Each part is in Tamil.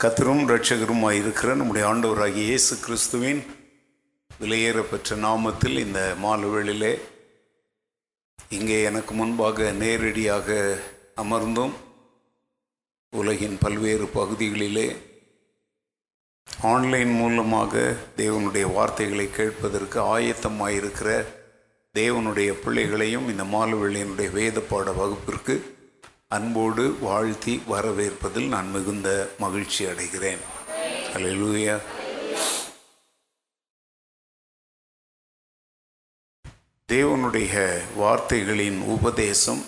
கத்தரும் இரட்சகருமாய் இருக்கிற நம்முடைய ஆண்டவராகிய இயேசு கிறிஸ்துவின் விலையேற பெற்ற நாமத்தில் இந்த மாலுவேளிலே இங்கே எனக்கு முன்பாக நேரடியாக அமர்ந்தும் உலகின் பல்வேறு பகுதிகளிலே ஆன்லைன் மூலமாக தேவனுடைய வார்த்தைகளை கேட்பதற்கு ஆயத்தமாயிருக்கிற தேவனுடைய பிள்ளைகளையும் இந்த மாலுவெளியினுடைய வேத பாட வகுப்பிற்கு அன்போடு வாழ்த்தி வரவேற்பதில் நான் மிகுந்த மகிழ்ச்சி அடைகிறேன். அல்லேலூயா தேவனுடைய வார்த்தைகளின் உபதேசம்.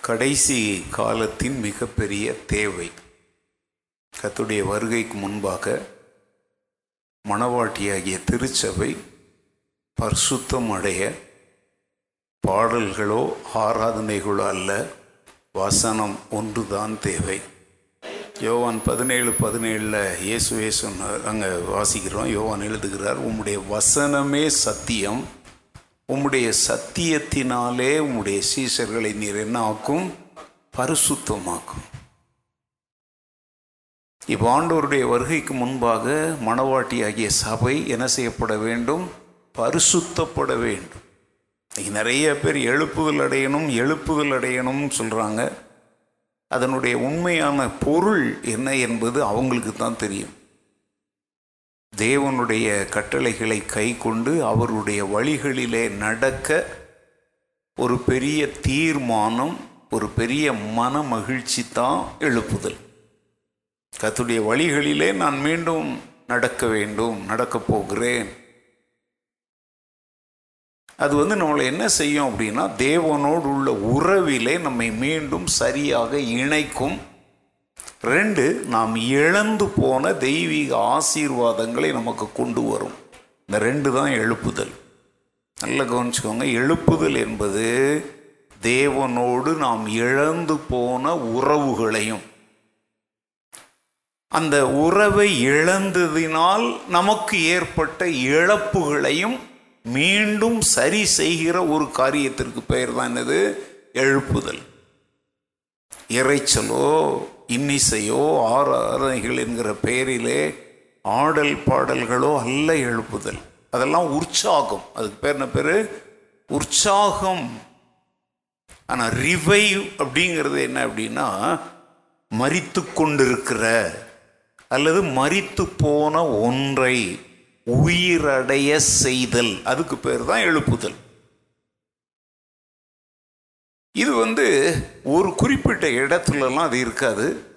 கடைசி காலத்தின் மிகப்பெரிய தேவை. கத்துடைய வருகைக்கு முன்பாக மணவாட்டியாகிய திருச்சபை பரிசுத்தம் அடைய பாடல்களோ ஆராதனைகளோ அல்ல வசனம் ஒன்றுதான் தேவை. யோவான் பதினேழு பதினேழில் இயேசு இயேசுன்னு அங்கே வாசிக்கிறோம். யோவான் எழுதுகிறார் உம்முடைய வசனமே சத்தியம். உம்முடைய சத்தியத்தினாலே உம்முடைய சீசர்களை நீர் என்ன ஆக்கும் பரிசுத்தமாக்கும். இப்போ ஆண்டவருடைய வருகைக்கு முன்பாக மணவாட்டி ஆகிய சபை என்ன செய்யப்பட வேண்டும்? பரிசுத்தப்பட வேண்டும். இன்னைக்கு நிறைய பேர் எழுப்புதல் அடையணும் எழுப்புதல் அடையணும்னு சொல்கிறாங்க அதனுடைய உண்மையான பொருள் என்ன என்பது அவங்களுக்கு தான் தெரியும். தேவனுடைய கட்டளைகளை கை கொண்டு அவருடைய வழிகளிலே நடக்க ஒரு பெரிய தீர்மானம் ஒரு பெரிய மன மகிழ்ச்சி தான் எழுப்புதல். கத்துடைய வழிகளிலே நான் மீண்டும் நடக்க வேண்டும் நடக்கப் போகிறேன். அது வந்து நம்மளை என்ன செய்யும் அப்படின்னா தேவனோடு உள்ள உறவிலே நம்மை மீண்டும் சரியாக இணைக்கும். ரெண்டு நாம் இழந்து போன தெய்வீக ஆசீர்வாதங்களை நமக்கு கொண்டு வரும். இந்த ரெண்டு தான் எழுப்புதல். நல்ல கவனிச்சுக்கோங்க எழுப்புதல் என்பது தேவனோடு நாம் இழந்து போன உறவுகளையும். அந்த உறவை இழந்ததினால் நமக்கு ஏற்பட்ட இழப்புகளையும் மீண்டும் சரி செய்கிற ஒரு காரியத்திற்கு பெயர் தான் என்னது? எழுப்புதல். இறைச்சலோ இன்னிசையோ ஆராதனைகள் என்கிற பெயரிலே ஆடல் பாடல்களோ அல்ல எழுப்புதல். அதெல்லாம் உற்சாகம். அதுக்கு பேர் என்ன பேர்? உற்சாகம். ஆனால் ரிவைவ் அப்படிங்கிறது என்ன அப்படின்னா மறித்து கொண்டிருக்கிற அல்லது மறித்து போன ஒன்றை உயிரடைய செய்தல். அதுக்கு பேர் தான் எழுப்புதல். இது வந்து ஒரு குறிப்பிட்ட இடத்துலலாம் அது இருக்காது.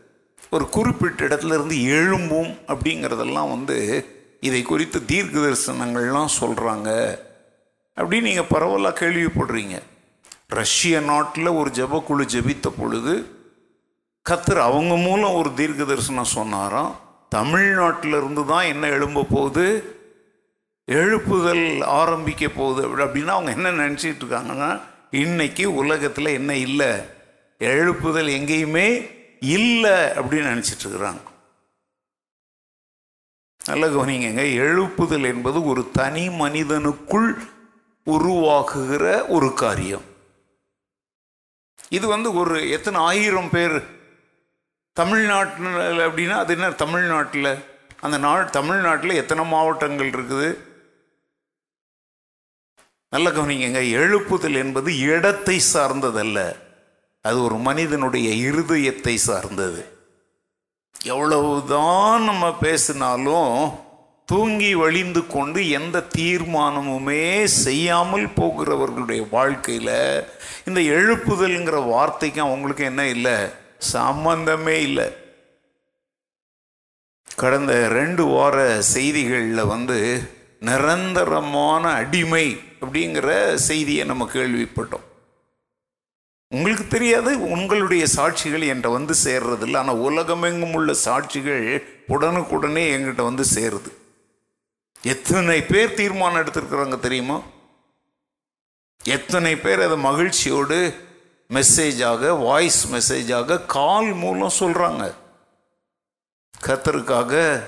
ஒரு குறிப்பிட்ட இடத்துல இருந்து எழும்பும் அப்படிங்கிறதெல்லாம் வந்து இதை குறித்து தீர்க்க தரிசனங்கள்லாம் சொல்கிறாங்க அப்படின்னு நீங்கள் பரவலாக கேள்விப்படுறீங்க ரஷ்ய நாட்டில் ஒரு ஜபக்குழு ஜபித்த பொழுது கத்தர் அவங்க மூலம் ஒரு தீர்க்க தரிசனம் சொன்னாராம். தமிழ்நாட்டில் இருந்து தான் என்ன எழும்ப போகுது? எழுப்புதல் ஆரம்பிக்க போகுது. அப்படின்னா அவங்க என்ன நினச்சிட்டு இருக்காங்கன்னா இன்னைக்கு உலகத்தில் என்ன இல்லை? எழுப்புதல் எங்கேயுமே இல்லை அப்படின்னு நினச்சிட்டு இருக்கிறாங்க. நல்ல கவனிங்க எழுப்புதல் என்பது ஒரு தனி மனிதனுக்குள் உருவாக்குகிற ஒரு காரியம். இது வந்து ஒரு எத்தனை ஆயிரம் பேர் தமிழ்நாட்டில் அப்படின்னா அது என்ன? தமிழ்நாட்டில். அந்த நாள் தமிழ்நாட்டில் எத்தனை மாவட்டங்கள் இருக்குது? நல்ல கவனிங்க எழுப்புதல் என்பது இடத்தை சார்ந்ததல்ல. அது ஒரு மனிதனுடைய இருதயத்தை சார்ந்தது. எவ்வளவுதான் நம்ம பேசினாலும் தூங்கி வழிந்து கொண்டு எந்த தீர்மானமுமே செய்யாமல் போகிறவர்களுடைய வாழ்க்கையில் இந்த எழுப்புதல்ங்கிற வார்த்தைக்கு அவங்களுக்கு என்ன இல்லை? சம்பந்தமே இல்லை. கடந்த ரெண்டு வார செய்திகளில் வந்து நிரந்தரமான அடிமை அப்படிங்கிற செய்தியை நம்ம கேள்விப்பட்டோம். உங்களுக்கு தெரியாது உங்களுடைய சாட்சிகள் என்கிட்ட வந்து சேர்றதில்ல. ஆனால் உலகமெங்கும் உள்ள சாட்சிகள் உடனுக்குடனே எங்கிட்ட வந்து சேருது. எத்தனை பேர் தீர்மானம் எடுத்திருக்கிறாங்க தெரியுமா? எத்தனை பேர் அதை மகிழ்ச்சியோடு மெசேஜாக வாய்ஸ் மெசேஜாக கால் மூலம் சொல்கிறாங்க கத்தருக்காக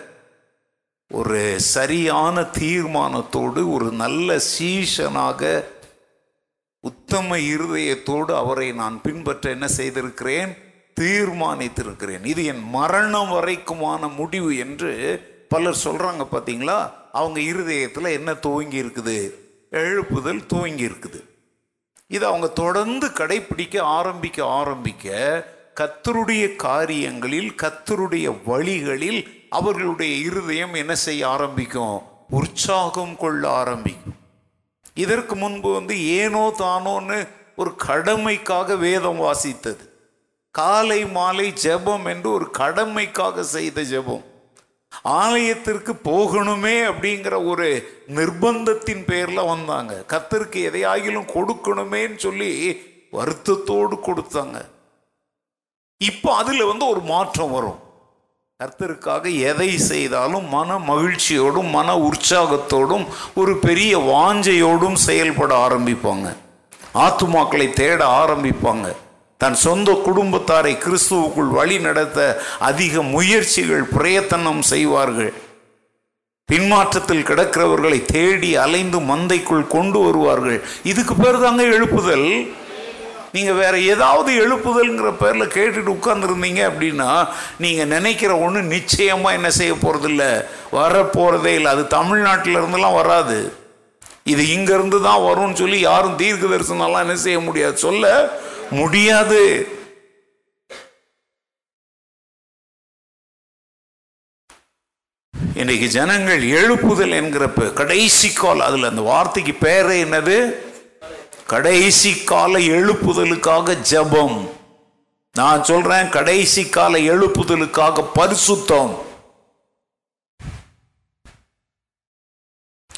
ஒரு சரியான தீர்மானத்தோடு ஒரு நல்ல சீஷனாக உத்தம இருதயத்தோடு அவரை நான் பின்பற்ற என்ன செய்திருக்கிறேன்? தீர்மானித்திருக்கிறேன். இது என் மரணம் வரைக்குமான முடிவு என்று பலர் சொல்கிறாங்க பார்த்தீங்களா அவங்க இருதயத்தில் என்ன துவங்கி இருக்குது எழுப்புதல் துவங்கி இருக்குது இதை அவங்க தொடர்ந்து கடைப்பிடிக்க ஆரம்பிக்க ஆரம்பிக்க கத்தருடைய காரியங்களில் கத்தருடைய வழிகளில் அவர்களுடைய இருதயம் என்ன செய்ய ஆரம்பிக்கும்? உற்சாகம் கொள்ள ஆரம்பிக்கும். இதற்கு முன்பு வந்து ஏனோ தானோன்னு ஒரு கடமைக்காக வேதம் வாசித்தது. காலை மாலை ஜெபம் என்று ஒரு கடமைக்காக செய்த ஜெபம். ஆலயத்திற்கு போகணுமே அப்படிங்கிற ஒரு நிர்பந்தத்தின் பேரில் வந்தாங்க. கத்தருக்கு எதையாகிலும் கொடுக்கணுமேன்னு சொல்லி வருத்தத்தோடு கொடுத்தாங்க. இப்போ அதில் வந்து ஒரு மாற்றம் வரும். கர்த்தருக்காக எதை செய்தாலும் மன மகிழ்ச்சியோடும் மன உற்சாகத்தோடும் ஒரு பெரிய வாஞ்சையோடும் செயல்பட ஆரம்பிப்பாங்க. ஆத்துமாக்களை தேட ஆரம்பிப்பாங்க. தன் சொந்த குடும்பத்தாரை கிறிஸ்துவுக்குள் வழி நடத்த அதிக முயற்சிகள் பிரயத்தனம் செய்வார்கள். பின்மாற்றத்தில் கிடக்கிறவர்களை தேடி அலைந்து மந்தைக்குள் கொண்டு வருவார்கள். இதுக்கு பேர் தாங்க எழுப்புதல். நீங்க வேற ஏதாவது எழுப்புதல்ங்கிற பேர்ல கேட்டுட்டு உட்கார்ந்துருந்தீங்க அப்படின்னா நீங்க நினைக்கிற ஒண்ணு நிச்சயமா என்ன செய்ய போகிறதில்ல வரப்போகிறதே இல்லை. அது தமிழ்நாட்டில இருந்தெல்லாம் வராது. இது இங்க இருந்து தான் வரும்னு சொல்லி யாரும் தீர்க்க தரிசனம்லாம் என்ன செய்ய முடியாது. சொல்ல முடியாது. இன்னைக்கு ஜனங்கள் எழுப்புதல் என்கிற கடைசி கால் அதுல அந்த வார்த்தைக்கு பேர் என்னது? கடைசி கால எழுப்புதலுக்காக ஜெபம். நான் சொல்றேன் கடைசி கால எழுப்புதலுக்காக பரிசுத்தம்.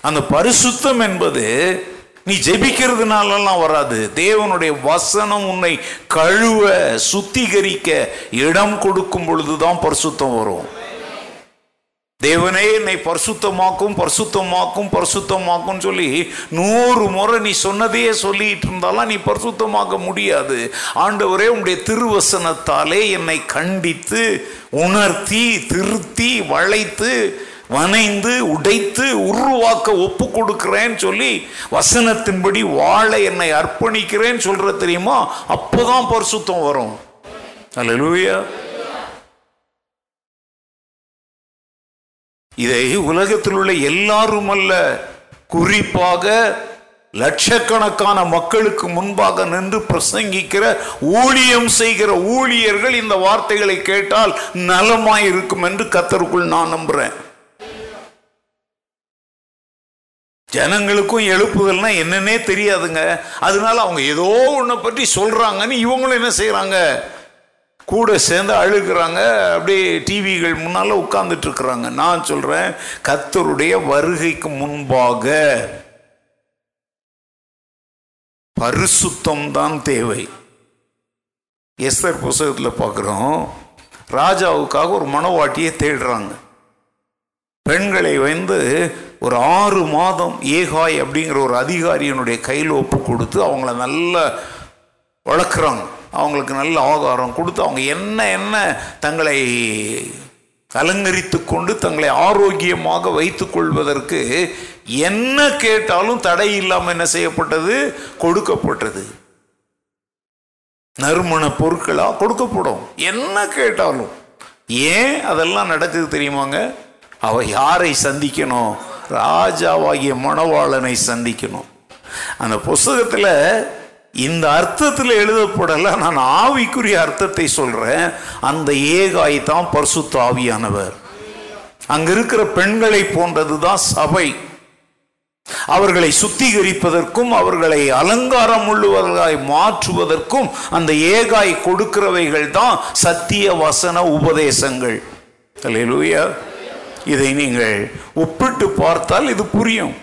அந்த பரிசுத்தம் என்பது நீ ஜெபிக்கிறதுனாலலாம் வராது. தேவனுடைய வசனம் உன்னை கழுவ சுத்திகரிக்க இடம் கொடுக்கும் பொழுதுதான் பரிசுத்தம் வரும். தேவனே என்னை பரிசுத்தமாக்கும் பரிசுத்தமாக்கும் பரிசுத்தமாக்கும் சொல்லி நூறு முறை நீ சொன்னதையே சொல்லிட்டு இருந்தாலும் நீ பரிசுத்தமாக்க முடியாது. ஆண்டவரே உம்முடைய திருவசனத்தாலே என்னை கண்டித்து உணர்த்தி திருத்தி வளைத்து வனைந்து உடைத்து உருவாக்க ஒப்பு கொடுக்கிறேன்னு சொல்லி வசனத்தின்படி வாழ என்னை அர்ப்பணிக்கிறேன்னு சொல்ற தெரியுமா? அப்போதான் பரிசுத்தம் வரும். அல்லேலூயா. இதை உலகத்தில் உள்ள எல்லாரும் அல்ல குறிப்பாக லட்சக்கணக்கான மக்களுக்கு முன்பாக நின்று பிரசங்கிக்கிற ஊழியம் செய்கிற ஊழியர்கள் இந்த வார்த்தைகளை கேட்டால் நலமாயிருக்கும் என்று கத்தருக்குள் நான் நம்புறேன். ஜனங்களுக்கும் எழுப்புதல்னா என்னன்னே தெரியாதுங்க. அதனால அவங்க ஏதோ ஒன்றை பற்றி சொல்கிறாங்கன்னு இவங்களும் என்ன செய்கிறாங்க கூட சேர்ந்து அழுகிறாங்க. அப்படியே டிவிகள் முன்னால் உட்காந்துட்ருக்குறாங்க நான் சொல்கிறேன் கத்தருடைய வருகைக்கு முன்பாக பரிசுத்தம் தான் தேவை. எஸ்தர் புஸ்தகத்தில் பார்க்குறோம் ராஜாவுக்காக ஒரு மனவாட்டியை தேடுறாங்க. பெண்களை வந்து ஒரு ஆறு மாதம் ஏகாய் அப்படிங்கிற ஒரு அதிகாரியினுடைய கையில் ஒப்பு கொடுத்து அவங்கள நல்லா வளர்க்குறாங்க. அவங்களுக்கு நல்ல ஆகாரம் கொடுத்து அவங்க என்ன என்ன தங்களை அலங்கரித்து கொண்டு தங்களை ஆரோக்கியமாக வைத்துக்கொள்வதற்கு என்ன கேட்டாலும் தடை இல்லாமல் என்ன செய்யப்பட்டது? கொடுக்கப்பட்டது. நறுமண பொருட்களாக கொடுக்கப்படும். என்ன கேட்டாலும். ஏன் அதெல்லாம் நடக்குது தெரியுமாங்க? அவ யாரை சந்திக்கணும்? ராஜாவாகிய மணவாளனை சந்திக்கணும். அந்த புஸ்தகத்தில் இந்த அர்த்தத்தில் எழுதப்படல நான் ஆவிக்குரிய அர்த்தத்தை சொல்கிறேன் அந்த ஏகாய் தான் பரிசுத்த ஆவியானவர். அங்கே இருக்கிற பெண்களை போன்றதுதான் சபை. அவர்களை சுத்திகரிப்பதற்கும் அவர்களை அலங்காரம் உள்ளவர்களாய் மாற்றுவதற்கும் அந்த ஏகாய் கொடுக்கிறவைகள் தான் சத்திய வசன உபதேசங்கள். அல்லேலூயா. இதை நீங்கள் ஒப்பிட்டு பார்த்தால் இது புரியும்.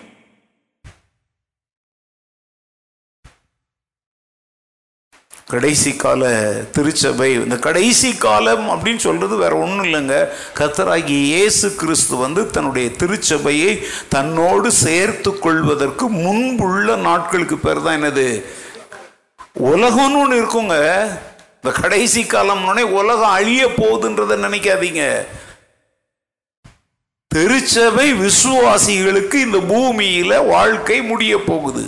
கடைசி கால திருச்சபை இந்த கடைசி காலம் அப்படின்னு சொல்றது வேற ஒன்றும் இல்லைங்க. கத்தராகி இயேசு கிறிஸ்து வந்து தன்னுடைய திருச்சபையை தன்னோடு சேர்த்து கொள்வதற்கு முன்புள்ள நாட்களுக்கு பேர் தான் என்னது? உலகம்னு ஒன்று இருக்குங்க. இந்த கடைசி காலம்னே உலகம் அழிய போகுதுன்றதை நினைக்காதீங்க. திருச்சபை விசுவாசிகளுக்கு இந்த பூமியில வாழ்க்கை முடிய போகுது.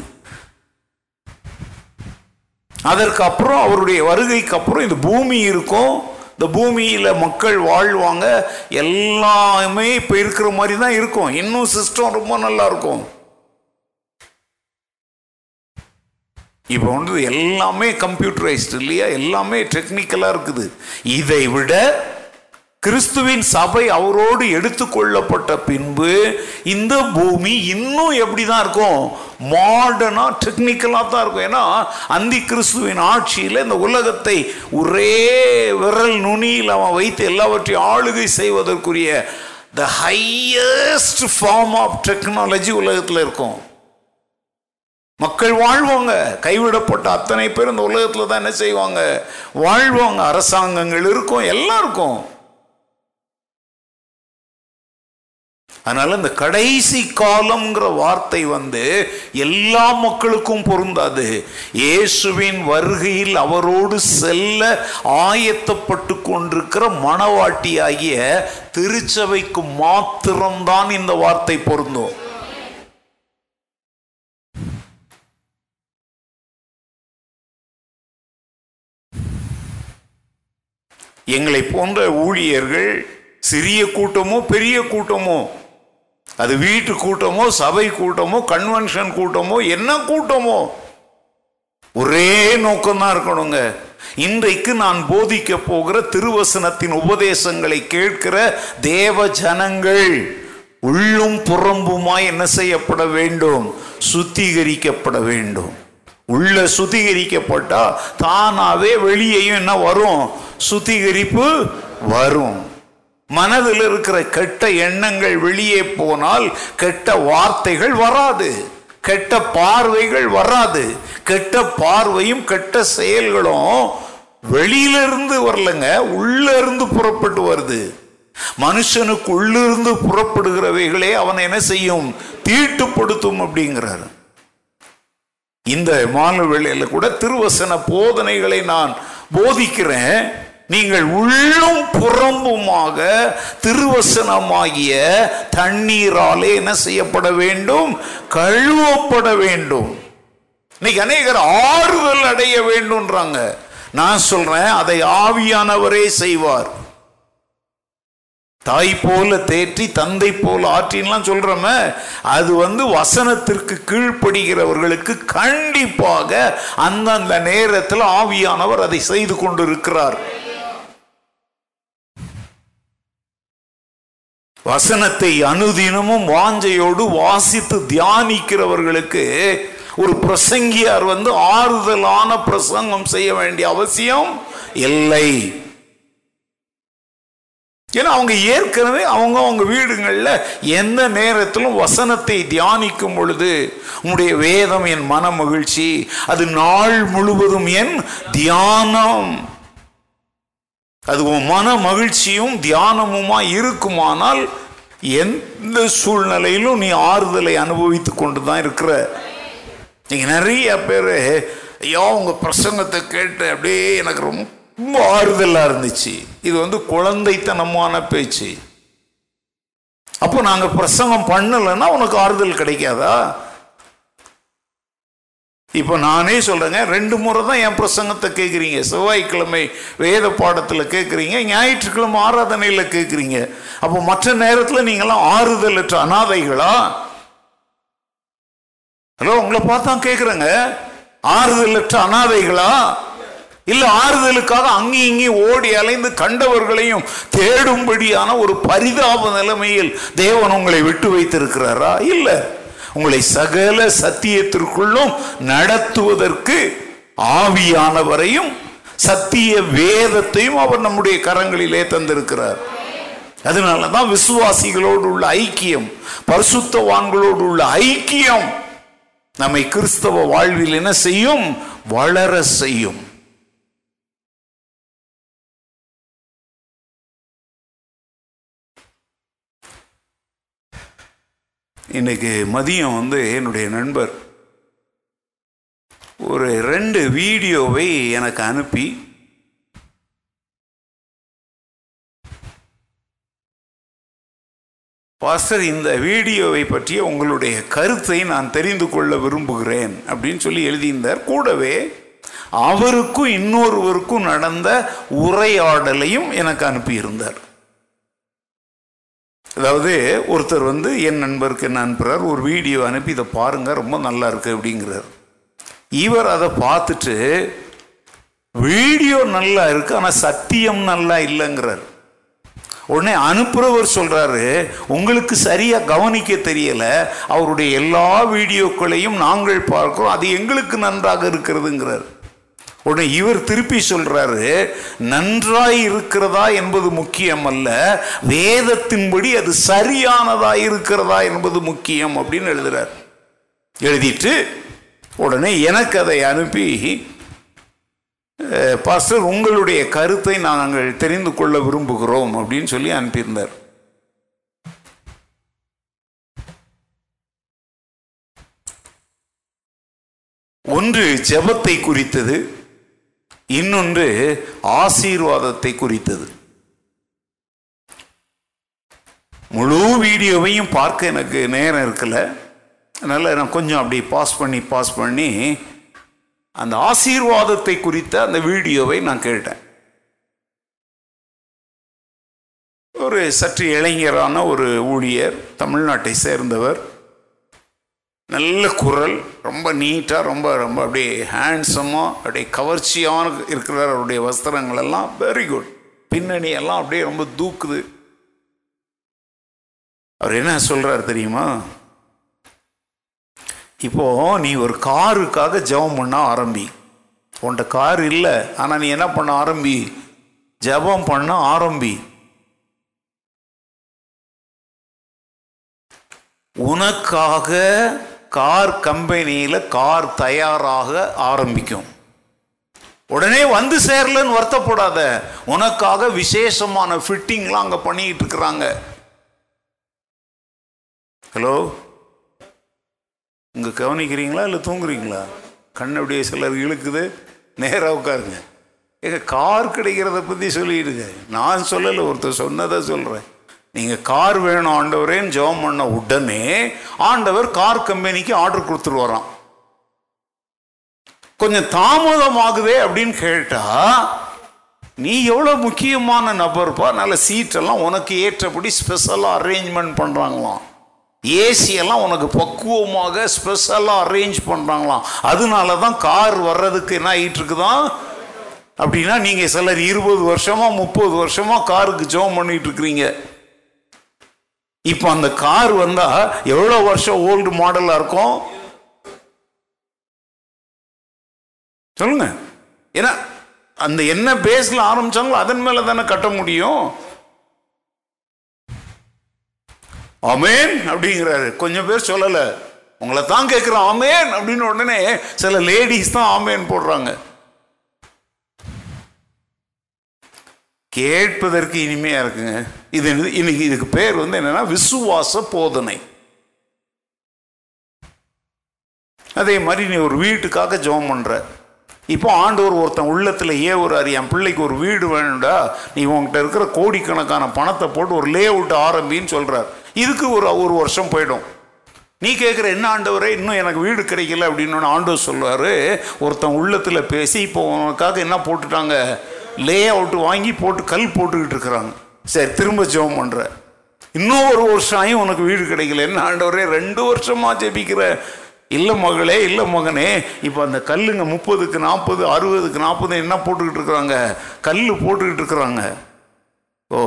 அதற்கு அப்புறம் அவருடைய வருகைக்கு அப்புறம் இந்த பூமி இருக்கும். இந்த பூமியில மக்கள் வாழ்வாங்க. எல்லாமே இப்ப இருக்கிற மாதிரி தான் இருக்கும். இன்னும் சிஸ்டம் ரொம்ப நல்லா இருக்கும். இப்போ வந்து எல்லாமே கம்ப்யூட்டரைஸ்டு இல்லையா? எல்லாமே டெக்னிக்கலாக இருக்குது. இதை விட கிறிஸ்துவின் சபை அவரோடு எடுத்துக்கொள்ளப்பட்ட பின்பு இந்த பூமி இன்னும் எப்படி தான் இருக்கும்? மாடர்னாக டெக்னிக்கலாக தான் இருக்கும். ஏன்னா அந்தி கிறிஸ்துவின் ஆட்சியில் இந்த உலகத்தை ஒரே விரல் நுனியில் அவன் வைத்து எல்லாவற்றையும் ஆளுகை செய்வதற்குரிய the highest form of technology உலகத்தில் இருக்கும். மக்கள் வாழ்வாங்க. கைவிடப்பட்ட அத்தனை பேர் இந்த உலகத்தில் தான் என்ன செய்வாங்க? வாழ்வாங்க. அரசாங்கங்கள் இருக்கும். எல்லாம் இருக்கும். அதனால இந்த கடைசி காலம்ங்கிற வார்த்தை வந்து எல்லா மக்களுக்கும் பொருந்தாது. இயேசுவின் வருகையில் அவரோடு செல்ல ஆயத்தப்பட்டு கொண்டிருக்கிற மணவாட்டியாகிய திருச்சபைக்கு மாத்திரம்தான் இந்த வார்த்தை பொருந்தும். எங்களை போன்ற ஊழியர்கள் சிறிய கூட்டமோ பெரிய கூட்டமோ அது வீட்டு கூட்டமோ சபை கூட்டமோ கன்வென்ஷன் கூட்டமோ என்ன கூட்டமோ? ஒரே நோக்கம்தான் இருக்கணுங்க. இன்றைக்கு நான் போதிக்க போகிற திருவசனத்தின் உபதேசங்களை கேட்கிற தேவ ஜனங்கள் உள்ளும் புறம்புமாய் என்ன செய்யப்பட வேண்டும்? சுத்திகரிக்கப்பட வேண்டும். உள்ள சுத்திகரிக்கப்பட்டா தானாவே வெளியேயும் என்ன வரும்? சுத்திகரிப்பு வரும். மனதில் இருக்கிற கெட்ட எண்ணங்கள் வெளியே போனால் கெட்ட வார்த்தைகள் வராது. கெட்ட பார்வைகள் வராது. கெட்ட பார்வையும் கெட்ட செயல்களும் வெளியிலிருந்து வரலங்க உள்ள இருந்து புறப்பட்டு வருது. மனுஷனுக்கு உள்ளிருந்து புறப்படுகிறவைகளே அவனை என்ன செய்யும்? தீட்டுப்படுத்தும் அப்படிங்கிறார். இந்த மாலை வேளையில் கூட திருவசன போதனைகளை நான் போதிக்கிறேன். நீங்கள் உள்ளும் புறம்புமாக திருவசனமாகிய தண்ணீராலே என்ன செய்யப்பட வேண்டும்? கழுவப்பட வேண்டும். இன்னைக்கு அநேகர் ஆறுதல் அடைய வேண்டும்ன்றாங்க. நான் சொல்றேன் அதை ஆவியானவரே செய்வார். தாய் போல தேற்றி தந்தை போல ஆற்றின்லாம் சொல்றோமே அது வந்து வசனத்திற்கு கீழ்ப்படுகிறவர்களுக்கு கண்டிப்பாக அந்தந்த நேரத்தில் ஆவியானவர் அதை செய்து கொண்டிருக்கிறார். வசனத்தை அனுதினமும் வாஞ்சையோடு வாசித்து தியானிக்கிறவர்களுக்கு ஒரு பிரசங்கியார் வந்து ஆறுதலான பிரசங்கம் செய்ய வேண்டிய அவசியம் இல்லை. ஏன்னா அவங்க ஏற்கனவே அவங்க அவங்க வீடுகளில் எந்த நேரத்திலும் வசனத்தை தியானிக்கும் பொழுது உங்களுடைய வேதம் என் மன மகிழ்ச்சி அது நாள் முழுவதும் என் தியானம். அது உன் மன மகிழ்ச்சியும் தியானமுமா இருக்குமானால் எந்த சூழ்நிலையிலும் நீ ஆறுதலை அனுபவித்து கொண்டு தான் இருக்கிற. நீங்கள் நிறைய பேர் ஐயோ உங்கள் பிரசங்கத்தை கேட்டு அப்படியே எனக்கு ரொம்ப ஆறுதலாக இருந்துச்சு. இது வந்து குழந்தைத்தனமான பேச்சு. அப்போ நாங்கள் பிரசங்கம் பண்ணலைன்னா உனக்கு ஆறுதல் கிடைக்காதா? இப்போ நானே சொல்கிறேங்க ரெண்டு முறை தான் என் பிரசங்கத்தை கேட்குறீங்க செவ்வாய்க்கிழமை வேத பாடத்தில் கேட்குறீங்க ஞாயிற்றுக்கிழமை ஆராதனையில் கேட்குறீங்க அப்போ மற்ற நேரத்தில் நீங்களாம் ஆறுதலற்ற அனாதைகளா? ஹலோ உங்களை பார்த்தா கேட்குறேங்க ஆறுதலற்ற அனாதைகளா? இல்லை ஆறுதலுக்காக அங்கேயும் இங்கேயும் ஓடி அலைந்து கண்டவர்களையும் தேடும்படியான ஒரு பரிதாப நிலைமையில் தேவன் உங்களை விட்டு வைத்திருக்கிறாரா? இல்லை. உங்களை சகல சத்தியத்திற்குள்ளும் நடத்துவதற்கு ஆவியானவரையும் சத்திய வேதத்தையும் அவர் நம்முடைய கரங்களிலே தந்திருக்கிறார். அதனால தான் விசுவாசிகளோடு உள்ள ஐக்கியம் பரிசுத்தவான்களோடு உள்ள ஐக்கியம் நம்மை கிறிஸ்தவ வாழ்வில் என்ன செய்யும்? வளர செய்யும். இன்றைக்கி மதியம் வந்து என்னுடைய நண்பர் ஒரு ரெண்டு வீடியோவை எனக்கு அனுப்பி பாஸ்டர் இந்த வீடியோவை பற்றிய உங்களுடைய கருத்தை நான் தெரிந்து கொள்ள விரும்புகிறேன் அப்படின்னு சொல்லி எழுதியிருந்தார். கூடவே அவருக்கும் இன்னொருவருக்கும் நடந்த உரையாடலையும் எனக்கு அனுப்பியிருந்தார். அதாவது ஒருத்தர் வந்து என் நண்பருக்கு என்ன அனுப்புகிறார் ஒரு வீடியோ அனுப்பி இதை பாருங்கள் ரொம்ப நல்லா இருக்குது அப்படிங்கிறார். இவர் அதை பார்த்துட்டு வீடியோ நல்லா இருக்கு ஆனால் சத்தியம் நல்லா இல்லைங்கிறார். உடனே அனுப்புறவர் சொல்கிறாரு உங்களுக்கு சரியாக கவனிக்க தெரியலை அவருடைய எல்லா வீடியோக்களையும் நாங்கள் பார்க்குறோம் அது எங்களுக்கு நன்றாக இருக்கிறதுங்கிறார். உடனே இவர் திருப்பி சொல்றாரு நன்றாய் இருக்கிறதா என்பது முக்கியம் அல்ல வேதத்தின்படி அது சரியானதா இருக்கிறதா என்பது முக்கியம் அப்படின்னு எழுதுறார். எழுதிட்டு உடனே எனக்கு அதை அனுப்பி பாஸ்டர் உங்களுடைய கருத்தை நாங்கள் தெரிந்து கொள்ள விரும்புகிறோம் அப்படின்னு சொல்லி அனுப்பியிருந்தார். ஒன்று ஜெபத்தை குறித்தது இன்னொன்று ஆசீர்வாதத்தை குறித்தது. முழு வீடியோவையும் பார்க்க எனக்கு நேரம் இருக்கல. அதனால் நான் கொஞ்சம் அப்படி பாஸ் பண்ணி பாஸ் பண்ணி அந்த ஆசீர்வாதத்தை குறித்த அந்த வீடியோவை நான் கேட்டேன். ஒரு சற்று இளைஞரான ஒரு ஊழியர் தமிழ்நாட்டை சேர்ந்தவர் நல்ல குரல் ரொம்ப நீட்டாக ரொம்ப ரொம்ப அப்படியே ஹேண்ட்ஸமாக அப்படியே கவர்ச்சியான இருக்கிறார் அவருடைய வஸ்திரங்கள் எல்லாம். வெரி குட் பின்னணி எல்லாம் அப்படியே ரொம்ப தூக்குது. அவர் என்ன சொல்கிறார் தெரியுமா? இப்போ நீ ஒரு காருக்காக ஜெபம் பண்ண ஆரம்பி. உன்கிட்ட கார் இல்லை ஆனால் நீ என்ன பண்ண ஆரம்பி? ஜெபம் பண்ண ஆரம்பி. உனக்காக கார் கம்பெனியில் கார் தயாராக ஆரம்பிக்கும். உடனே வந்து சேரலன்னு வருத்தப்படாத. உனக்காக விசேஷமான ஃபிட்டிங்லாம் அங்கே பண்ணிக்கிட்டு இருக்கிறாங்க. ஹலோ இங்கே கவனிக்கிறீங்களா இல்லை தூங்குறீங்களா? கண் அப்படியே சிலர் இழுக்குது. நேராக உட்காருங்க. ஏங்க கார் கிடைக்கிறத பற்றி சொல்லிடுங்க. நான் சொல்லலை ஒருத்தர் சொன்னதை சொல்கிறேன் நீங்கள் கார் வேணும் ஆண்டவரேன்னு ஜெபம் பண்ண உடனே ஆண்டவர் கார் கம்பெனிக்கு ஆர்டர் கொடுத்துருவாராம். கொஞ்சம் தாமதமாகுதே அப்படின்னு கேட்டா நீ எவ்வளோ முக்கியமான நபர்ப்பா நல்ல சீட்டெல்லாம் உனக்கு ஏற்றபடி ஸ்பெஷலாக அரேஞ்ச்மெண்ட் பண்ணுறாங்களாம் ஏசி எல்லாம் உனக்கு பக்குவமாக ஸ்பெஷலாக அரேஞ்ச் பண்ணுறாங்களாம் அதனால தான் கார் வர்றதுக்கு என்ன ஆகிட்டு இருக்குதான் அப்படின்னா நீங்கள் சிலர் இருபது வருஷமாக முப்பது வருஷமாக காருக்கு ஜோம் பண்ணிகிட்டு இருக்கிறீங்க. இப்போ அந்த கார் வந்தா எவ்வளோ வருஷம் ஓல்டு மாடலாக இருக்கும்? சொல்லுங்க. ஏன்னா அந்த என்ன பேஸ்ல ஆரம்பிச்சாங்களோ அதன் மேல தானே கட்ட முடியும். அமேன் அப்படிங்கிறாரு. கொஞ்சம் பேர் சொல்லல. உங்களை தான் கேட்கிறோம் ஆமேன் அப்படின்னு உடனே சில லேடிஸ் தான் ஆமேன் போடுறாங்க. கேட்பதற்கு இனிமையாக இருக்குங்க. இது இன்னைக்கு இதுக்கு பேர் வந்து என்னன்னா விசுவாச போதனை. அதே மாதிரி நீ ஒரு வீட்டுக்காக ஜெபம் பண்ணுற இப்போ ஆண்டவர் ஒருத்தன் உள்ளத்தில் ஏவுறாரு என் பிள்ளைக்கு ஒரு வீடு வேணும்டா நீ உன்கிட்ட இருக்கிற கோடிக்கணக்கான பணத்தை போட்டு ஒரு லே அவுட் ஆரம்பின்னு சொல்கிறார் இதுக்கு ஒரு ஒரு வருஷம் போயிடும். நீ கேட்குற என்ன ஆண்டவரே இன்னும் எனக்கு வீடு கிடைக்கல அப்படின்னு ஆண்டவர் சொல்லுவார். ஒருத்தன் உள்ளத்தில் பேசி இப்போ உனக்காக என்ன போட்டுட்டாங்க? லே அவுட் வாங்கி போட்டு கல் போட்டுக்கிட்டு இருக்கிறாங்க. சரி திரும்ப ஜெபம் பண்ணுற இன்னும் ஒரு வருஷம் ஆகி உனக்கு வீடு கிடைக்கல என்ன ஆண்டவரே ரெண்டு வருஷமாக ஜெபிக்கிற. இல்லை மகளே இல்லை மகனே இப்போ அந்த கல்லுங்க முப்பதுக்கு நாற்பது அறுபதுக்கு நாற்பது என்ன போட்டுக்கிட்டு இருக்கிறாங்க? கல் போட்டுக்கிட்டு இருக்கிறாங்க. ஓ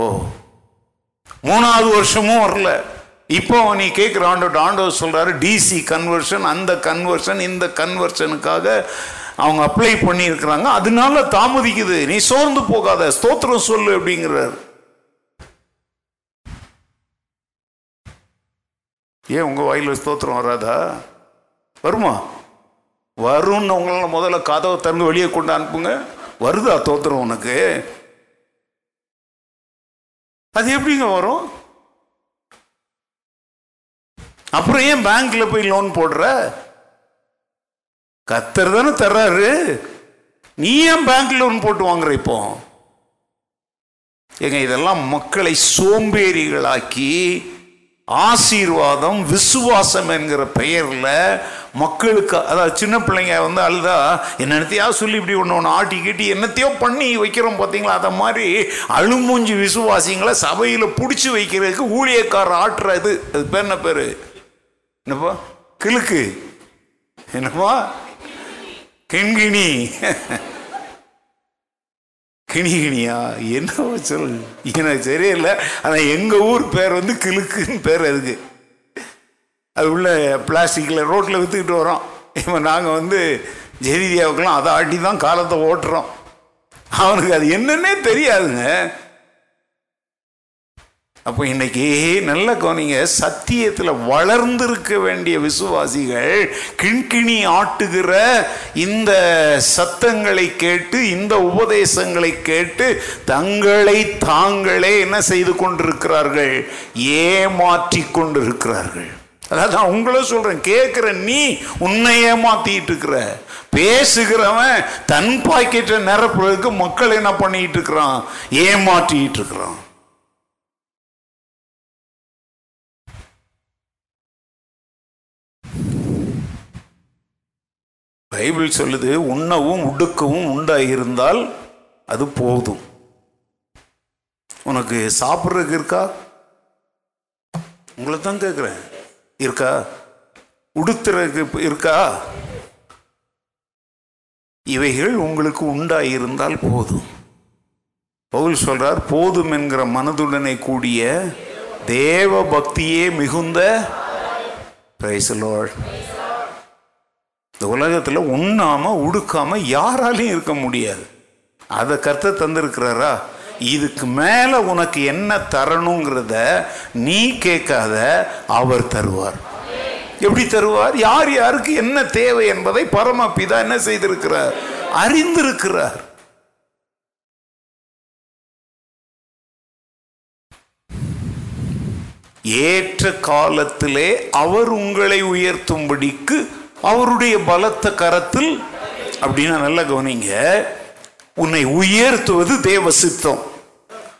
மூணாவது வருஷமும் வரல. இப்போ நீ கேட்குற ஆண்டோட ஆண்டவர் சொல்கிறாரு டிசி கன்வர்ஷன் அந்த கன்வர்ஷன் இந்த கன்வர்ஷனுக்காக அவங்க அப்ளை பண்ணியிருக்கிறாங்க. அதனால தாமதிக்குது. நீ சோர்ந்து போகாத. ஸ்தோத்திரம் சொல்லு அப்படிங்கிறார். ஏன் உங்க வாயில ஸ்தோத்திரம் வராதா? வருமா? வரும்னு உங்களால் முதல்ல கதவை திறந்து வெளியே கொண்டு அனுப்புங்க. வருதா தோத்திரம் உனக்கு? அது எப்படிங்க வரும்? அப்புறம் ஏன் பேங்க்ல போய் லோன் போடுற? கத்தர் தானே தர்றாரு. நீ ஏன் பேங்க் லோன் போட்டு வாங்குற இப்போ? ஏங்க இதெல்லாம் மக்களை சோம்பேறிகளாக்கி ஆசீர்வாதம் விசுவாசம் என்கிற பெயரில் மக்களுக்கு அதாவது சின்ன பிள்ளைங்க வந்து அழுதா என்னத்தையா சொல்லி இப்படி ஒன்று ஒன்று ஆட்டி கீட்டி என்னத்தையோ பண்ணி வைக்கிறோம் பார்த்தீங்களா அதை மாதிரி அழுமூஞ்சி விசுவாசிங்களை சபையில் பிடிச்சி வைக்கிறதுக்கு ஊழியக்காரர் ஆட்டுறது அது பேர் என்ன பேர்? என்னப்பா? கிழுக்கு என்னப்பா? கிண்கிணி. கிணிகிணியா? என்ன சொல்? எனக்கு தெரியல. ஆனால் எங்கள் ஊர் பேர் வந்து கிழுக்குன்னு பேர் அதுக்கு. அது உள்ள பிளாஸ்டிக்கில் ரோட்டில் விற்றுக்கிட்டு வரோம். இப்போ நாங்கள் வந்து ஜெரிதியாவுக்கெல்லாம் அதை ஆட்டி தான் காலத்தை ஓட்டுறோம். அவனுக்கு அது என்னன்னே தெரியாதுங்க. அப்போ இன்னைக்கு நல்ல கவனிங்க சத்தியத்தில் வளர்ந்திருக்க வேண்டிய விசுவாசிகள் கிண்கிணி ஆட்டுகிற இந்த சத்தங்களை கேட்டு இந்த உபதேசங்களை கேட்டு தங்களை தாங்களே என்ன செய்து கொண்டிருக்கிறார்கள்? ஏமாற்றி கொண்டிருக்கிறார்கள். அதாவது நான் உங்களை சொல்கிறேன் கேட்குற நீ உன்னை ஏமாத்திட்டு இருக்கிற பேசுகிறவன் தன் பாக்கெட்டை நிரப்புறதுக்கு மக்கள் என்ன பண்ணிட்டு இருக்கிறான்? ஏமாற்றிட்டு இருக்கிறான். பைபிள் சொல்லுது உண்ணவும் உடுக்கவும் உண்டாகியிருந்தால் அது போதும். உனக்கு சாப்பிட்றதுக்கு இருக்கா? உங்களை தான் கேட்குறேன். இருக்கா? உடுத்துறதுக்கு இருக்கா? இவைகள் உங்களுக்கு உண்டாயிருந்தால் போதும். பவுல் சொல்றார் போதும் என்கிற மனதுடனே கூடிய தேவ பக்தியே மிகுந்த பிரைஸ் லார்ட் இந்த உலகத்தில் உண்ணாமல் உடுக்காமல் யாராலையும் இருக்க முடியாது. அதை கருத்தை தந்திருக்கிறாரா? இதுக்கு மேலே உனக்கு என்ன தரணுங்கிறத நீ கேட்காத அவர் தருவார். எப்படி தருவார்? யார் யாருக்கு என்ன தேவை என்பதை பரமபிதா என்ன செய்திருக்கிறார்? அறிந்திருக்கிறார். ஏற்ற காலத்திலே அவர் உங்களை உயர்த்தும்படிக்கு அவருடைய பலத்த கரத்தில் அப்படின்னா நல்லா கவனிங்க உன்னை உயர்த்துவது தேவ சித்தம்.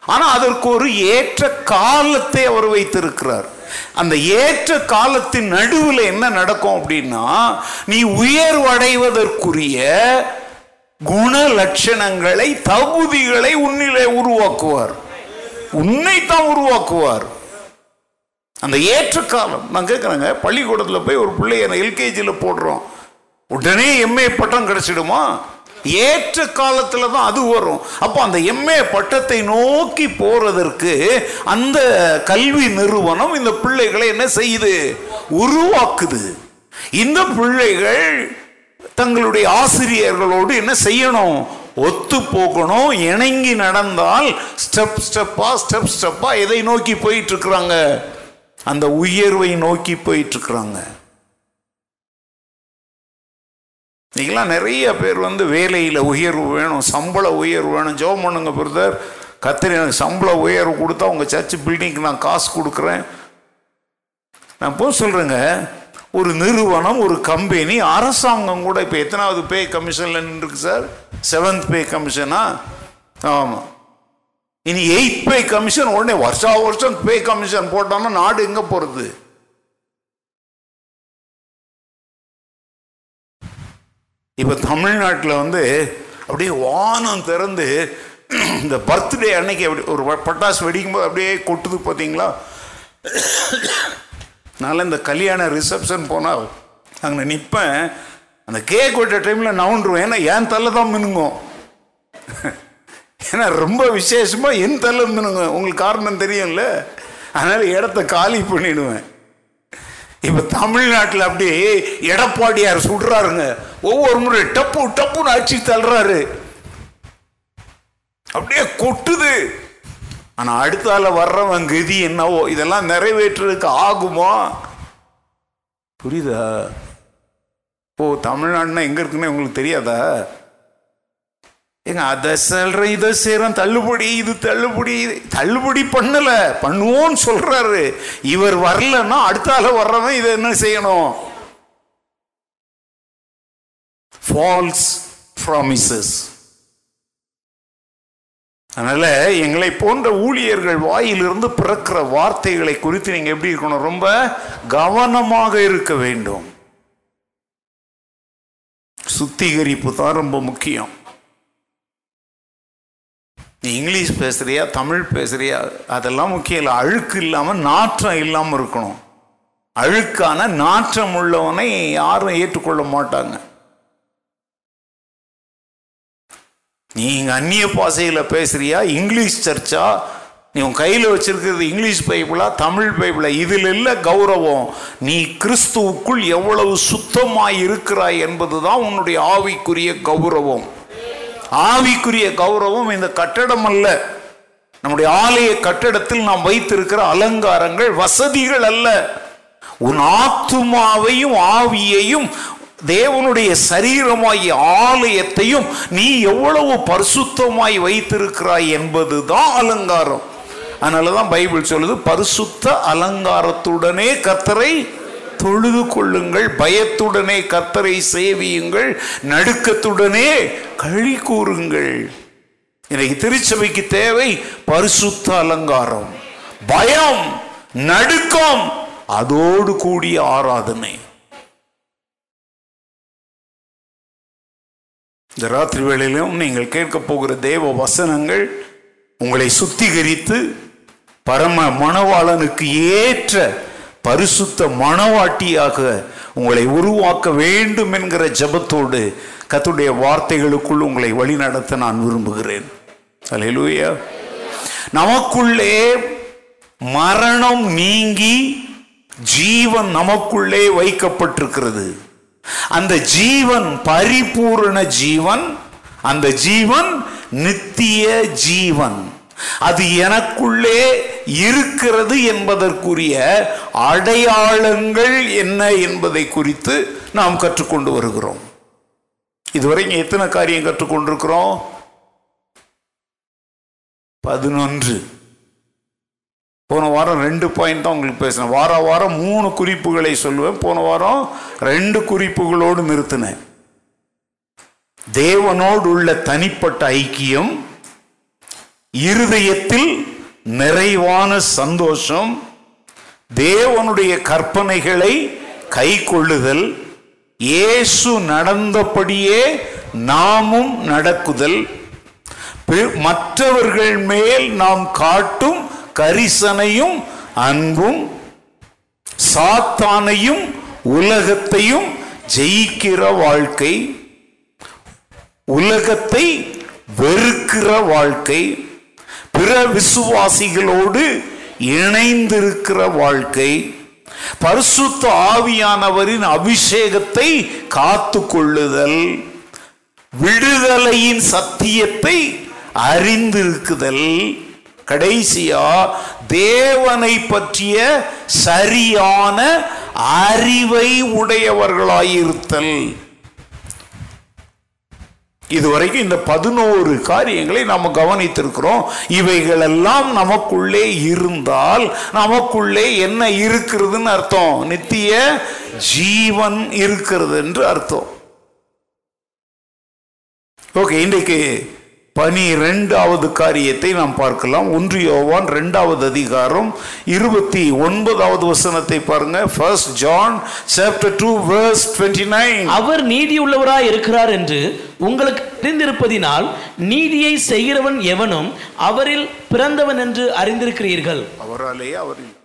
ஆனால் அதற்கு ஒரு ஏற்ற காலத்தை அவர் வைத்திருக்கிறார். அந்த ஏற்ற காலத்தின் நடுவில் என்ன நடக்கும் அப்படின்னா நீ உயர்வடைவதற்குரிய குண லட்சணங்களை தகுதிகளை உன்னிலே உருவாக்குவார். உன்னை தான் உருவாக்குவார். அந்த ஏற்ற காலம் நான் கேட்குறேங்க பள்ளிக்கூடத்தில் போய் ஒரு பிள்ளைய எல்கேஜியில் போடுறோம். உடனே எம்ஏ பட்டம் கிடச்சிடுமா? ஏற்ற காலத்தில் தான் அது வரும். அப்போ அந்த எம்ஏ பட்டத்தை நோக்கி போகிறதற்கு அந்த கல்வி நிறுவனம் இந்த பிள்ளைகளை என்ன செய்யுது? உருவாக்குது. இந்த பிள்ளைகள் தங்களுடைய ஆசிரியர்களோடு என்ன செய்யணும்? ஒத்து போகணும். இணங்கி நடந்தால் ஸ்டெப் ஸ்டெப்பா ஸ்டெப் ஸ்டெப்பா எதை நோக்கி போயிட்டு இருக்கிறாங்க? அந்த உயர்வை நோக்கி போயிட்டு இருக்கிறாங்க நிறைய பேர் வந்து வேலையில் உயர்வு வேணும் சம்பள உயர்வு வேணும். ஜோம் பண்ணுங்க பிரதர் கத்திரி எனக்கு சம்பள உயர்வு கொடுத்தா உங்கள் சர்ச் பில்டிங்க்கு நான் காசு கொடுக்குறேன். நான் போ சொல்கிறேங்க ஒரு நிறுவனம் ஒரு கம்பெனி அரசாங்கம் கூட இப்போ எத்தனாவது பே கமிஷனில் நின்றுருக்கு சார்? செவன்த் பே கமிஷனா? ஆமாம் இனி எயிட் பே கமிஷன் உடனே வருஷா வருஷம் பே கமிஷன் போட்டோம்னா நாடு எங்கே போகிறது இப்போ தமிழ்நாட்டில் வந்து அப்படியே வானம் திறந்து இந்த பர்த்டே அன்னைக்கு அப்படி ஒரு பட்டாசு வெடிக்கும்போது அப்படியே கொட்டுது பார்த்தீங்களா நான் இந்த கல்யாண ரிசப்ஷன் போனால் அங்கே நிற்பேன் அந்த கேக் வெட்ட டைமில் நவுண்டுருவேன் ஏன்னா என் தலை தான் மினுங்கும். ஏன்னா ரொம்ப விசேஷமாக என் தலை மினுங்க உங்களுக்கு காரணம் தெரியும்ல? அதனால் இடத்த காலி பண்ணிடுவேன். இப்போ தமிழ்நாட்டில் அப்படியே எடப்பாடியார் சுடுறாருங்க ஒவ்வொரு முறை டப்பு டப்புன்னு அடிச்சு தள்ளுறாரு. அப்படியே கொட்டுது. ஆனால் அடுத்தால வர்றவன் கதி என்னவோ இதெல்லாம் நிறைவேற்றுறதுக்கு ஆகுமா? புரியுதா? ஓ தமிழ்நாடுனா எங்கே இருக்குன்னு உங்களுக்கு தெரியாதா? ஏங்க அதை சொல்கிறேன் இதை செய்கிறேன் தள்ளுபடி இது தள்ளுபடி தள்ளுபடி பண்ணல பண்ணுவோன்னு சொல்றாரு. இவர் வரலன்னா அடுத்த வர்றவன் இதை என்ன செய்யணும்? ஃபால்ஸ் ப்ராமிசஸ் அதனால எங்களை போன்ற ஊழியர்கள் வாயிலிருந்து பிறக்கிற வார்த்தைகளை குறித்து நீங்க எப்படி இருக்கணும்? ரொம்ப கவனமாக இருக்க வேண்டும். சுத்திகரிப்பு தான் ரொம்ப முக்கியம். நீ இங்கிலீஷ் பேசுறியா தமிழ் பேசுறியா? அதெல்லாம் முக்கியம் இல்லை. அழுக்கு இல்லாமல் நாற்றம் இல்லாமல் இருக்கணும். அழுக்கான நாற்றம் உள்ளவனை யாரும் ஏற்றுக்கொள்ள மாட்டாங்க. நீங்கள் அந்நிய பாசையில் பேசுறியா? இங்கிலீஷ் சர்ச்சா? நீ உன் கையில் வச்சிருக்கிறது இங்கிலீஷ் பைபிளா தமிழ் பைபிளா? இதில் இல்லை கௌரவம். நீ கிறிஸ்துவுக்குள் எவ்வளவு சுத்தமாய் இருக்கிறாய் என்பது தான் உன்னுடைய ஆவிக்குரிய கௌரவம். ஆவிக்குரிய கௌரவம் இந்த கட்டடம் அல்ல. நம்முடைய ஆலய கட்டடத்தில் நாம் வைத்திருக்கிற அலங்காரங்கள் வசதிகள் அல்ல. உன் ஆத்துமாவையும் ஆவியையும் தேவனுடைய சரீரமாகிய ஆலயத்தையும் நீ எவ்வளவு பரிசுத்தமாய் வைத்திருக்கிறாய் என்பதுதான் அலங்காரம். அதனாலதான் பைபிள் சொல்லுது பரிசுத்த அலங்காரத்துடனே கத்தரை தொழுது கொள்ளுங்கள் பயத்துடனே கத்தரை சேவியுங்கள் நடுக்கத்துடனே கழி கூறுங்கள். இன்னைக்கு திருச்சபைக்கு தேவை பரிசுத்த அலங்காரம் பயம் நடுக்கம் அதோடு கூடிய ஆராதனை. இந்த ராத்திரி வேளையிலும் நீங்கள் கேட்க போகிற தேவ வசனங்கள் உங்களை சுத்திகரித்து பரம மணவாளனுக்கு ஏற்ற பரிசுத்த மனவாட்டியாக உங்களை உருவாக்க வேண்டும் என்கிற ஜபத்தோடு கத்துடைய வார்த்தைகளுக்குள் உங்களை வழிநடத்த நான் விரும்புகிறேன். அல்லேலூயா நமக்குள்ளே மரணம் நீங்கி ஜீவன் நமக்குள்ளே வைக்கப்பட்டிருக்கிறது. அந்த ஜீவன் பரிபூரண ஜீவன் அந்த ஜீவன் நித்திய ஜீவன். அது எனக்குள்ளே இருக்கிறது என்பதற்குரிய அடையாளங்கள் என்ன என்பதை குறித்து நாம் கற்றுக்கொண்டு வருகிறோம். இதுவரைக்கும் எத்தனை காரியம் கற்றுக்கொண்டிருக்கிறோம்? பதினொன்று. போன வாரம் ரெண்டு பாயிண்ட் தான் உங்களுக்கு பேசினேன். வார வாரம் மூணு குறிப்புகளை சொல்லுவேன். போன வாரம் ரெண்டு குறிப்புகளோடு நிறுத்தினேன். தேவனோடு உள்ள தனிப்பட்ட ஐக்கியம் இருதயத்தில் நிறைவான சந்தோஷம் தேவனுடைய கற்பனைகளை கை கொள்ளுதல் இயேசு நடந்தபடியே நாமும் நடக்குதல். மற்றவர்கள் மேல் நாம் காட்டும் கரிசனையும் அன்பும் சாத்தானையும் உலகத்தையும் ஜெயிக்கிற வாழ்க்கை உலகத்தை வெறுக்கிற வாழ்க்கை. பிற விசுவாசிகளோடு இணைந்திருக்கிற வாழ்க்கை பரிசுத்த ஆவியானவரின் அபிஷேகத்தை காத்து கொள்ளுதல் விடுதலையின் சத்தியத்தை அறிந்திருக்குதல். கடைசியா தேவனை பற்றிய சரியான அறிவை உடையவர்களாயிருத்தல். இதுவரைக்கும் இந்த பதினோரு காரியங்களை நாம் கவனித்திருக்கிறோம். இவைகளெல்லாம் நமக்குள்ளே இருந்தால் நமக்குள்ளே என்ன இருக்கிறதுன்னு அர்த்தம்? நித்திய ஜீவன் இருக்கிறது என்று அர்த்தம். ஓகே இன்றைக்கு பனிரெண்டாவது காரியத்தை நாம் பார்க்கலாம். ஒன்று யோவான் ரெண்டாவது அதிகாரம் இருபத்தி ஒன்பதாவது வசனத்தை பாருங்க. First John chapter two verse twenty nine அவர் நீதியுள்ளவராய் இருக்கிறார் என்று உங்களுக்கு தெரிந்திருப்பதினால் நீதியை செய்கிறவன் எவனும் அவரில் பிறந்தவன் என்று அறிந்திருக்கிறீர்கள். அவராலேயே அவர் இல்லை.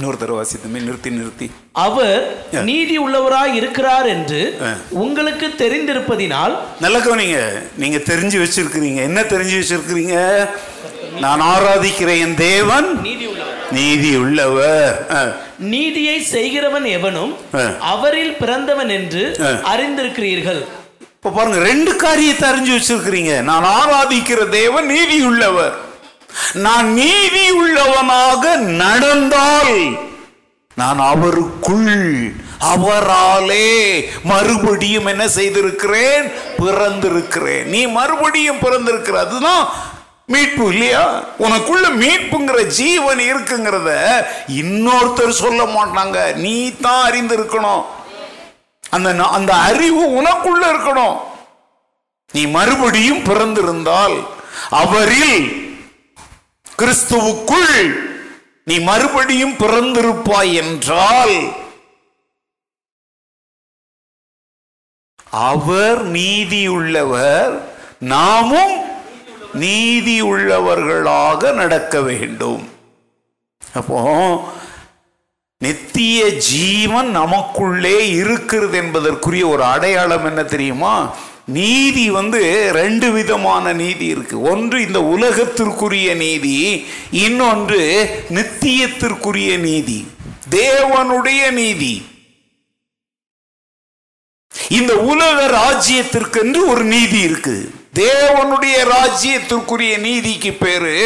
இன்னொரு தடவை வாசித்துமே நிறுத்தி நிறுத்தி. அவர் நீதி உள்ளவராய் இருக்கிறார் என்று. உங்களுக்கு தெரிந்திருப்பதினால் நல்ல கவனிங்க. நீங்க தெரிஞ்சு வச்சிருக்கிறீங்க. என்ன தெரிஞ்சு வச்சிருக்கிறீங்க? நான் ஆராதிக்கிற என் தேவன். நீதி உள்ளவர். நீதி உள்ளவர். நீதியை செய்கிறவன் எவனும். அவரில் பிறந்தவன் என்று. அறிந்திருக்கிறீர்கள். இப்ப பாருங்க ரெண்டு காரியத்தை அறிஞ்சு வச்சிருக்கிறீங்க. நான் ஆராதிக்கிற தேவன் நீதி உள்ளவர். நான் நீதி உள்ளவனாக நடந்தால் நான் அவருக்குள் அவராலே மறுபடியும் என்ன செய்திருக்கிறேன்? பிறந்திருக்கிறேன். நீ மறுபடியும் பிறந்திருக்கிற அதுதான் மீட்பு இல்லையா? உனக்குள்ள மீட்புங்கிற ஜீவன் இருக்குங்கிறத இன்னொருத்தர் சொல்ல மாட்டாங்க. நீ தான் அறிந்திருக்கணும். அந்த அந்த அறிவு உனக்குள்ள இருக்கணும். நீ மறுபடியும் பிறந்திருந்தால் அவரில் கிறிஸ்துவுக்குள் நீ மறுபடியும் பிறந்திருப்பாய் என்றால் அவர் நீதி உள்ளவர் நாமும் நீதி உள்ளவர்களாக நடக்க வேண்டும். அப்போ நித்திய ஜீவன் நமக்குள்ளே இருக்கிறது என்பதற்குரிய ஒரு அடையாளம் என்ன தெரியுமா? நீதி வந்து ரெண்டு விதமான நீதி இருக்கு. ஒன்று இந்த உலகத்திற்குரிய நீதி இன்னொன்று நித்தியத்திற்குரிய நீதி. தேவனுடைய நீதி. இந்த உலக ராஜ்யத்திற்கென்று ஒரு நீதி இருக்கு. தேவனுடைய ராஜ்யத்திற்குரிய நீதிக்கு பேரு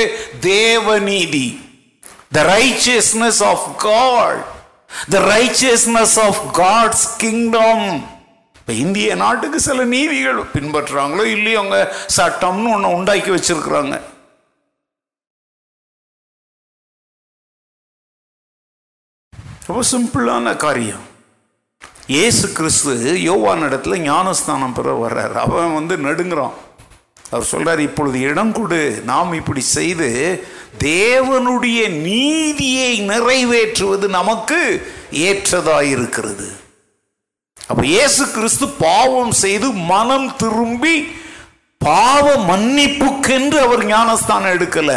தேவநீதி the righteousness of God the righteousness of God's kingdom இப்போ இந்திய நாட்டுக்கு சில நீதிகள் பின்பற்றுறாங்களோ இல்லையோ அவங்க சட்டம்னு ஒன்று உண்டாக்கி வச்சிருக்கிறாங்க. ரொம்ப சிம்பிளான காரியம். இயேசு கிறிஸ்து யோவான் இடத்துல ஞானஸ்தானம் பெற வர்றார். அவன் வந்து நடுங்கிறான். அவர் சொல்கிறார் இப்பொழுது இடம் கொடு. நாம் இப்படி செய்து தேவனுடைய நீதியை நிறைவேற்றுவது நமக்கு ஏற்றதாயிருக்கிறது. அப்போ இயேசு கிறிஸ்து பாவம் செய்து மனம் திரும்பி பாவ மன்னிப்புக்கென்று அவர் ஞானஸ்தானம் எடுக்கல.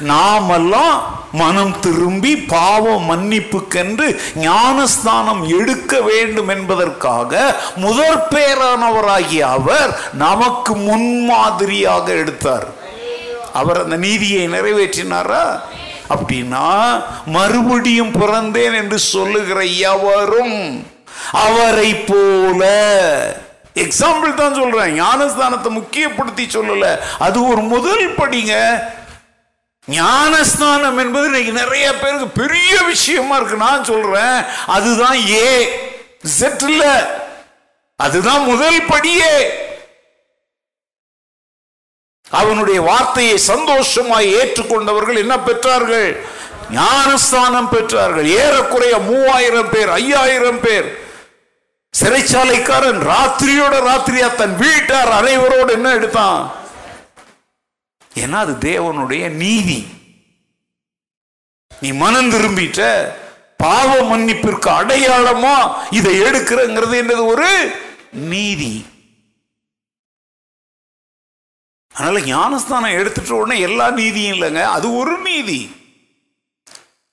நாமெல்லாம் மனம் திரும்பி பாவ மன்னிப்புக்கென்று ஞானஸ்தானம் எடுக்க வேண்டும் என்பதற்காக முதற் பேரானவராகிய அவர் நமக்கு முன்மாதிரியாக எடுத்தார். அவர் அந்த நீதியை நிறைவேற்றினாரா? அப்படின்னா மறுபடியும் பிறந்தேன் என்று சொல்லுகிற எவரும் அவரை போல. எக்ஸாம்பிள் தான் சொல்றேன். ஞானஸ்தானத்தை முக்கியப்படுத்தி சொல்லல. அது ஒரு முதல் படிங்க. ஞானஸ்தானம் என்பது இன்னைக்கு நிறைய பேருக்கு பெரிய விஷயமா இருக்கு. நான் சொல்றேன். அதுதான் ஏ செட் இல்ல. அதுதான் முதல் படியே. அவனுடைய வார்த்தையை சந்தோஷமாய் ஏற்றுக்கொண்டவர்கள் என்ன பெற்றார்கள்? ஞானஸ்தானம் பெற்றார்கள். ஏறக்குறைய மூவாயிரம் பேர் ஐயாயிரம் பேர். சிறைச்சாலைக்காரன் ராத்திரியோட ராத்திரியா தன் வீட்டார் அனைவரோடு என்ன எடுத்தான்? ஏன்னா அது தேவனுடைய நீதி. நீ மனம் திரும்பிட்ட பாவ மன்னிப்பிற்கு அடையாளமா இதை எடுக்கிறங்கிறது என்னது ஒரு நீதி. அதனால ஞானஸ்தானம் எடுத்துட்ட உடனே எல்லா நீதியும் இல்லைங்க அது ஒரு நீதி.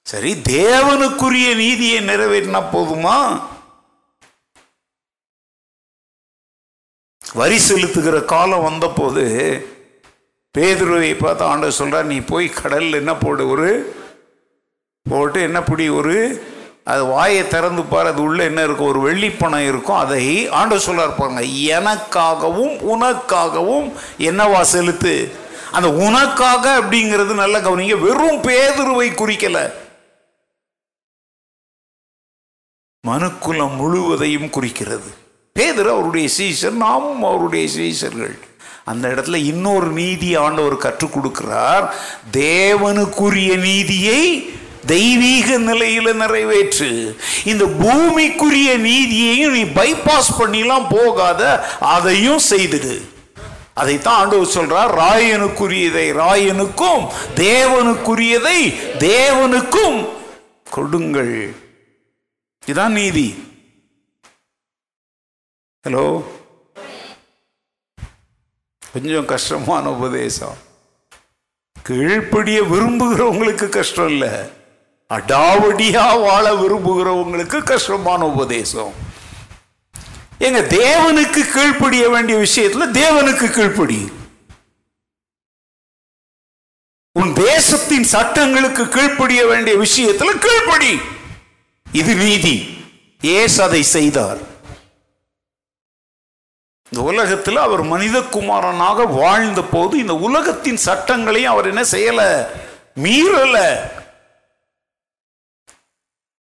சரி தேவனுக்குரிய நீதியை நிறைவேற்றினா போதுமா? வரி செலுத்துகிற காலம் வந்தபோது பேதுருவை பார்த்து ஆண்டவர் சொல்றார் நீ போய் கடலில் என்ன போடு ஒரு போட்டு என்ன பிடி ஒரு அது வாயை திறந்து பாரு அது உள்ளே என்ன இருக்கும் ஒரு வெள்ளிப்பணம் இருக்கும். அதை ஆண்டவர் சொல்றார் பாருங்க எனக்காகவும் உனக்காகவும் என்னவா செலுத்து? அந்த உனக்காக அப்படிங்கிறது நல்ல கவனிங்க வெறும் பேதுருவை குறிக்கல. மனுக்குலம் முழுவதையும் குறிக்கிறது. பேதர் அவருடைய சீசர் நாமும் அவருடைய சீசர்கள். அந்த இடத்துல இன்னொரு நீதி ஆண்டவர் கற்றுக் கொடுக்கிறார். தேவனுக்குரிய நீதியை தெய்வீக நிலையில் நிறைவேற்று. இந்த பூமிக்குரிய நீதியையும் நீ பைபாஸ் பண்ணிலாம் போகாத அதையும் செய்துடு. அதைத்தான் ஆண்டவர் சொல்றார் ராயனுக்குரியதை ராயனுக்கும் தேவனுக்குரியதை தேவனுக்கும் கொடுங்கள். இதுதான் நீதி. ஹலோ கொஞ்சம் கஷ்டமான உபதேசம். கீழ்ப்படிய விரும்புகிறவங்களுக்கு கஷ்டம் இல்லை. அடாவடியாக வாழ விரும்புகிறவங்களுக்கு கஷ்டமான உபதேசம். எங்க தேவனுக்கு கீழ்ப்படிய வேண்டிய விஷயத்துல தேவனுக்கு கீழ்ப்படி. உன் தேசத்தின் சட்டங்களுக்கு கீழ்ப்படிய வேண்டிய விஷயத்துல கீழ்ப்படி. இது நீதி. ஏசு அதை செய்தார். இந்த உலகத்தில் அவர் மனிதகுமாரனாக வாழ்ந்த போது இந்த உலகத்தின் சட்டங்களையும் அவர் என்ன செய்யல? மீறல.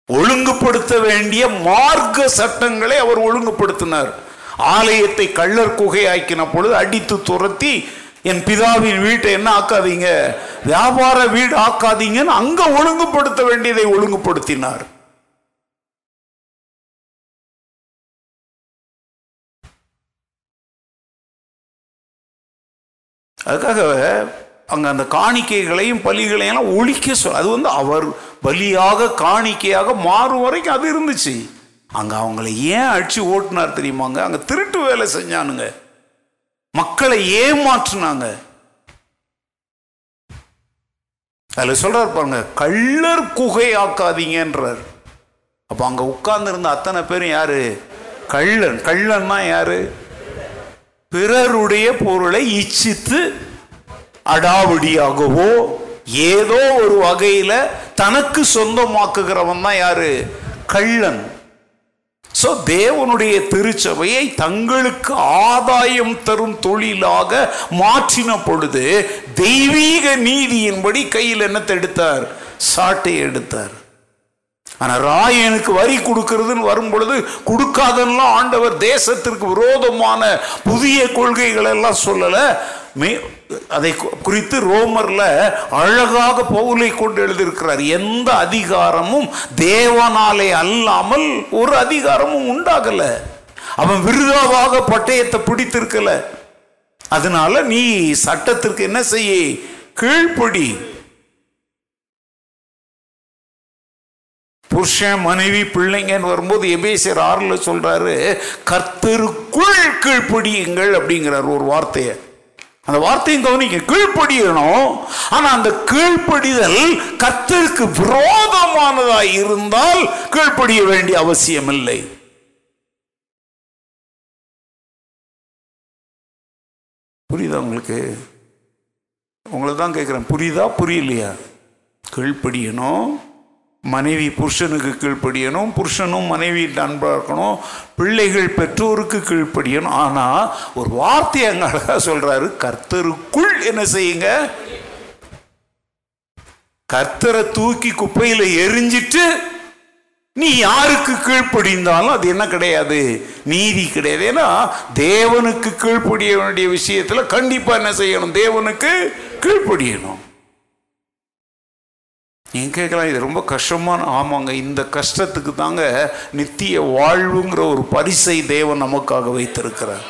ஒழுங்குபடுத்த வேண்டிய மார்க்க சட்டங்களை அவர் ஒழுங்குபடுத்தினார். ஆலயத்தை கள்ளர் குகையாக்கின பொழுது அடித்து துரத்தி என் பிதாவின் வீட்டை என்ன ஆக்காதீங்க? வியாபார வீடு ஆக்காதீங்கன்னு அங்க ஒழுங்குபடுத்த வேண்டியதை ஒழுங்குபடுத்தினார். அதுக்காக அங்கே அந்த காணிக்கைகளையும் பலிகளையெல்லாம் ஒழிக்க சொல் அது வந்து அவர் பலியாக காணிக்கையாக மாறும் வரைக்கும் அது இருந்துச்சு. அங்கே அவங்களை ஏன் அடிச்சு ஓட்டுனார் தெரியுமாங்க அங்கே? திருட்டு வேலை செஞ்சானுங்க. மக்களை ஏமாற்றினாங்க. அதில் சொல்கிறார் பாருங்க கள்ளர் குகை ஆக்காதீங்கன்றார் அப்போ அங்கே உட்கார்ந்து இருந்த அத்தனை பேரும் யாரு? கள்ளன். கள்ளன்னா யாரு? பிறருடைய பொருளை இச்சித்து அடாவடியாகவோ ஏதோ ஒரு வகையில தனக்கு சொந்தமாக்குகிறவன் தான் யாரு? கள்ளன். சோ தேவனுடைய திருச்சபையை தங்களுக்கு ஆதாயம் தரும் தொழிலாக மாற்றின பொழுது தெய்வீக நீதியின்படி கையில் என்னத்தை எடுத்தார்? சாட்டை எடுத்தார். ஆனால் ராயனுக்கு வரி கொடுக்கறதுன்னு வரும் பொழுது ஆண்டவர் தேசத்திற்கு விரோதமான புதிய கொள்கைகள் எல்லாம் சொல்லலை. மே அதை குறித்து ரோமரில் அழகாக பவுலை கொண்டு எழுதியிருக்கிறார். எந்த அதிகாரமும் தேவனாலே அல்லாமல் ஒரு அதிகாரமும் உண்டாகலை. அவன் விருதாவாக பட்டயத்தை பிடித்திருக்கல. அதனால நீ சட்டத்திற்கு என்ன செய்ய? கீழ்ப்படி. புருஷன் மனைவி பிள்ளைங்கன்னு வரும்போது எபேசியர் ஆறுல சொல்றாரு கர்த்தருக்குள் கீழ்ப்படியுங்கள் அப்படிங்கிறார் ஒரு வார்த்தையை. அந்த வார்த்தையும் கவனிக்க கீழ்ப்படியணும். ஆனா அந்த கீழ்ப்படிதல் கர்த்தருக்கு விரோதமானதாக இருந்தால் கீழ்ப்படிய வேண்டிய அவசியம் இல்லை புரியுதா உங்களுக்கு? உங்களை தான் கேட்குறேன் புரியுதா? புரியலையா? கீழ்ப்படியணும். மனைவி புருஷனுக்கு கீழ்ப்படியணும் புருஷனும் மனைவி அன்பாக இருக்கணும் பிள்ளைகள் பெற்றோருக்கு கீழ்ப்படியணும். ஆனால் ஒரு வார்த்தை அங்கே அழகாக சொல்கிறாரு கர்த்தருக்குள் என்ன செய்யுங்க? கர்த்தரை தூக்கி குப்பையில் எரிஞ்சிட்டு நீ யாருக்கு கீழ்ப்படிந்தாலும் அது என்ன கிடையாது? நீதி கிடையாது. ஏன்னா தேவனுக்கு கீழ்ப்படிய வேண்டிய விஷயத்தில் கண்டிப்பாக என்ன செய்யணும்? தேவனுக்கு கீழ்ப்படியணும். நீங்கள் கேட்கலாம் இது ரொம்ப கஷ்டமான ஆமாங்க இந்த கஷ்டத்துக்கு தாங்க நித்திய வாழ்வுங்கிற ஒரு பரிசை தேவன் நமக்காக வைத்திருக்கிறார்.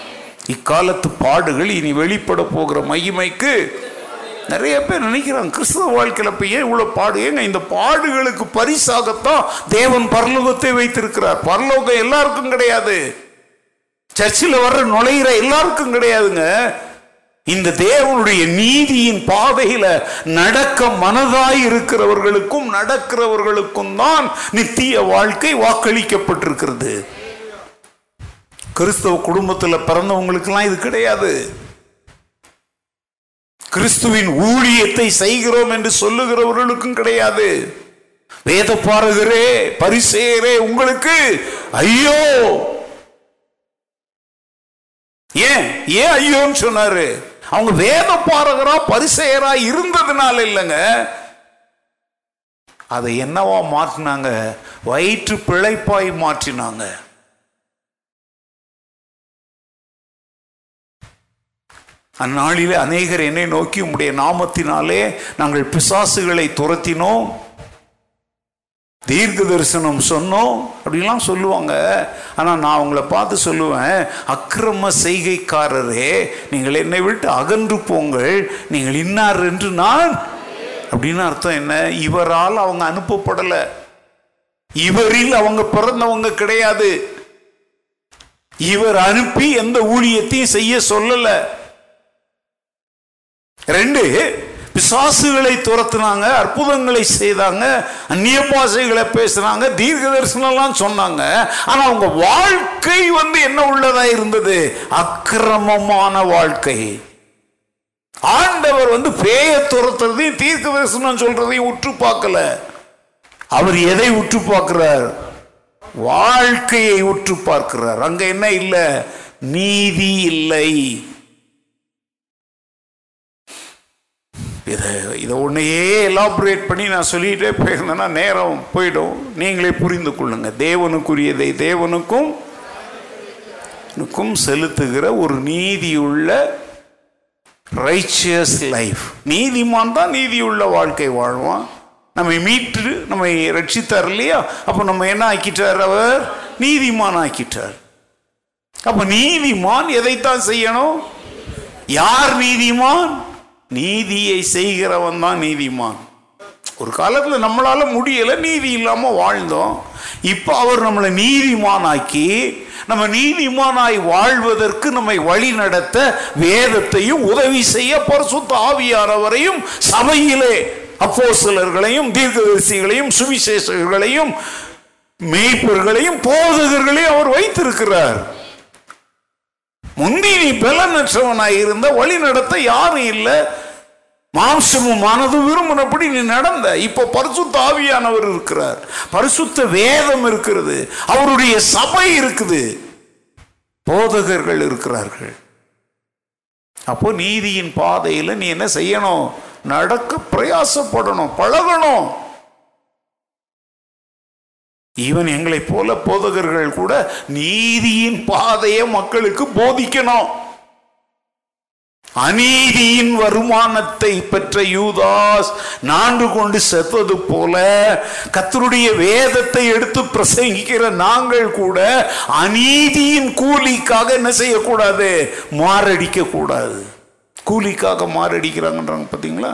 இக்காலத்து பாடுகள் இனி வெளிப்பட போகிற மகிமைக்கு நிறைய பேர் நினைக்கிறாங்க கிறிஸ்தவ வாழ்க்கையில் இப்போ ஏன் இவ்வளோ பாடு? ஏங்க இந்த பாடுகளுக்கு பரிசாகத்தான் தேவன் பரலோகத்தை வைத்திருக்கிறார். பரலோகம் எல்லாருக்கும் கிடையாது. சர்ச்சில் வர்ற நுழையிற எல்லாருக்கும் கிடையாதுங்க. இந்த தேவனுடைய நீதியின் பாதையில நடக்க மனதாய் இருக்கிறவர்களுக்கும் நடக்கிறவர்களுக்கும் தான் நித்திய வாழ்க்கை வாக்களிக்கப்பட்டிருக்கிறது. கிறிஸ்தவ குடும்பத்தில் பிறந்தவங்களுக்கெல்லாம் இது கிடையாது. கிறிஸ்துவின் ஊழியத்தை செய்கிறோம் என்று சொல்லுகிறவர்களுக்கும் கிடையாது. வேத பாரகரே பரிசேரே உங்களுக்கு ஐயோ! ஏன்? ஏன் ஐயோன்னு சொன்னாரு? அவங்க வேத பாரகரா பரிசெயரா இருந்ததுனால இல்லைங்க. அதை என்னவா மாற்றினாங்க? வயிற்று பிழைப்பாய் மாற்றினாங்க. அந்நாளிலே அநேகர் என்னை நோக்கி உம்முடைய நாமத்தினாலே நாங்கள் பிசாசுகளை துரத்தினோம். தீர்க்க தரிசனம் சொன்னோம் அப்படிலாம் சொல்லுவாங்க. ஆனால் நான் உங்களை பார்த்து சொல்லுவேன் அக்கிரம செய்கைக்காரரே நீங்கள் என்னை விட்டு அகன்று போங்கள் நீங்கள் இன்னார் என்று நான் அப்படின்னு அர்த்தம் என்ன? இவரால் அவங்க அனுப்பப்படலை. இவரில் அவங்க பிறந்தவங்க கிடையாது. இவர் அனுப்பி எந்த ஊழியத்தையும் செய்ய சொல்லலை. ரெண்டு பிசாசுகளை துரத்துனாங்க அற்புதங்களை செய்தாங்க அந்நிய பாசைகளை பேசுனாங்க தீர்க்க தரிசனம்லாம் சொன்னாங்க. ஆனா அவங்க வாழ்க்கை வந்து என்ன உள்ளதா இருந்தது? அக்கிரமமான வாழ்க்கை. ஆண்டவர் வந்து பேய துரத்துறதையும் தீர்க்க தரிசனம் சொல்றதையும் உற்று பார்க்கல. அவர் எதை உற்று பார்க்கிறார்? வாழ்க்கையை உற்று பார்க்கிறார். அங்க என்ன இல்லை? நீதி இல்லை. இதை இதை ஒன்றையே எலாபரேட் பண்ணி நான் சொல்லிகிட்டே போயிருந்தேன்னா நேரம் போயிடும். நீங்களே புரிந்து கொள்ளுங்க. தேவனுக்குரியதை தேவனுக்கும் செலுத்துகிற ஒரு நீதியுள்ள ரைச்சியஸ் லைஃப் நீதிமான் தான் நீதியுள்ள வாழ்க்கை வாழ்வான். நம்மை மீட்டு நம்மை ரட்சித்தார் இல்லையா? அப்போ நம்ம என்ன ஆக்கிட்டார் அவர்? நீதிமான் ஆக்கிட்டார். அப்போ நீதிமான் எதைத்தான் செய்யணும்? யார் நீதிமான்? நீதியை செய்கிறவன் தான் நீதிமான். ஒரு காலத்தில் நம்மளால் முடியல நீதி இல்லாமல் வாழ்ந்தோம். இப்போ அவர் நம்மளை நீதிமானாக்கி நம்ம நீதிமானாய் வாழ்வதற்கு நம்மை வழி நடத்த வேதத்தையும் உதவி செய்ய பரிசுத்த ஆவியானவரையும் சபையிலே அப்போஸ்தலர்களையும் தீர்க்கதரிசிகளையும் சுவிசேஷகர்களையும் மேய்ப்பர்களையும் போதகர்களையும் அவர் வைத்திருக்கிறார். முந்தி நீ பலனற்றவனாய் இருந்த வழி நடத்த யாரும் இல்லை. மாம்சமும் மனதும் விரும்பினபடி நீ நடந்த. இப்போ பரிசுத்த ஆவியானவர் இருக்கிறார். பரிசுத்த வேதம் இருக்கிறது. அவருடைய சபை இருக்குது. போதகர்கள் இருக்கிறார்கள். அப்போ நீதியின் பாதையில் நீ என்ன செய்யணும்? நடக்க பிரயாசப்படணும் பழகணும். ஈவன் எங்களை போல போதகர்கள் கூட நீதியின் பாதையை மக்களுக்கு போதிக்கணும். அநீதியின் வருமானத்தை பெற்ற யூதாஸ் நான்கு கொண்டு செத்தது போல கத்தருடைய வேதத்தை எடுத்து பிரசங்கிக்கிற நாங்கள் கூட அநீதியின் கூலிக்காக என்ன செய்யக்கூடாது? மாரடிக்க கூடாது கூலிக்காக மாரடிக்கிறாங்கன்றாங்க பார்த்தீங்களா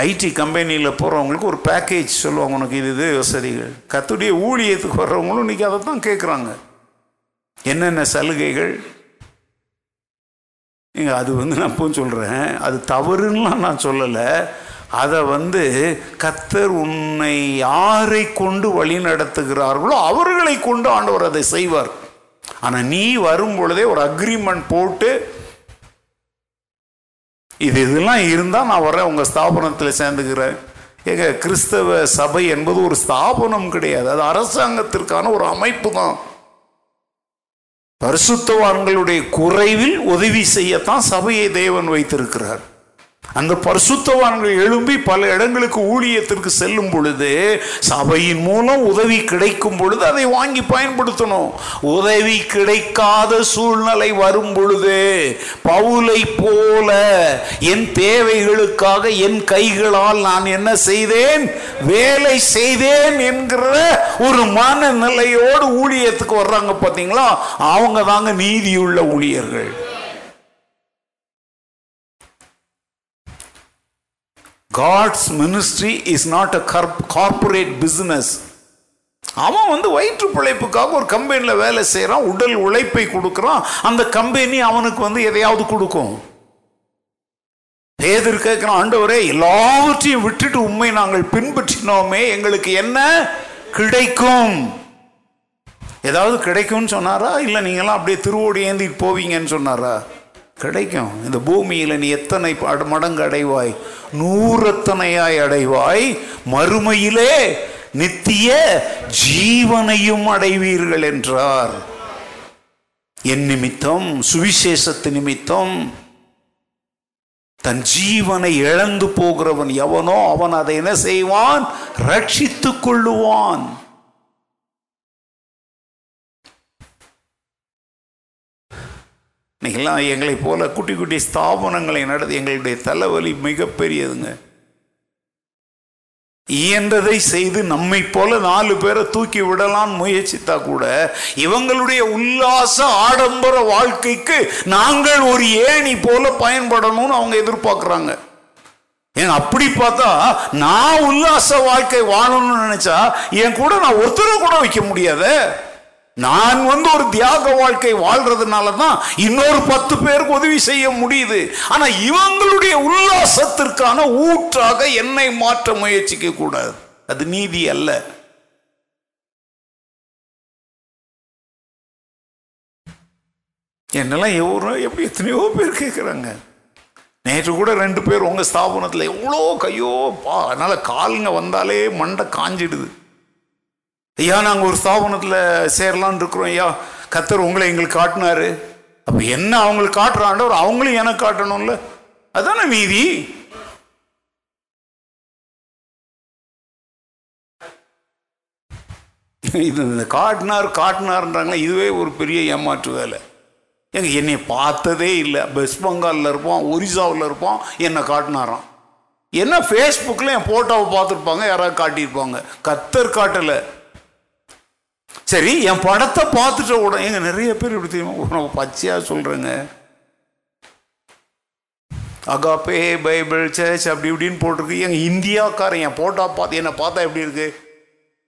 ஐடி கம்பெனியில் போகிறவங்களுக்கு ஒரு பேக்கேஜ் சொல்லுவாங்க உனக்கு இது இது வசதிகள் கத்துடைய ஊழியத்துக்கு வர்றவங்களும் இன்றைக்கி அதை தான் கேட்குறாங்க என்னென்ன சலுகைகள்? நீங்கள் அது வந்து நான் இப்போ சொல்கிறேன் அது தவறுன்னெலாம் நான் சொல்லலை. அதை வந்து கத்தர் உன்னை யாரை கொண்டு வழி நடத்துகிறார்களோ அவர்களை கொண்டு ஆண்டவர் அதை செய்வார். ஆனால் நீ வரும் பொழுதே ஒரு அக்ரிமெண்ட் போட்டு இது இதெல்லாம் இருந்தால் நான் வரேன் உங்கள் ஸ்தாபனத்தில் சேர்ந்துக்கிறேன். ஏங்க கிறிஸ்தவ சபை என்பது ஒரு ஸ்தாபனம் கிடையாது. அது அரசாங்கத்திற்கான ஒரு அமைப்பு தான் பரிசுத்தவான்களுடைய குறைவில் உதவி செய்யத்தான் சபையை தேவன் வைத்திருக்கிறார். அந்த பரிசுத்தவான்கள் எழும்பி பல இடங்களுக்கு ஊழியத்திற்கு செல்லும் பொழுது சபையின் மூலம் உதவி கிடைக்கும் பொழுது அதை வாங்கி பயன்படுத்தணும். உதவி கிடைக்காத சூழ்நிலை வரும் பொழுது பவுலை போல என் தேவைகளுக்காக என் கைகளால் நான் என்ன செய்தேன்? வேலை செய்தேன் என்கிற ஒரு மனநிலையோடு ஊழியத்துக்கு வர்றாங்க பார்த்தீங்களா அவங்க தாங்க நீதியுள்ள ஊழியர்கள். God's ministry is not a corporate business அவன் வந்து வயிற்று பிழைப்புக்காக ஒரு கம்பெனியில் வேலை செய்கிறான் உடல் உழைப்பை கொடுக்குறான். அந்த கம்பெனி அவனுக்கு வந்து எதையாவது கொடுக்கும். பேதர் கேட்கிறான் ஆண்டவரே எல்லாவற்றையும் விட்டுட்டு உண்மை நாங்கள் பின்பற்றினோமே எங்களுக்கு என்ன கிடைக்கும்? ஏதாவது கிடைக்கும்னு சொன்னாரா? இல்லை நீங்களாம் அப்படியே திருவோடு ஏந்திட்டு போவீங்கன்னு சொன்னாரா? கிடைக்கும். இந்த பூமியில் நீ எத்தனை மடங்கு அடைவாய்? நூறத்தனையாய் அடைவாய். மறுமையிலே நித்திய ஜீவனையும் அடைவீர்கள் என்றார். என் நிமித்தம் சுவிசேஷத்து நிமித்தம் தன் ஜீவனை இழந்து போகிறவன் எவனோ அவன் அதை என்ன செய்வான்? ரட்சித்துக் கொள்ளுவான். இன்றைக்கெல்லாம் எங்களைப் போல குட்டி குட்டி ஸ்தாபனங்களை நடத்தி எங்களுடைய தலைவலி மிகப்பெரியதுங்க. இயன்றதை செய்து நம்மை போல நாலு பேரை தூக்கி விடலாம் முயற்சித்தா கூட இவங்களுடைய உல்லாச ஆடம்பர வாழ்க்கைக்கு நாங்கள் ஒரு ஏணி போல பயன்படணும்னு அவங்க எதிர்பார்க்குறாங்க. ஏன் அப்படி பார்த்தா நான் உல்லாச வாழ்க்கை வாழணும்னு நினைச்சா என் கூட நான் ஒருத்தரை கூட வைக்க முடியாதே? நான் வந்து ஒரு தியாக வாழ்க்கை வாழ்றதுனால தான் இன்னொரு பத்து பேருக்கு உதவி செய்ய முடியுது. ஆனா இவங்களுடைய உல்லாசத்திற்கான ஊற்றாக என்னை மாற்ற முயற்சிக்க கூடாது. அது நீதி அல்ல. என்னெல்லாம் எவ்வளோ எப்படி எத்தனையோ பேர் கேட்குறாங்க நேற்று கூட ரெண்டு பேர் உங்கள் ஸ்தாபனத்தில் எவ்வளோ கையோ பா அதனால் காலுங்க வந்தாலே மண்டை காஞ்சிடுது. ஐயா நாங்கள் ஒரு ஸ்தாபனத்தில் சேரலான் இருக்கிறோம் ஐயா. கத்தர் உங்களை எங்களுக்கு காட்டினாரு. அப்போ என்ன அவங்களுக்கு காட்டுறாண்டவர் அவங்களும் எனக்கு காட்டணும்ல. அதானே மீதி? இது இந்த காட்டினார் காட்டினார்ன்றாங்களே இதுவே ஒரு பெரிய ஏமாற்று வேலை. எங்க என்னை பார்த்ததே இல்லை. வெஸ்ட் பெங்காலில் இருப்போம் ஒரிசாவில் இருப்போம் என்னை காட்டினாராம். என்ன ஃபேஸ்புக்கில் என் ஃபோட்டோவை பார்த்துருப்பாங்க யாராவது காட்டியிருப்பாங்க. கத்தர் காட்டலை. சரி என் படத்தை பார்த்துட்ட உடனே எங்க நிறைய பேர் இப்படி தெரியுமா? பச்சையாக சொல்கிறேங்க அகாப்பே பைபிள் சர்ச் அப்படி இப்படின்னு போட்டிருக்கு. எங்க இந்தியாக்காரன் என் போட்டா பார்த்து என்னை பார்த்தா எப்படி இருக்கு?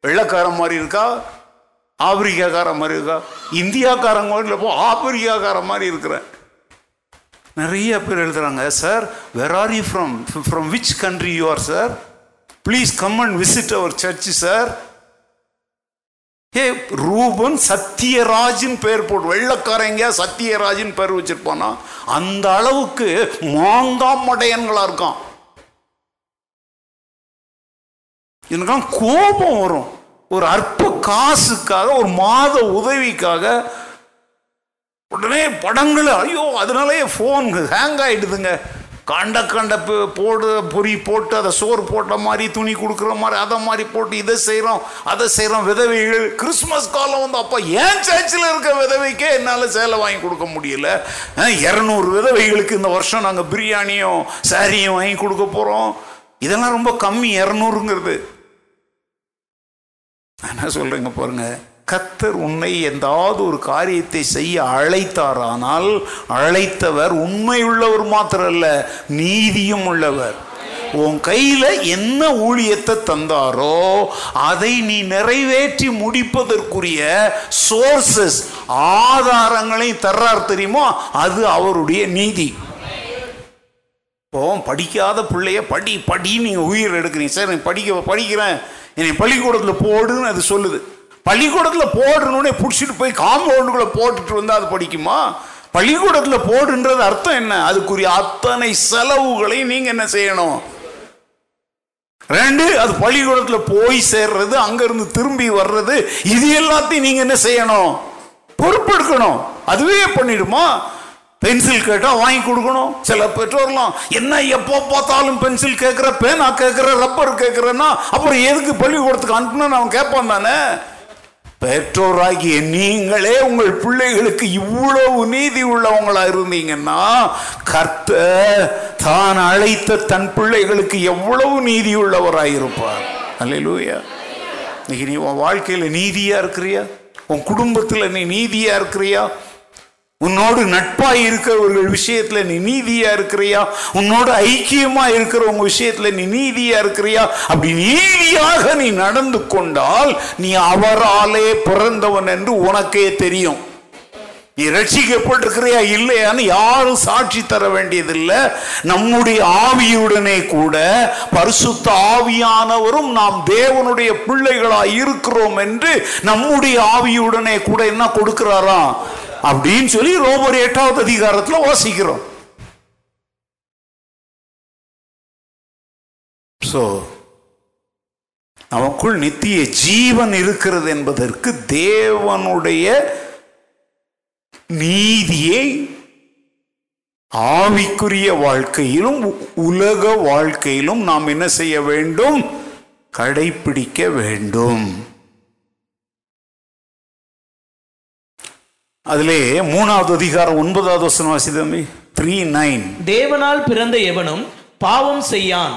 வெள்ளக்காரன் மாதிரி இருக்கா? ஆப்பிரிக்காக்காரன் மாதிரி இருக்கா? இந்தியாக்காரங்க இல்லை போ ஆப்பிரிக்காக்காரன் மாதிரி இருக்கிறேன். நிறைய பேர் எழுதுறாங்க sir where are you from from which country you are sir please come and visit our church sir A Ruben சத்தியராஜின் பேர் போட்டு வெள்ளக்காரங்க சத்தியராஜின் பேர் வச்சிருப்பானா? அந்த அளவுக்கு மாங்காமடையன்களா இருக்கான். எனக்கெல்லாம் கோபம் வரும். ஒரு அற்ப காசுக்காக ஒரு மாத உதவிக்காக உடனே படங்கள் ஐயோ அதனாலே ஃபோன் ஹேங் ஆயிடுதுங்க. கண்ட கண்ட போடு பொறி போட்டு அதை சோறு போட்ட மாதிரி துணி கொடுக்குற மாதிரி அதை மாதிரி போட்டு இதை செய்கிறோம் அதை செய்கிறோம் விதவைகள் கிறிஸ்மஸ் காலம் வந்து அப்போ ஏன் சர்ச்சில் இருக்க விதவைக்கே என்னால் சேலை வாங்கி கொடுக்க முடியல? இரநூறு விதவைகளுக்கு இந்த வருஷம் நாங்கள் பிரியாணியும் சாரியும் வாங்கி கொடுக்க போகிறோம் இதெல்லாம் ரொம்ப கம்மி இரநூறுங்கிறது. நான் என்ன சொல்றேங்க பாருங்கள் கத்தர் உன்னை எந்தாவது ஒரு காரியத்தை செய்ய அழைத்தாரானால் அழைத்தவர் உண்மை உள்ளவர் மாத்திரம் அல்ல நீதியும் உள்ளவர். உன் கையில் என்ன ஊழியத்தை தந்தாரோ அதை நீ நிறைவேற்றி முடிப்பதற்குரிய சோர்சஸ் ஆதாரங்களை தர்றார் தெரியுமோ அது அவருடைய நீதி. இப்போ படிக்காத பிள்ளைய படி படி நீங்கள் உயிர் எடுக்கிறீங்க. சார் நான் படிக்க படிக்கிறேன். என்னை பள்ளிக்கூடத்தில் போடுன்னு அது சொல்லுது. பள்ளிக்கூடத்தில் போடுறோன்னே பிடிச்சிட்டு போய் காம்பவுண்டுக்குள்ளே போட்டுட்டு வந்தால் அது படிக்குமா? பள்ளிக்கூடத்தில் போடுன்றது அர்த்தம் என்ன? அதுக்குரிய அத்தனை செலவுகளையும் நீங்கள் என்ன செய்யணும்? ரெண்டு அது பள்ளிக்கூடத்தில் போய் சேர்றது அங்கேருந்து திரும்பி வர்றது இது எல்லாத்தையும் நீங்கள் என்ன செய்யணும்? பொறுப்பெடுக்கணும். அதுவே பண்ணிடுமா? பென்சில் கேட்டால் வாங்கி கொடுக்கணும். சில பெற்றோர்லாம் என்ன எப்போ பார்த்தாலும் பென்சில் கேட்குற பேனா கேட்குற ரப்பர் கேட்குறேன்னா அப்புறம் எதுக்கு பள்ளிக்கூடத்துக்கு அனுப்பணும்னு அவன் கேட்பான் தானே? பெற்றோராகிய நீங்களே உங்கள் பிள்ளைகளுக்கு இவ்வளவு நீதி உள்ளவங்களா இருந்தீங்கன்னா கர்த்த தான் அழைத்த தன் பிள்ளைகளுக்கு எவ்வளவு நீதி உள்ளவராயிருப்பார். அல்லையா இன்னைக்கு நீ உன் வாழ்க்கையில நீதியா இருக்கிறியா? உன் குடும்பத்தில் நீ நீதியா இருக்கிறியா? உன்னோடு நட்பாய் இருக்கிறவர்கள் விஷயத்துல நீ நீதியா இருக்கிறியா? உன்னோடு ஐக்கியமா இருக்கிறவங்க விஷயத்துல நீ நீதியா இருக்கிறியா? அப்படி நீதியாக நீ நடந்து கொண்டால் நீ அவராலே பிறந்தவன் என்று உனக்கே தெரியும். நீ ரட்சிக்கப்பட்டிருக்கிறியா இல்லையான்னு யாரும் சாட்சி தர வேண்டியதில்லை. நம்முடைய ஆவியுடனே கூட பரிசுத்த ஆவியானவரும் நாம் தேவனுடைய பிள்ளைகளாய் இருக்கிறோம் என்று நம்முடைய ஆவியுடனே கூட என்ன கொடுக்கிறாராம் அப்படின்னு சொல்லி ரோமர் எட்டாவது அதிகாரத்தில் வாசிக்கிறோம். ஸோ நமக்குள் நித்திய ஜீவன் இருக்கிறது என்பதற்கு தேவனுடைய நீதியை ஆவிக்குரிய வாழ்க்கையிலும் உ- உலக வாழ்க்கையிலும் நாம் என்ன செய்ய வேண்டும்? கடைபிடிக்க வேண்டும். அதிலே மூணாவது அதிகாரம் ஒன்பதாவது வசனம் வாசிதம்பி த்ரீ நைன் தேவனால் பிறந்த எவனும் பாவம் செய்யான்.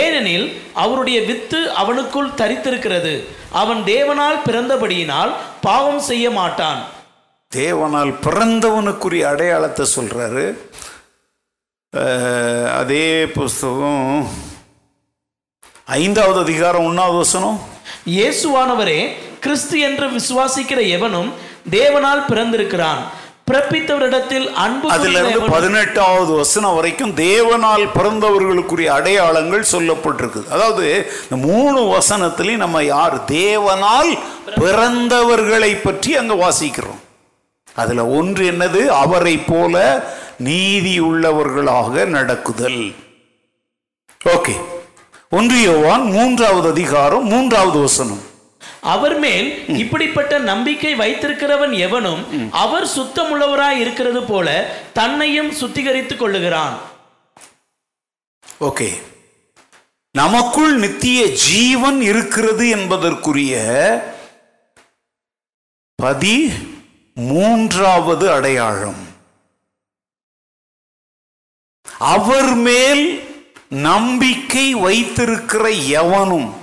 ஏனெனில் அவருடைய வித்து அவனுக்குள் தரித்திருக்கிறது. அவன் தேவனால் பிறந்தபடியினால் பாவம் செய்ய மாட்டான். தேவனால் பிறந்தவனுக்குரிய அடையாளத்தை சொல்றாரு. அதே புஸ்தகம் ஐந்தாவது அதிகாரம் ஒன்னாவது வசனம். இயேசுவானவரே கிறிஸ்து என்று விசுவாசிக்கிற எவனும் தேவனால் பிறந்திருக்கிறான். பிறப்பித்தவரிடத்தில் அன்பு அதுல இருந்து பதினெட்டாவது வசனம் வரைக்கும் தேவனால் பிறந்தவர்களுக்குரிய அடையாளங்கள் சொல்லப்பட்டிருக்கு அதாவது இந்த மூணு வசனத்திலையும் நம்ம யார் தேவனால் பிறந்தவர்களை பற்றி அங்க வாசிக்கிறோம். அதுல ஒன்று என்னது? அவரை போல நீதி உள்ளவர்களாக நடக்குதல். ஓகே. ஒன்று யோவான் மூன்றாவது அதிகாரம் மூன்றாவது வசனம். அவர் மேல் இப்படிப்பட்ட நம்பிக்கை வைத்திருக்கிறவன் எவனும் அவர் சுத்தமுள்ளவராய் இருக்கிறது போல தன்னையும் சுத்திகரித்துக் கொள்ளுகிறான். ஓகே. நமக்குள் நித்திய ஜீவன் இருக்கிறது என்பதற்குரிய பதி மூன்றாவது அடையாளம். அவர் மேல் நம்பிக்கை வைத்திருக்கிற எவனும்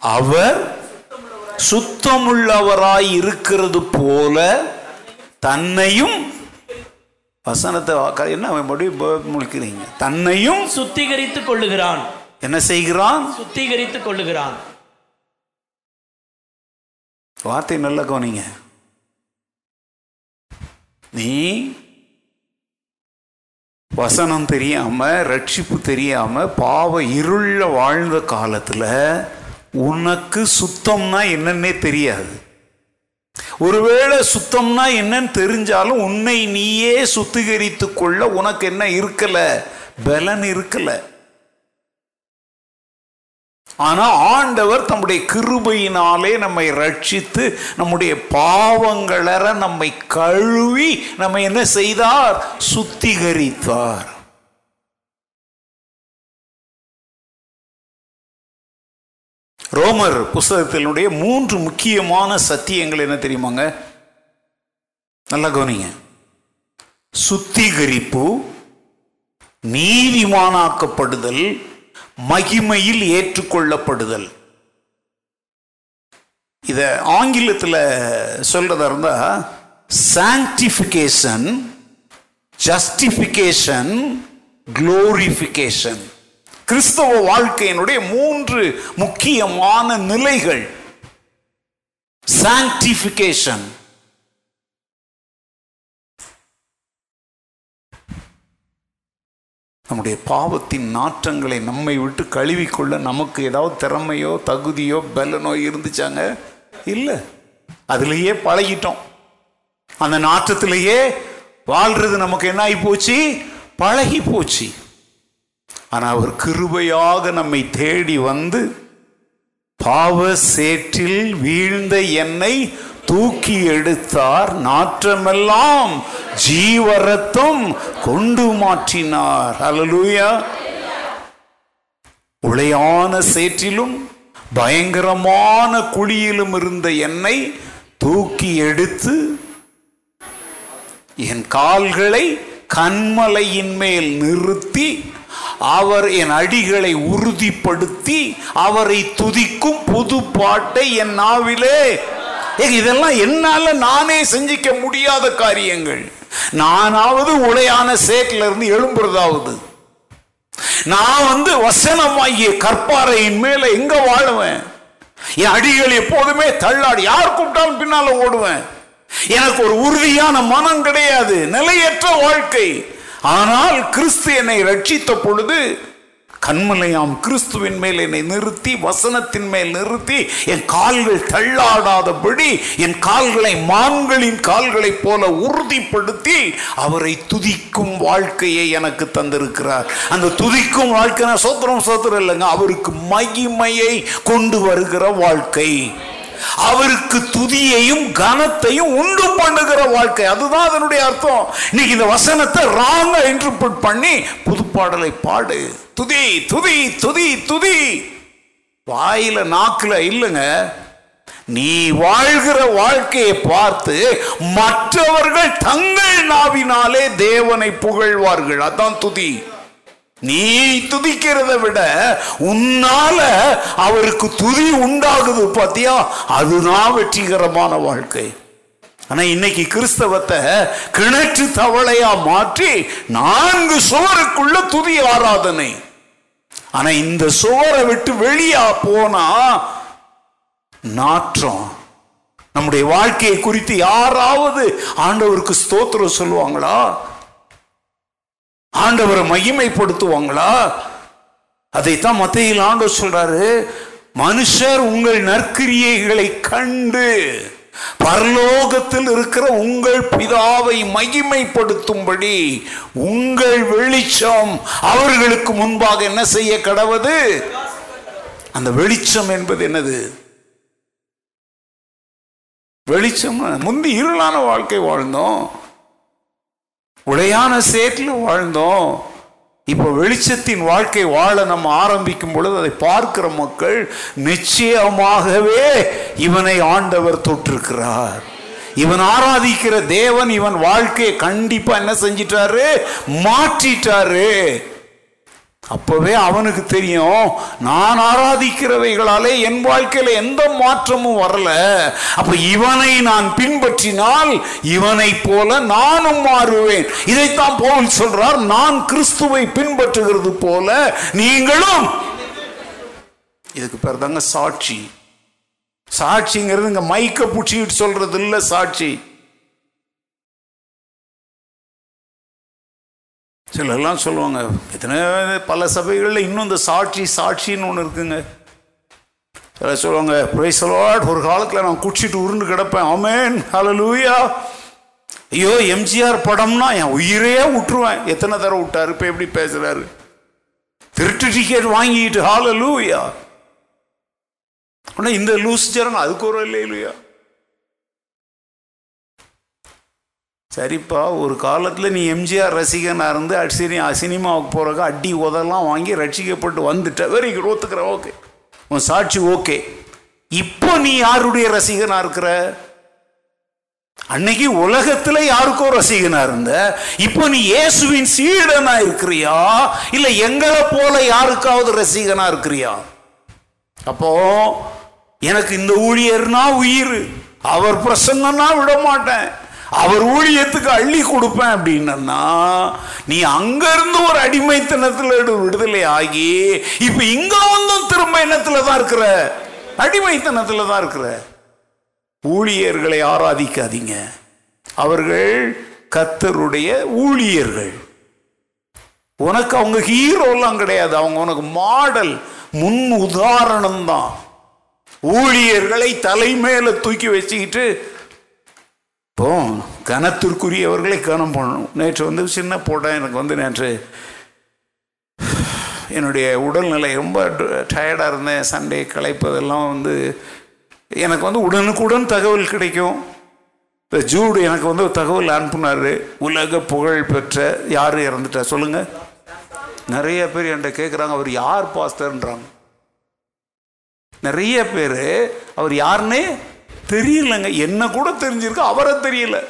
அவர் சுத்தமுள்ளவராய் இருக்கிறது போல தன்னையும் வசனத்தை என்ன அவன் மறுபடியும் முழிக்கிறீங்க தன்னையும் சுத்திகரித்துக் கொள்ளுகிறான். என்ன செய்கிறான்? சுத்திகரித்துக் கொள்ளுகிறான். வார்த்தை நல்லா கவனிங்க. நீ வசனம் தெரியாம ரட்சிப்பு தெரியாம பாவ இருள வாழ்ந்த காலத்துல உனக்கு சுத்தம்னா என்னன்னே தெரியாது. ஒருவேளை சுத்தம்னா என்னன்னு தெரிஞ்சாலும் உன்னை நீயே சுத்திகரித்து கொள்ள உனக்கு என்ன இருக்கல? பலன் இருக்கல. ஆனா ஆண்டவர் தம்முடைய கிருபையினாலே நம்மை ரட்சித்து நம்முடைய பாவங்களற நம்மை கழுவி நம்ம என்ன செய்தார்? சுத்திகரித்தார். ரோமர் புஸ்தகத்தினுடைய மூன்று முக்கியமான சத்தியங்கள் என்ன தெரியுமாங்க? நல்லா கவனிங்க. சுத்திகரிப்பு நீதிமானாக்கப்படுதல் மகிமையில் ஏற்றுக்கொள்ளப்படுதல். இத ஆங்கிலத்தில் சொல்றதா இருந்தா சாங்டிஃபிகேஷன் ஜஸ்டிஃபிகேஷன் க்ளோரிஃபிகேஷன் கிறிஸ்தவ வாழ்க்கையினுடைய மூன்று முக்கியமான நிலைகள். சாங்டிஃபிகேஷன் நம்முடைய பாவத்தின் நாற்றங்களை நம்மை விட்டு கழுவிக்கொள்ள நமக்கு ஏதாவது திறமையோ தகுதியோ பலனோ இருந்துச்சாங்க? இல்லை. அதுலேயே பழகிட்டோம். அந்த நாற்றத்திலேயே வாழ்றது நமக்கு என்ன ஆகி போச்சு? பழகி போச்சு. ஆனால் அவர் கிருபையாக நம்மை தேடி வந்து பாவ சேற்றில் வீழ்ந்த என்னை தூக்கி எடுத்தார். நாற்றமெல்லாம் ஜீவரத்தம் கொண்டு மாற்றினார். அலலூயா உளையான சேற்றிலும் பயங்கரமான குழியிலும் இருந்த என்னை தூக்கி எடுத்து என் கால்களை கண்மலையின் மேல் நிறுத்தி அவர் என் அடிகளை உறுதிப்படுத்தி அவரை துதிக்கும் புது பாட்டை என் நாவிலே. இதெல்லாம் என்னால நானே செஞ்சிக்க முடியாத காரியங்கள். நானாவது உலையான சேற்றில இருந்து எழும்புறதாவது. நான் வந்து வசனமாகிய கற்பாறையின் மேல எங்க வாழுவேன்? என் அடிகள் எப்போதுமே தள்ளாடி யார் கூப்பிட்டாலும் பின்னால ஓடுவேன். எனக்கு ஒரு உறுதியான மனம் கிடையாது நிலையற்ற வாழ்க்கை. ஆனால் கிறிஸ்து என்னை ரட்சித்த பொழுது கண்மலையாம் கிறிஸ்துவின் மேல் என்னை நிறுத்தி வசனத்தின் மேல் நிறுத்தி என் கால்கள் தள்ளாடாதபடி என் கால்களை மான்களின் கால்களைப் போல உறுதிப்படுத்தி அவரை துதிக்கும் வாழ்க்கையை எனக்கு தந்திருக்கிறார். அந்த துதிக்கும் வாழ்க்கை சோத்திரம் சோத்திரம் இல்லைங்க அவருக்கு மகிமையை கொண்டு வருகிற வாழ்க்கை. அவருக்கு துதியையும் கனத்தையும் உண்டு பண்ணுகிற வாழ்க்கை. அதுதான் அதனுடைய அர்த்தம். இன்னைக்கு இந்த வசனத்தை ராங்க இன்டர்பிரட் பண்ணி புதுப்பாடலை பாடு. துதி துதி துதி துதி. வாயில நாக்குல இல்லைங்க. நீ வாழ்கிற வாழ்க்கையை பார்த்து மற்றவர்கள் தங்கள் நாவினாலே தேவனை புகழ்வார்கள். அதான் துதி. நீ துதிக்கிறத விட உன்னால அவருக்கு துதி உண்டாகுது பாத்தியா? அதுதான் வெற்றிகரமான வாழ்க்கை. ஆனா இன்னைக்கு கிறிஸ்தவத்தை கிணற்று தவளையா மாற்றி நான்கு சுவருக்குள்ள துதி ஆராதனை. ஆனா இந்த சுவரை விட்டு வெளியா போனா நாற்றம். நம்முடைய வாழ்க்கையை குறித்து யாராவது ஆண்டவருக்கு ஸ்தோத்திரம் சொல்லுவாங்களா? ஆண்டவரை மகிமைப்படுத்துவாங்களா? அதைத்தான் மத்தியில் ஆண்டவர் சொல்றாரு மனுஷர் உங்கள் நற்கிரியைகளை கண்டு பரலோகத்தில் இருக்கிற உங்கள் பிதாவை மகிமைப்படுத்தும்படி உங்கள் வெளிச்சம் அவர்களுக்கு முன்பாக என்ன செய்ய கடவது? அந்த வெளிச்சம் என்பது என்னது? வெளிச்சம் முந்தி இருளான வாழ்க்கை வாழ்ந்தோம். உடையான சேற்றில் வாழ்ந்தோம். இப்போ வெளிச்சத்தின் வாழ்க்கை வாழ நம்ம ஆரம்பிக்கும் பொழுது அதை பார்க்கிற மக்கள் நிச்சயமாகவே இவனை ஆண்டவர் தொற்றிருக்கிறார். இவன் ஆராதிக்கிற தேவன் இவன் வாழ்க்கையை கண்டிப்பா என்ன செஞ்சிட்டாரு? மாற்றிட்டாரு. அப்பவே அவனுக்கு தெரியும் நான் ஆராதிக்கிறவைகளாலே என் வாழ்க்கையில எந்த மாற்றமும் வரல. அப்ப இவனை நான் பின்பற்றினால் இவனை போல நானும் மாறுவேன். இதைத்தான் போல் சொல்றார் நான் கிறிஸ்துவை பின்பற்றுகிறது போல நீங்களும். இதுக்கு பேர் தாங்க சாட்சி. சாட்சிங்கிறது இங்க மைக்க பிடிச்சிக்கிட்டு சொல்றது இல்ல சாட்சி. சிலர்லாம் சொல்லுவாங்க எத்தனை பல சபைகளில் இன்னும் இந்த சாட்சி சாட்சின்னு ஒன்று இருக்குங்க. சிலர் சொல்லுவாங்க பிரைசலாட் ஒரு காலத்தில் நான் குடிச்சிட்டு உருண்டு கிடப்பேன். அமேன் ஹலலூயா ஐயோ எம்ஜிஆர் படம்னா என் உயிரையே விட்டுருவேன் எத்தனை தடவை விட்டாரு இப்போ எப்படி பேசுகிறாரு திருட்டு டிக்கெட் வாங்கிட்டு ஹாலலூயா ஆனால் இந்த லூஸ் ஜரங்க அதுக்கு ஒரு இல்லை இல்லையா? சரிப்பா ஒரு காலத்தில் நீ எம்ஜிஆர் ரசிகனாக இருந்து அடிசரி சினிமாவுக்கு போகிறக்க அடி உதெல்லாம் வாங்கி ரட்சிக்கப்பட்டு வந்துட்ட. வெரி குட் ஒத்துக்கிறேன். ஓகே உன் சாட்சி ஓகே இப்போ நீ யாருடைய ரசிகனாக இருக்கிற? அன்னைக்கு உலகத்தில் யாருக்கோ ரசிகனா இருந்த? இப்போ நீ இயேசுவின் சீடனா இருக்கிறியா? இல்லை எங்களை போல யாருக்காவது ரசிகனா இருக்கிறியா? அப்போ எனக்கு இந்த ஊழியர்னா உயிர். அவர் பிரசங்கன்னா விட மாட்டேன் அவர் ஊழியத்துக்கு அள்ளி கொடுப்பேன் அப்படின்னா நீ அங்கிருந்து ஒரு அடிமைத்தனத்தில் விடுதலை ஆகி இப்ப இங்க வந்தும் திரும்ப எண்ணத்துல தான் இருக்கிற? அடிமைத்தனத்தில் தான் இருக்கிற. ஊழியர்களை ஆராதிக்காதீங்க. அவர்கள் கத்தருடைய ஊழியர்கள். உனக்கு அவங்க ஹீரோலாம் கிடையாது. அவங்க உனக்கு மாடல் முன் உதாரணம் தான் ஊழியர்களை தலைமையில தூக்கி வச்சுக்கிட்டு இப்போ கனத்திற்குரியவர்களை கனம் பண்ணணும். நேற்று வந்து சின்ன போட்டேன் எனக்கு வந்து நேற்று என்னுடைய உடல்நிலை ரொம்ப டயர்டாக இருந்தேன். சண்டே களைப்பதெல்லாம் வந்து எனக்கு வந்து உடனுக்குடன் தகவல் கிடைக்கும். இந்த ஜூடு எனக்கு வந்து ஒரு தகவல் அனுப்புனார் உலக புகழ் பெற்ற யார் இறந்துட்டா சொல்லுங்கள் நிறைய பேர் என்கிட்ட கேட்குறாங்க அவர் யார் பாஸ்டர்ன்றாங்க. நிறைய பேர் அவர் யாருன்னே தெரியலங்க. என்ன கூட தெரிஞ்சிருக்கு அவரை தெரியல.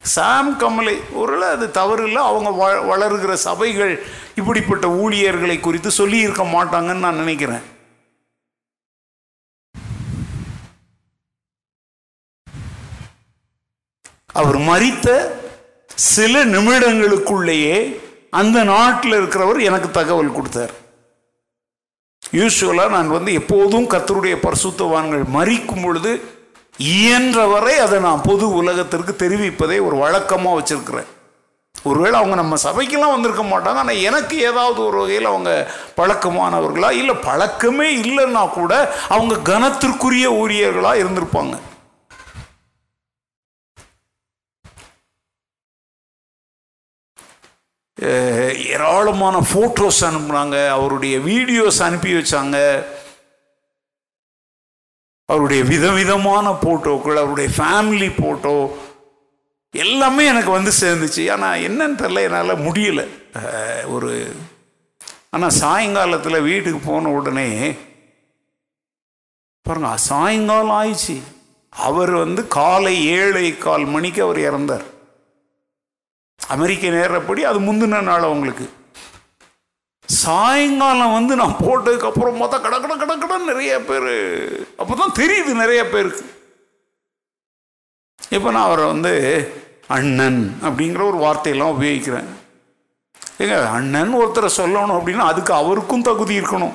சாம் கமலை ஒருவேளை அது தவறு இல்லை அவங்க வ- வளருகிற சபைகள் இப்படிப்பட்ட ஊழியர்களை குறித்து சொல்லி இருக்க மாட்டாங்கன்னு நான் நினைக்கிறேன். அவர் மறித்த சில நிமிடங்களுக்குள்ளேயே அந்த நாட்டில் இருக்கிறவர் எனக்கு தகவல் கொடுத்தார். யூஸ்வலாக நான் வந்து எப்போதும் கத்தருடைய பரிசுத்தவான்கள் மறிக்கும் பொழுது இயன்றவரை அதை நான் பொது உலகத்திற்கு தெரிவிப்பதை ஒரு வழக்கமாக வச்சிருக்கிறேன். ஒருவேளை அவங்க நம்ம சபைக்கெல்லாம் வந்திருக்க மாட்டாங்க ஆனால் எனக்கு ஏதாவது ஒரு வகையில் அவங்க பழக்கமானவர்களா இல்லை பழக்கமே இல்லைன்னா கூட அவங்க கனத்திற்குரிய ஊழியர்களாக இருந்திருப்பாங்க. ஏராளமான ஃபோட்டோஸ் அனுப்புனாங்க அவருடைய வீடியோஸ் அனுப்பி வச்சாங்க. அவருடைய விதவிதமான போட்டோக்கள் அவருடைய ஃபேமிலி போட்டோ எல்லாமே எனக்கு வந்து சேர்ந்துச்சு. ஆனால் என்னன்னு தெரில என்னால் முடியல. ஒரு ஆனால் சாயங்காலத்தில் வீட்டுக்கு போன உடனே பாருங்க சாயங்காலம் ஆயிடுச்சு. அவர் வந்து காலை ஏழை கால் மணிக்கு அவர் இறந்தார். அமெரிக்க நேரப்படி அது முந்தின நாள் அவங்களுக்கு. சாயங்காலம் வந்து நான் போட்டதுக்கு அப்புறம் பார்த்தா கட கட கட கடன்னு நிறைய பேர். அப்பதான் தெரியுது நிறைய பேருக்கு. இப்போ நான் அவரை வந்து அண்ணன் அப்படிங்கிற ஒரு வார்த்தையெல்லாம் உபயோகிக்கிறேன். ஏங்க அண்ணன் ஒருத்தரை சொல்லணும் அப்படின்னா அதுக்கு அவருக்கும் தகுதி இருக்கணும்.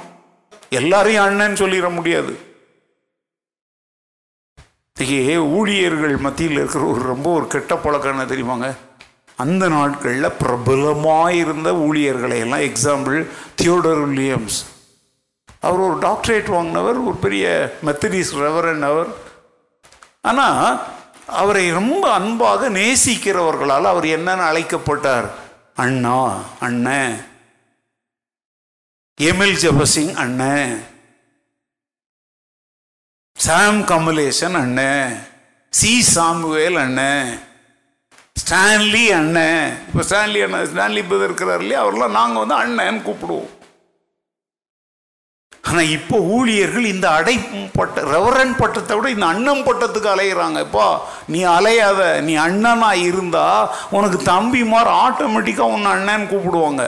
எல்லாரையும் அண்ணன் சொல்லிட முடியாது. ஊழியர்கள் மத்தியில் இருக்கிற ஒரு ரொம்ப ஒரு கெட்ட பழக்கம் என்ன தெரியுமாங்க? அந்த நாட்களில் பிரபலமாக இருந்த ஊழியர்களை எல்லாம் எக்ஸாம்பிள் தியோடர் வில்லியம்ஸ் அவர் ஒரு டாக்டரேட் வாங்கினவர் ஒரு பெரிய மெத்தடிஸ் ரெவரன் அவர். ஆனால் அவரை ரொம்ப அன்பாக நேசிக்கிறவர்களால் அவர் என்னன்னு அழைக்கப்பட்டார். அண்ணா அண்ணன் எமில் ஜபசிங் அண்ணன் சாம் கமலேசன் அண்ணன் சி. சாமுவேல் அண்ணன் ஸ்டான்லி அண்ணன் இப்போ ஸ்டான்லி அண்ணன் ஸ்டான்லி பிரதர் இருக்கிறார் இல்லையா? அவர்லாம் நாங்கள் வந்து அண்ணன் கூப்பிடுவோம். ஆனால் இப்போ ஊழியர்கள் இந்த அடை பட்ட ரெவரன் பட்டத்தை விட இந்த அண்ணன் பட்டத்துக்கு அலையிறாங்க. இப்போ நீ அலையாத நீ அண்ணனாக இருந்தால் உனக்கு தம்பிமார் ஆட்டோமேட்டிக்காக உன்னை அண்ணன் கூப்பிடுவாங்க.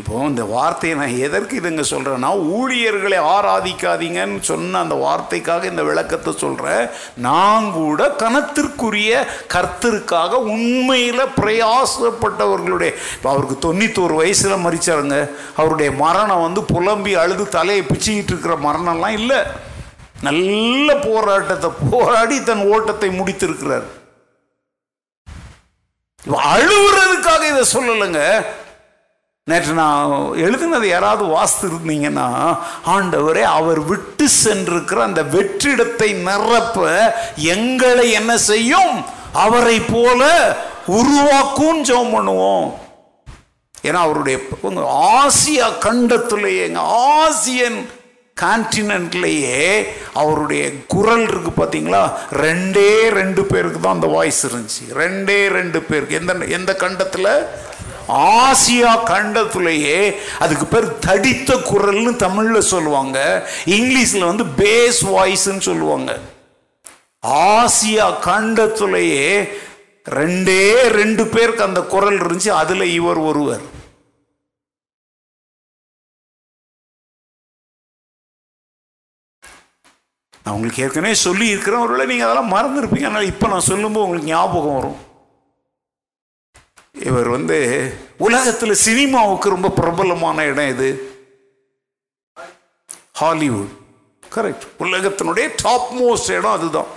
இப்போ இந்த வார்த்தையை நான் எதற்கு இதுங்க சொல்கிறேன்னா ஊழியர்களை ஆராதிக்காதீங்கன்னு சொன்ன அந்த வார்த்தைக்காக இந்த விளக்கத்தை சொல்கிறேன் நான் கூட கணத்திற்குரிய கர்த்தருக்காக உண்மையில் பிரயாசப்பட்டவர்களுடைய இப்போ அவருக்கு தொண்ணூத்தோரு வயசில் மறிச்சாருங்க அவருடைய மரணம் வந்து புலம்பி அழுது தலையை பிச்சுக்கிட்டு இருக்கிற மரணம்லாம் இல்லை. நல்ல போராட்டத்தை போராடி தன் ஓட்டத்தை முடித்திருக்கிறார். அழுகுறதுக்காக இதை சொல்லலைங்க. நேற்று நான் எழுதுனது யாராவது வாஸ்து இருந்தீங்கன்னா ஆண்டவரே அவர் விட்டு சென்றிருக்கிற அந்த வெற்றிடத்தை நிரப்ப எங்களை என்ன செய்யும்? அவரை போல உருவாக்கும் ஜோம் பண்ணுவோம். ஏன்னா அவருடைய ஆசியா கண்டத்திலேயே எங்கள் ஆசியன் கான்டினென்ட்லேயே அவருடைய குரல் இருக்கு பார்த்தீங்களா ரெண்டே ரெண்டு பேருக்கு தான் அந்த வாய்ஸ் இருந்துச்சு. ரெண்டே ரெண்டு பேருக்கு. எந்த எந்த கண்டத்தில்? ஆசியா கண்டத்துலேயே அதுக்கு பேர் தடித்த குரல்னு தமிழில் சொல்லுவாங்க. இங்கிலீஷில் வந்து பேஸ் வாய்ஸ்ன்னு சொல்லுவாங்க. ஆசியா கண்டத்துலேயே ரெண்டே ரெண்டு பேருக்கு அந்த குரல் இருந்துச்சு அதில் இவர் ஒருவர். நான் உங்களுக்கு ஏற்கனவே சொல்லி இருக்கிறேன் ஒருவேளை நீங்கள் அதெல்லாம் மறந்துருப்பீங்க அதனால் இப்போ நான் சொல்லும்போது உங்களுக்கு ஞாபகம் வரும். இவர் வந்து உலகத்தில் சினிமாவுக்கு ரொம்ப பிரபலமான இடம் இது ஹாலிவுட். கரெக்ட் உலகத்தினுடைய டாப் மோஸ்ட் இடம் அதுதான்.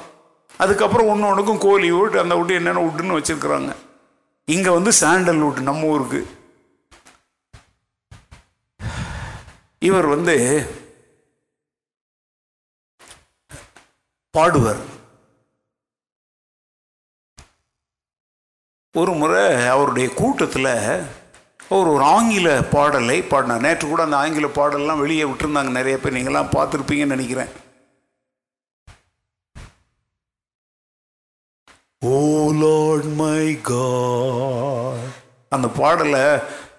அதுக்கப்புறம் ஒன்று ஒன்றுக்கும் கோலிவுட் அந்த விட்டு என்னென்ன வுட்டுன்னு வச்சுருக்குறாங்க. இங்கே வந்து சாண்டல்வுட் நம்ம ஊருக்கு. இவர் வந்து பாடுவர். ஒரு முறை அவருடைய கூட்டத்தில் அவர் ஒரு ஆங்கில பாடலை பாடினார். நேற்று கூட அந்த ஆங்கில பாடல்லாம் வெளியே விட்டுருந்தாங்க. நிறைய பேர் நீங்களாம் பார்த்துருப்பீங்கன்னு நினைக்கிறேன். Oh Lord my God. அந்த பாடலை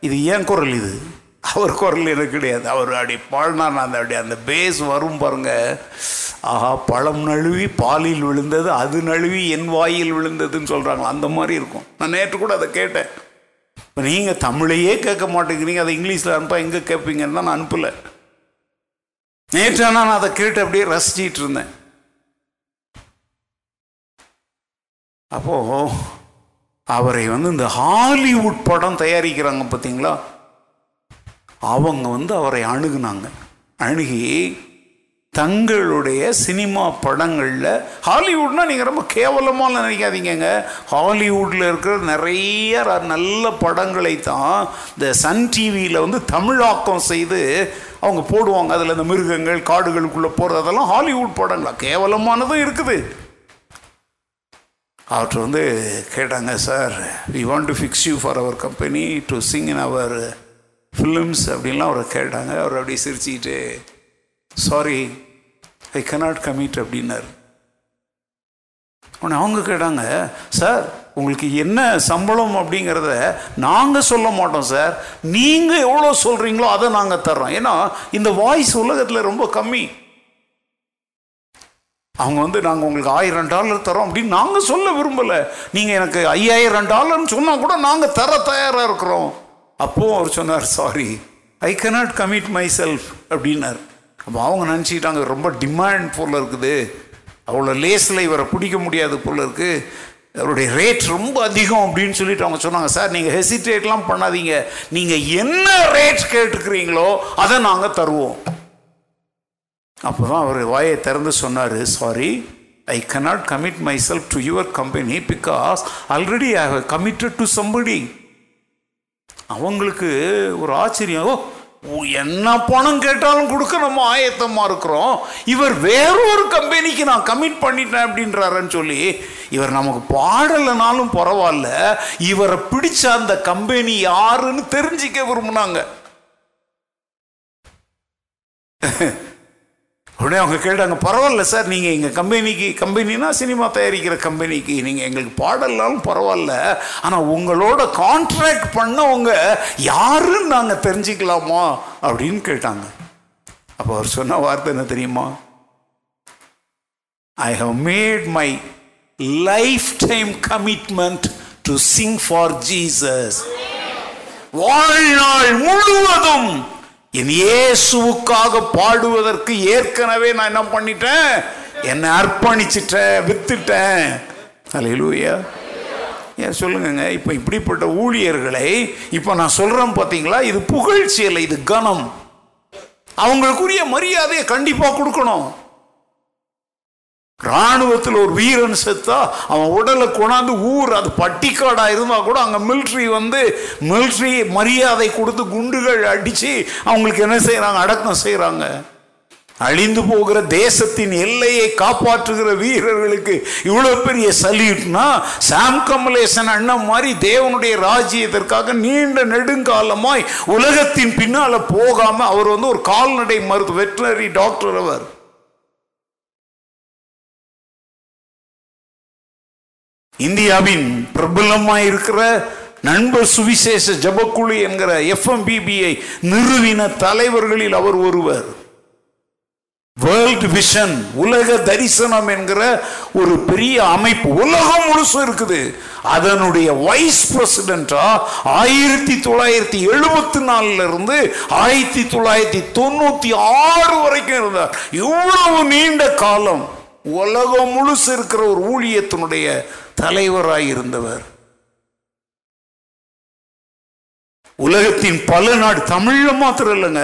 இது ஏன் குரல் இது? அவர் குரல் எனக்கு கிடையாது. அவர் அப்படி பாடினா நான் அந்த அப்படி அந்த பேஸ் வரும் பாருங்க. ஆஹா பழம் நழுவி பாலில் விழுந்தது அது நழுவி என் வாயில் விழுந்ததுன்னு சொல்கிறாங்க அந்த மாதிரி இருக்கும். நான் நேற்று கூட அதை கேட்டேன். இப்போ நீங்கள் தமிழையே கேட்க மாட்டேங்கிறீங்க அதை இங்கிலீஷில் அனுப்பா எங்கே கேட்பீங்கன்னு தான் நான் அனுப்பலை. நேற்று ஆனால் நான் அதை கேட்டு அப்படியே ரசிச்சிட்டு இருந்தேன். அப்போ அவரை வந்து இந்த ஹாலிவுட் படம் தயாரிக்கிறாங்க பார்த்தீங்களா? அவங்க வந்து அவரை அணுகுனாங்க. அணுகி தங்களுடைய சினிமா படங்களில் ஹாலிவுட்னா நீங்கள் ரொம்ப கேவலமாக நினைக்காதீங்க ஹாலிவுட்டில் இருக்கிற நிறைய நல்ல படங்களை தான் இந்த சன் டிவியில் வந்து தமிழாக்கம் செய்து அவங்க போடுவாங்க. அதில் இந்த மிருகங்கள் காடுகளுக்குள்ளே போகிறது அதெல்லாம் ஹாலிவுட் படங்களா? கேவலமானதும் இருக்குது. அவர்கிட்ட வந்து கேட்டாங்க sir we want to fix you for our company to sing in our films அப்படின்லாம் அவரை கேட்டாங்க. அவர் அப்படியே சிரிச்சுக்கிட்டு சாரி ஐ கனாட் கமிட் அப்படின்னாரு. உடனே அவங்க கேட்டாங்க சார் உங்களுக்கு என்ன சம்பளம் அப்படிங்கிறத நாங்கள் சொல்ல மாட்டோம் சார். நீங்கள் எவ்வளோ சொல்கிறீங்களோ அதை நாங்கள் தர்றோம். ஏன்னா இந்த வாய்ஸ் உலகத்தில் ரொம்ப கம்மி. அவங்க வந்து நாங்கள் உங்களுக்கு ஆயிரம் டாலர் தரோம் அப்படின்னு நாங்கள் சொல்ல விரும்பலை. நீங்கள் எனக்கு ஐயாயிரம் டாலர்னு சொன்னால் கூட நாங்கள் தர தயாராக இருக்கிறோம். அப்போது அவர் சொன்னார் sorry I cannot commit myself அப்படின்னார். அப்போ அவங்க நினச்சிக்கிட்டாங்க ரொம்ப டிமாண்ட் போல் இருக்குது. அவ்வளோ லேஸில் இவரை பிடிக்க முடியாது போல் இருக்குது அவருடைய ரேட் ரொம்ப அதிகம் அப்படின்னு சொல்லிட்டு அவங்க சொன்னாங்க சார் நீங்கள் ஹெசிடேட்லாம் பண்ணாதீங்க. நீங்கள் என்ன ரேட் கேட்டுக்கிறீங்களோ அதை நாங்கள் தருவோம். அப்போ தான் அவர் வாயை திறந்து சொன்னார் sorry I cannot commit myself to your company because already I have committed to somebody அவங்களுக்கு ஒரு ஆச்சரியம் ஓ, என்ன பணம் கேட்டாலும் கொடுக்க நம்ம ஆயத்தமாக இருக்கிறோம். இவர் வேறொரு கம்பெனிக்கு நான் கமிட் பண்ணிட்டேன் அப்படின்றாருன்னு சொல்லி இவர் நமக்கு பாடலைனாலும் பரவாயில்ல. இவரை பிடிச்ச அந்த கம்பெனி யாருன்னு தெரிஞ்சிக்க விரும்புனாங்க. உடனே அவங்க கேட்டாங்க பரவாயில்ல சார் நீங்கள் எங்கள் கம்பெனிக்கு கம்பெனினா சினிமா தயாரிக்கிற கம்பெனிக்கு நீங்கள் எங்களுக்கு பாடலாலும் பரவாயில்ல. ஆனால் உங்களோட கான்ட்ராக்ட் பண்ணவங்க யாருன்னு நாங்கள் தெரிஞ்சுக்கலாமா? அப்படின்னு கேட்டாங்க. அப்போ அவர் சொன்ன வார்த்தை என்ன தெரியுமா? I have made my lifetime commitment to sing for Jesus வாழ்நாள் முழுவதும் என் இயேசுவுக்காக பாடுவதற்கு ஏற்கனவே நான் என்ன பண்ணிட்டேன்? என்னை அர்ப்பணிச்சிட்டேன் வித்துட்டேன். அல்லேலூயா ஏன் சொல்லுங்கங்க இப்போ இப்படிப்பட்ட ஊழியர்களை இப்போ நான் சொல்கிறேன் பார்த்தீங்களா இது புகழ்ச்சி இல்லை இது கனம். அவங்களுக்குரிய மரியாதையை கண்டிப்பாக கொடுக்கணும். ராணுவத்தில் ஒரு வீரன் செத்தா அவன் உடலை கொண்டாந்து ஊர் அது பட்டிக்காடாக இருந்தால் கூட அங்கே மிலிட்ரி வந்து மிலிட்ரி மரியாதை கொடுத்து குண்டுகள் அடித்து அவங்களுக்கு என்ன செய்கிறாங்க அடக்கம் செய்கிறாங்க அழிந்து போகிற தேசத்தின் எல்லையை காப்பாற்றுகிற வீரர்களுக்கு இவ்வளோ பெரிய சல்யூட்னா சாம் கமலேசன் அண்ணன் மாதிரி தேவனுடைய ராஜ்யத்திற்காக நீண்ட நெடுங்காலமாய் உலகத்தின் பின்னால் போகாமல் அவர் வந்து ஒரு கால்நடை மருத்துவ வெட்டினரி டாக்டர் அவர். இந்தியாவின் பிரபலமாக இருக்கிற நண்பர் சுவிசேஷ ஜபக்குழு என்கிற எஃப்எம்பிபிஐ நிறுவின தலைவர்களில் அவர் ஒருவர். வேர்ல்ட் விஷன் உலக தரிசனம் என்கிற ஒரு பெரிய அமைப்பு உலகம் முழுசும் இருக்குது. அதனுடைய வைஸ் பிரசிடென்டா ஆயிரத்தி தொள்ளாயிரத்தி எழுபத்தி நாலுல இருந்து ஆயிரத்தி தொள்ளாயிரத்தி தொண்ணூத்தி ஆறு வரைக்கும் இருந்தார். இவ்வளவு நீண்ட காலம் உலகம் முழுசு இருக்கிற ஒரு ஊழியத்தினுடைய தலைவராய் இருந்தவர். உலகத்தின் பல நாடு தமிழ மாத்திரம் இல்லைங்க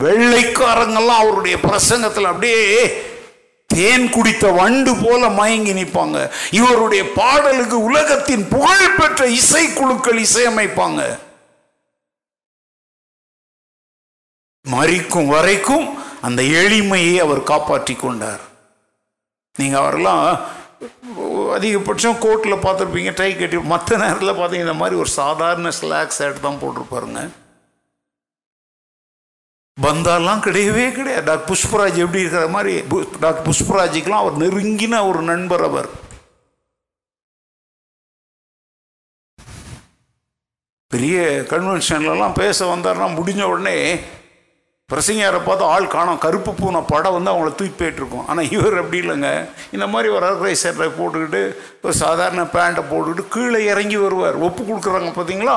வெள்ளைக்காரங்கெல்லாம் அவருடைய பிரசங்கத்தில் அப்படியே தேன் குடித்த வண்டு போல மயங்கி நிற்பாங்க. இவருடைய பாடலுக்கு உலகத்தின் புகழ்பெற்ற இசைக்குழுக்கள் இசையமைப்பாங்க. மறிக்கும் வரைக்கும் அந்த எளிமையை அவர் காப்பாற்றி கொண்டார். நீங்க அவரெல்லாம் அதிகபட்சம் கோர்ட்டில் பார்த்துருப்பீங்க டை கட்டி மற்ற நேரத்தில் பார்த்தீங்க இந்த மாதிரி ஒரு சாதாரண ஸ்லாக் ஷர்ட் தான் போட்டிருப்பாருங்க. பந்தாலாம் கிடையவே கிடையாது. டாக்டர் புஷ்பராஜ் எப்படி இருக்கிற மாதிரி பு- டாக்டர் புஷ்பராஜிக்கெலாம் அவர் நெருங்கின ஒரு நண்பர் அவர். பெரிய கன்வென்ஷன்லலாம் பேச வந்தாருன்னா முடிஞ்ச உடனே பிரசங்கியாரை பார்த்து ஆள் காணும் கருப்பு பூனை படம் வந்து அவங்கள தூக்கி போயிட்டுருக்கோம் ஆனால் இவர் அப்படி இல்லைங்க. இந்த மாதிரி ஒரு அரை சட்டை போட்டுக்கிட்டு ஒரு சாதாரண பேண்ட்டை போட்டுக்கிட்டு கீழே இறங்கி வருவார். ஒப்பு கொடுக்குறாங்க பார்த்தீங்களா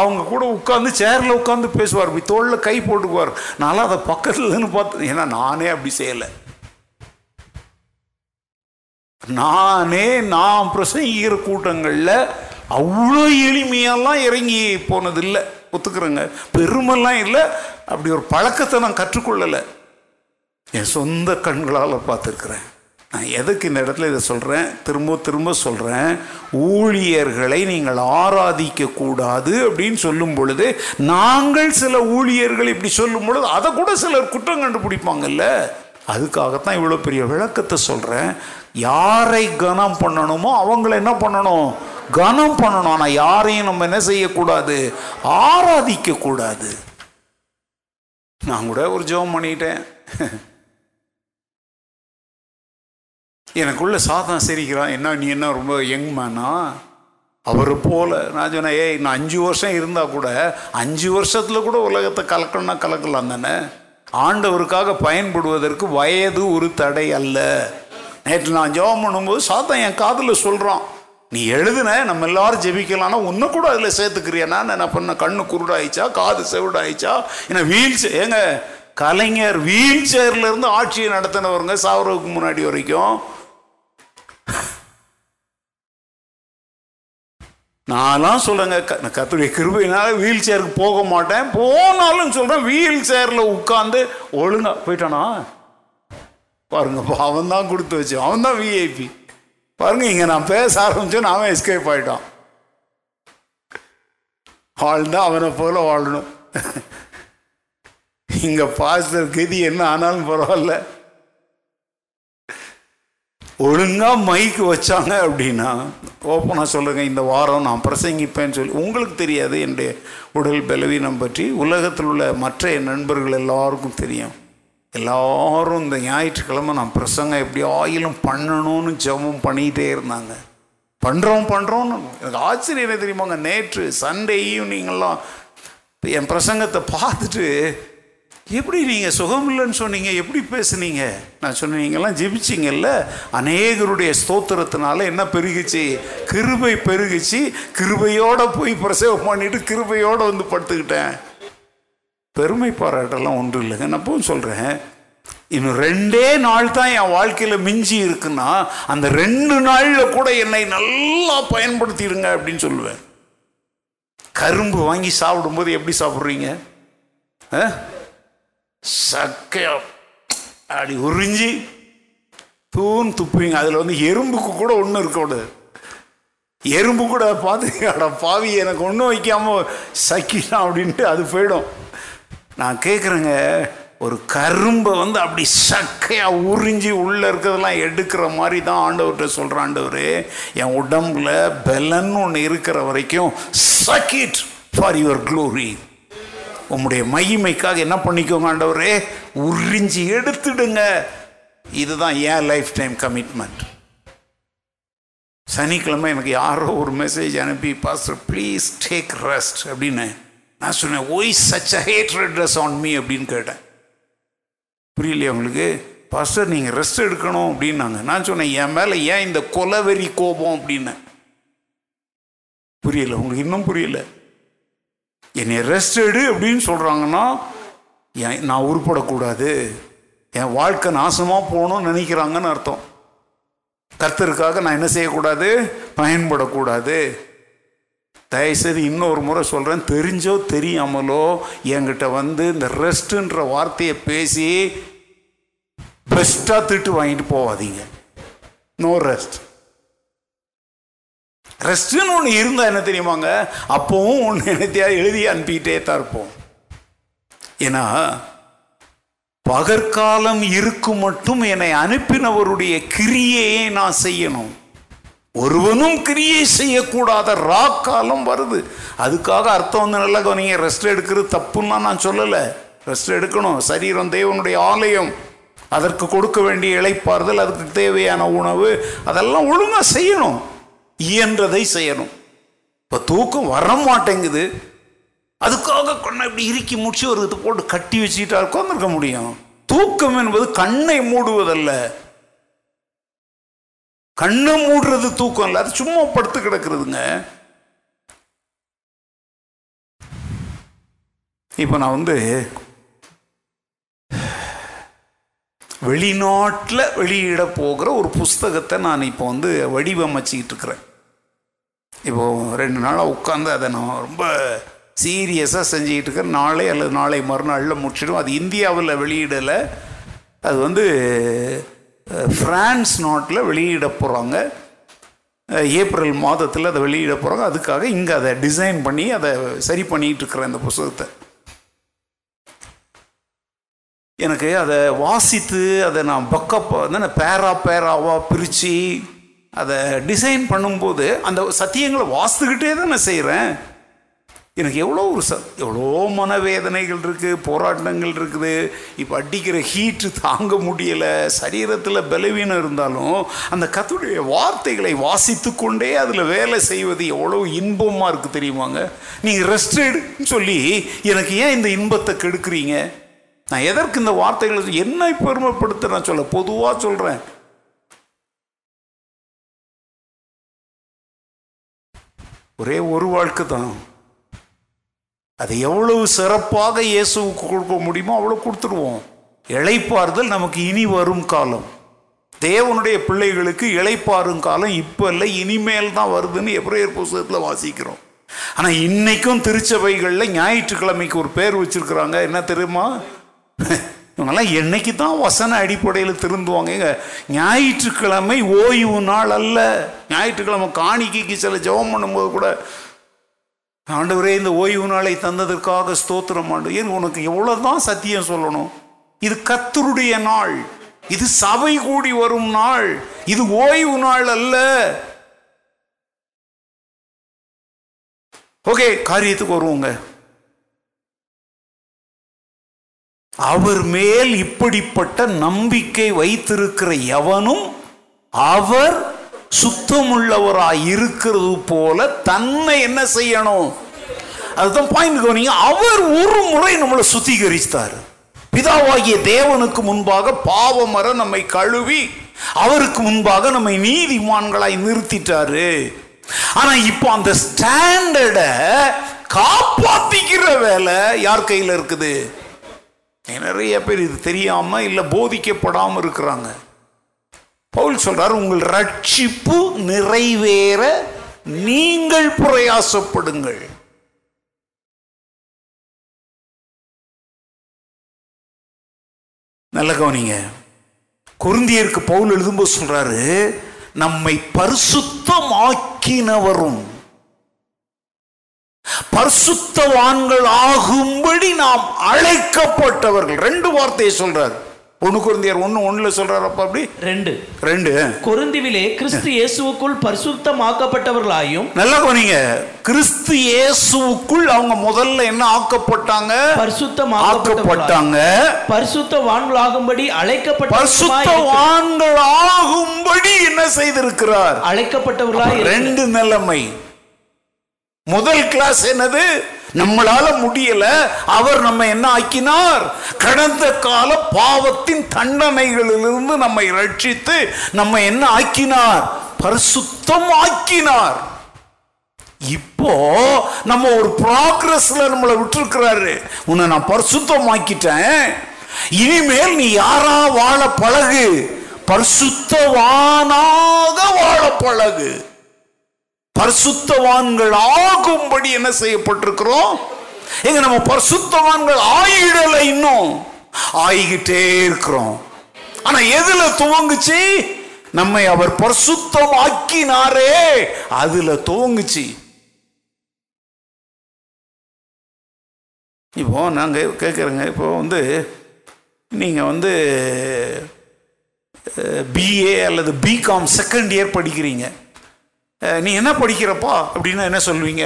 அவங்க கூட உட்காந்து சேரில் உட்காந்து பேசுவார். இப்படி தோளில் கை போட்டுக்குவார். நான்லாம் அதை பக்கத்துலன்னு பார்த்து ஏன்னா நானே அப்படி செய்யலை. நானே நான் பிரசங்கிக்கிற கூட்டங்களில் அவ்வளோ எளிமையெல்லாம் இறங்கி போனதில்லை. ஒத்துக்கிறேங்க. பெருமெல்லாம் இல்லை அப்படி ஒரு பழக்கத்தை நான் கற்றுக்கொள்ளலை. என் சொந்த கண்களால் பார்த்துருக்குறேன். நான் எதுக்கு இந்த இடத்துல இதை சொல்கிறேன் திரும்ப திரும்ப சொல்கிறேன் ஊழியர்களை நீங்கள் ஆராதிக்க கூடாது அப்படின்னு சொல்லும் பொழுது நாங்கள் சில ஊழியர்கள் இப்படி சொல்லும் பொழுது அதை கூட சிலர் குற்றம் கண்டுபிடிப்பாங்கல்ல. அதுக்காகத்தான் இவ்வளோ பெரிய விளக்கத்தை சொல்கிறேன் யாரை கனம் பண்ணணுமோ அவங்கள என்ன பண்ணணும்? கனம் பண்ணணும் ஆனால் யாரையும் நம்ம என்ன செய்யக்கூடாது? ஆராதிக்க கூடாது நான் கூட ஒரு ஜெபம் பண்ணிட்டேன். எனக்குள்ள சாதம் சிரிக்கிறான். என்ன நீ என்ன ரொம்ப யங் மேனா? அவரை போல. நான் சொன்னேன் ஏய் நான் அஞ்சு வருஷம் இருந்தால் கூட அஞ்சு வருஷத்தில் கூட உலகத்தை கலக்கணும்னா கலக்கலாம் தானே? ஆண்டவருக்காக பயன்படுவதற்கு வயது ஒரு தடை அல்ல. நேற்று நான் ஜெபம் பண்ணும்போது சாத்தன் என் காதில் சொல்கிறான் நீ எழுதுன நம்ம எல்லாரும் ஜெபிக்கலாம்னா ஒன்று கூட அதில் சேர்த்துக்கிறியனா என்ன பண்ண கண்ணு குருடாயிச்சா காது செவிடாயிச்சா? என்ன வீல் சே ஏங்க கலைஞர் வீல் சேர்லேருந்து ஆட்சியை நடத்தினவருங்க சாவரவுக்கு முன்னாடி வரைக்கும். நான்லாம் சொல்லுங்க க- கத்துடைய கிருபையினால வீல் சேருக்கு போக மாட்டேன். போனாலும் சொல்கிறேன் வீல் சேரில் உட்காந்து ஒழுங்கா போயிட்டானா? பாருங்க அவன் தான் கொடுத்து வச்சு அவன் தான் விஐபி பாருங்க இங்க நான் பேச ஆரம்பிச்சேன் அவன் எஸ்கேப் ஆயிட்டான் வாழ்ந்தா அவனை போல வாழணும். இங்க பாஸ்டர் கதி என்ன ஆனாலும் பரவாயில்ல. ஒழுங்கா மைக்கு வச்சாங்க அப்படின்னா ஓப்பனாக சொல்லுங்க இந்த வாரம் நான் பிரசங்கிப்பேன்னு சொல்லி. உங்களுக்கு தெரியாது என்னுடைய உடல் பலவீனம் பற்றி. உலகத்தில் உள்ள மற்ற என் நண்பர்கள் எல்லாருக்கும் தெரியும். எல்லாரும் இந்த ஞாயிற்றுக்கிழமை நான் பிரசங்கம் எப்படி ஆயிலும் பண்ணணும்னு ஜெபம் பண்ணிகிட்டே இருந்தாங்க. பண்ணுறோம் பண்ணுறோன்னு எனக்கு ஆச்சரியம் என்ன தெரியுமாங்க? நேற்று சண்டே ஈவினிங்கெல்லாம் என் பிரசங்கத்தை பார்த்துட்டு எப்படி நீங்கள் சுகம் இல்லைன்னு சொன்னீங்க? எப்படி பேசுனீங்க? நான் சொன்னேன் நீங்கள்லாம் ஜெபிச்சிங்கல்ல? அநேகருடைய ஸ்தோத்திரத்தினால என்ன பெருகுச்சு? கிருபை பெருகுச்சு. கிருபையோடு போய் பிரசவம் பண்ணிட்டு கிருபையோடு வந்து படுத்துக்கிட்டேன். பெருமை பாராட்டெல்லாம் ஒன்றும் இல்லைங்க நான் போய் சொல்கிறேன் இன்னும் ரெண்டே நாள் தான் என் வாழ்க்கையில் மிஞ்சி இருக்குன்னா அந்த ரெண்டு நாளில் கூட என்னை நல்லா பயன்படுத்திடுங்க அப்படின்னு சொல்லுவேன். கரும்பு வாங்கி சாப்பிடும்போது எப்படி சாப்பிட்றீங்க? ஆ? சக்கையா அப்படி உறிஞ்சி தூண் துப்புவீங்க. அதில் வந்து எறும்புக்கு கூட ஒன்றும் இருக்கக்கூடாது எறும்பு கூட பார்த்து அட பாவி எனக்கு ஒன்றும் வைக்காமல் சக்கிலாம் அப்படின்ட்டு அது போயிடும். நான் கேட்குறேங்க ஒரு கரும்பை வந்து அப்படி சக்கையாக உறிஞ்சி உள்ளே இருக்கிறதெல்லாம் எடுக்கிற மாதிரி தான் ஆண்டவர்கிட்ட சொல்கிற ஆண்டவர். என் உடம்புல பெலன்னு ஒன்று இருக்கிற வரைக்கும் சக்கிட் ஃபார் யுவர் க்ளோரி உம்முடைய மகிமைக்காக என்ன பண்ணிக்கோங்க ஆண்டவரே? உறிஞ்சி எடுத்துடுங்க. இதுதான் ஏன் லைஃப் டைம் கமிட்மெண்ட் சனிக்கிழமை எனக்கு யாரோ ஒரு மெசேஜ் அனுப்பி பாஸ்டர் ப்ளீஸ் டேக் ரெஸ்ட் அப்படின்னு நான் சொன்னேன் why such a hatredness on me அப்படின்னு கேட்டேன். புரியலையா உங்களுக்கு? பாஸ்டர் நீங்கள் ரெஸ்ட் எடுக்கணும் அப்படின்னாங்க. நான் சொன்னேன் என் மேலே ஏன் இந்த கொலவெறி கோபம்? அப்படின்னு. புரியல உங்களுக்கு இன்னும் புரியல. என்னை ரெஸ்ட் எடு அப்படின்னு சொல்கிறாங்கன்னா என் நான் உருப்படக்கூடாது. என் வாழ்க்கை நாசமாக போகணும்னு நினைக்கிறாங்கன்னு அர்த்தம். கர்த்தருக்காக நான் என்ன செய்யக்கூடாது? பயன்படக்கூடாது. தயவுசெய்து இன்னொரு முறை சொல்கிறேன் தெரிஞ்சோ தெரியாமலோ என்கிட்ட வந்து இந்த ரெஸ்ட்டுன்ற வார்த்தையை பேசி பெஸ்ட்டாக திட்டு வாங்கிட்டு போவாதீங்க. No rest. ரெஸ்ட்டுன்னு ஒன்று இருந்தால் என்ன தெரியுமாங்க? அப்போவும் ஒன்று என்னத்தையா எழுதி அனுப்பிக்கிட்டே தான் இருப்போம். ஏன்னா பகற்காலம் இருக்கும் மட்டும் என்னை அனுப்பினவருடைய கிரியையை நான் செய்யணும். ஒருவனும் கிரியை செய்யக்கூடாத ராக்காலம் வருது. அதுக்காக அர்த்தம் வந்து நல்லா கவனிங்க. ரெஸ்ட் எடுக்கிறது தப்புன்னா நான் சொல்லலை. ரெஸ்ட் எடுக்கணும். சரீரம் தேவனுடைய ஆலயம். அதற்கு கொடுக்க வேண்டிய இழைப்பாறுதல் அதுக்கு தேவையான உணவு அதெல்லாம் ஒழுங்காக செய்யணும். இயன்றதை செய்யணும். இப்போ தூக்கம் வர மாட்டேங்குது. அதுக்காக கொண்டை இப்படி இறுக்கி முடிச்சு ஒரு இது போட்டு கட்டி வச்சுக்கிட்டா உட்காந்துருக்க முடியும். தூக்கம் என்பது கண்ணை மூடுவதல்ல. கண்ணு மூடுறது தூக்கம் இல்லை. அது சும்மா படுத்து கிடக்குறதுங்க. இப்போ நான் வந்து வெளிநாட்டில் வெளியிட போகிற ஒரு புஸ்தகத்தை நான் இப்போ வந்து வடிவமைச்சிக்கிட்டு இருக்கிறேன். இப்போ ரெண்டு நாளாக உட்காந்து அதை நான் ரொம்ப சீரியஸாக செஞ்சுக்கிட்டு இருக்கேன். நாளை அல்லது நாளை மறுநாளில் முடிச்சிடும் அது இந்தியாவில் வெளியிடலை. அது வந்து ஃப்ரான்ஸ் நாட்டில் வெளியிட போகிறாங்க. ஏப்ரல் மாதத்தில் அதை வெளியிட போகிறாங்க. அதுக்காக இங்கே அதை டிசைன் பண்ணி அதை சரி பண்ணிகிட்டு இருக்கிறேன் அந்த புஸ்தகத்தை. எனக்கு அதை வாசித்து அதை நான் பக்கப் வந்து பேரா பேராவாக பிரித்து அதை டிசைன் பண்ணும்போது அந்த சத்தியங்களை வாசித்துக்கிட்டே தான் நான் செய்கிறேன். எனக்கு எவ்வளோ ஒரு ச எவ்வளோ மனவேதனைகள் இருக்குது போராட்டங்கள் இருக்குது. இப்போ அடிக்கிற ஹீட்டு தாங்க முடியலை. சரீரத்தில் பலவீனம் இருந்தாலும் அந்த கத்துடைய வார்த்தைகளை வாசித்து கொண்டே அதில் வேலை செய்வது எவ்வளோ இன்பமாக இருக்குது தெரியுமாங்க? நீங்கள் ரெஸ்ட் எடுன்னு சொல்லி எனக்கு ஏன் இந்த இன்பத்தை கெடுக்குறீங்க? நான் எதற்கு இந்த வார்த்தைகளை என்னை பெருமைப்படுத்த நான் சொல்ல பொதுவாக சொல்கிறேன் ஒரே ஒரு வாழ்க்கை தான். அதை எவ்வளவு சிறப்பாக இயேசுவுக்கு கொடுக்க முடியுமோ அவ்வளோ கொடுத்துருவோம் இழைப்பாறுதல் நமக்கு இனி வரும் காலம். தேவனுடைய பிள்ளைகளுக்கு இழைப்பாரும் காலம் இப்போ இல்லை இனிமேல் தான் வருதுன்னு எப்ரேயர் புஸ்தகத்தில் வாசிக்கிறோம். ஆனால் இன்னைக்கும் திருச்சபைகளில் ஞாயிற்றுக்கிழமைக்கு ஒரு பேர் வச்சிருக்கிறாங்க. என்ன தெரியுமா? இவங்கெல்லாம் என்னைக்கு தான் வசன அடிப்படையில் திருந்துவாங்க. எங்க ஞாயிற்றுக்கிழமை ஓய்வு நாள் அல்ல. ஞாயிற்றுக்கிழமை காணிக்கைக்கு சில ஜெபம் பண்ணும்போது கூட ஆண்டவரே இந்த ஓய்வு நாளை தந்ததற்காக ஸ்தோத்திரம் ஆண்டு. ஏன் உனக்கு எவ்வளவுதான் சத்தியம் சொல்லணும்? இது கத்தருடைய நாள். இது சபை கூடி வரும் நாள். இது ஓய்வு நாள் அல்ல. ஓகே காரியத்துக்கு வருவோங்க. அவர் மேல் இப்படிப்பட்ட நம்பிக்கை வைத்திருக்கிற எவனும் அவர் சுத்தமுள்ளவராய் இருக்கிறது போல தன்னை என்ன செய்யணும்? அதுதான் பாயிண்ட் கவனிங்க அவர் ஒரு முறை நம்மளை சுத்திகரித்தார் பிதாவாகிய தேவனுக்கு முன்பாக பாவமர நம்மை கழுவி அவருக்கு முன்பாக நம்மை நீதிமான்களாய் நிறுத்திட்டாரு. ஆனா இப்போ அந்த ஸ்டாண்டர்டை காப்பாத்திக்கிற வேலை யார் கையில் இருக்குது? நிறைய பேர் இது தெரியாம இல்ல போதிக்கப்படாம இருக்கிறாங்க. பவுல் சொல்றார் உங்கள் ரட்சிப்பு நிறைவேற நீங்கள் பிரயாசப்படுங்கள். நல்ல கவனிங்க. குருந்தியருக்கு பவுல் எழுதும்போது சொல்றாரு நம்மை பரிசுத்தமாக்கினவரும் பரிசுத்தவான்கள் ஆகும்படி நாம் அழைக்கப்பட்டவர்கள். ரெண்டு வார்த்தையை சொல்றாரு. ஒண்ணு குருந்தியர் ஒண்ணு ஒண்ணுல சொல்றாரு அப்ப அப்படி? ரெண்டு. ரெண்டு. கொருந்திவிலே கிறிஸ்து இயேசுவுக்குள் பரிசுத்தமாக்கப்பட்டவர்களாயும் நல்லா கவனிங்க. கிறிஸ்து இயேசுவுக்குள் அவங்க முதல்ல என்ன ஆக்கப்பட்டாங்க? பரிசுத்தமாக்கப்பட்டவர்களாயும் ஆக்கப்பட்டாங்க. பரிசுத்தவான்களாகும்படி அழைக்கப்பட்ட பரிசுத்தவான்கள் ஆகும்படி என்ன செய்திருக்கிறார்? அழைக்கப்பட்டவர்களாய் ரெண்டு நிலைமை. முதல் கிளாஸ் என்னது? நம்மளால முடியல. அவர் நம்ம என்ன ஆக்கினார்? கடந்த கால பாவத்தின் தண்டனைகளிலிருந்து நம்மை ரட்சித்து நம்ம என்ன ஆக்கினார்? பரிசுத்தம் ஆக்கினார் இப்போ நம்ம ஒரு ப்ராக்ரஸ்ல நம்மளை விட்டுருக்கிறாரு. உன்னை நான் பரிசுத்தமாக்கிட்டேன். இனிமேல் நீ யாரா வாழ பழகு? பரிசுத்தவானாக வாழ பழகு. பரிசுத்தவான்கள் ஆகும்படி என்ன செய்யப்பட்டிருக்கிறோம்? எங்க நம்ம பரிசுத்தவான்கள் ஆயிடல இன்னும். ஆகிக்கிட்டே இருக்கிறோம். ஆனா எதுல துவங்குச்சு? நம்மை அவர் பரிசுத்தம் ஆக்கினாரே அதுல துவங்குச்சு. இப்போ நாங்க கேட்குறேங்க இப்போ வந்து நீங்க வந்து பிஏ அல்லது பிகாம் செகண்ட் இயர் படிக்கிறீங்க. நீ என்ன படிக்கிறப்பா? அப்படின்னா என்ன சொல்லுவீங்க?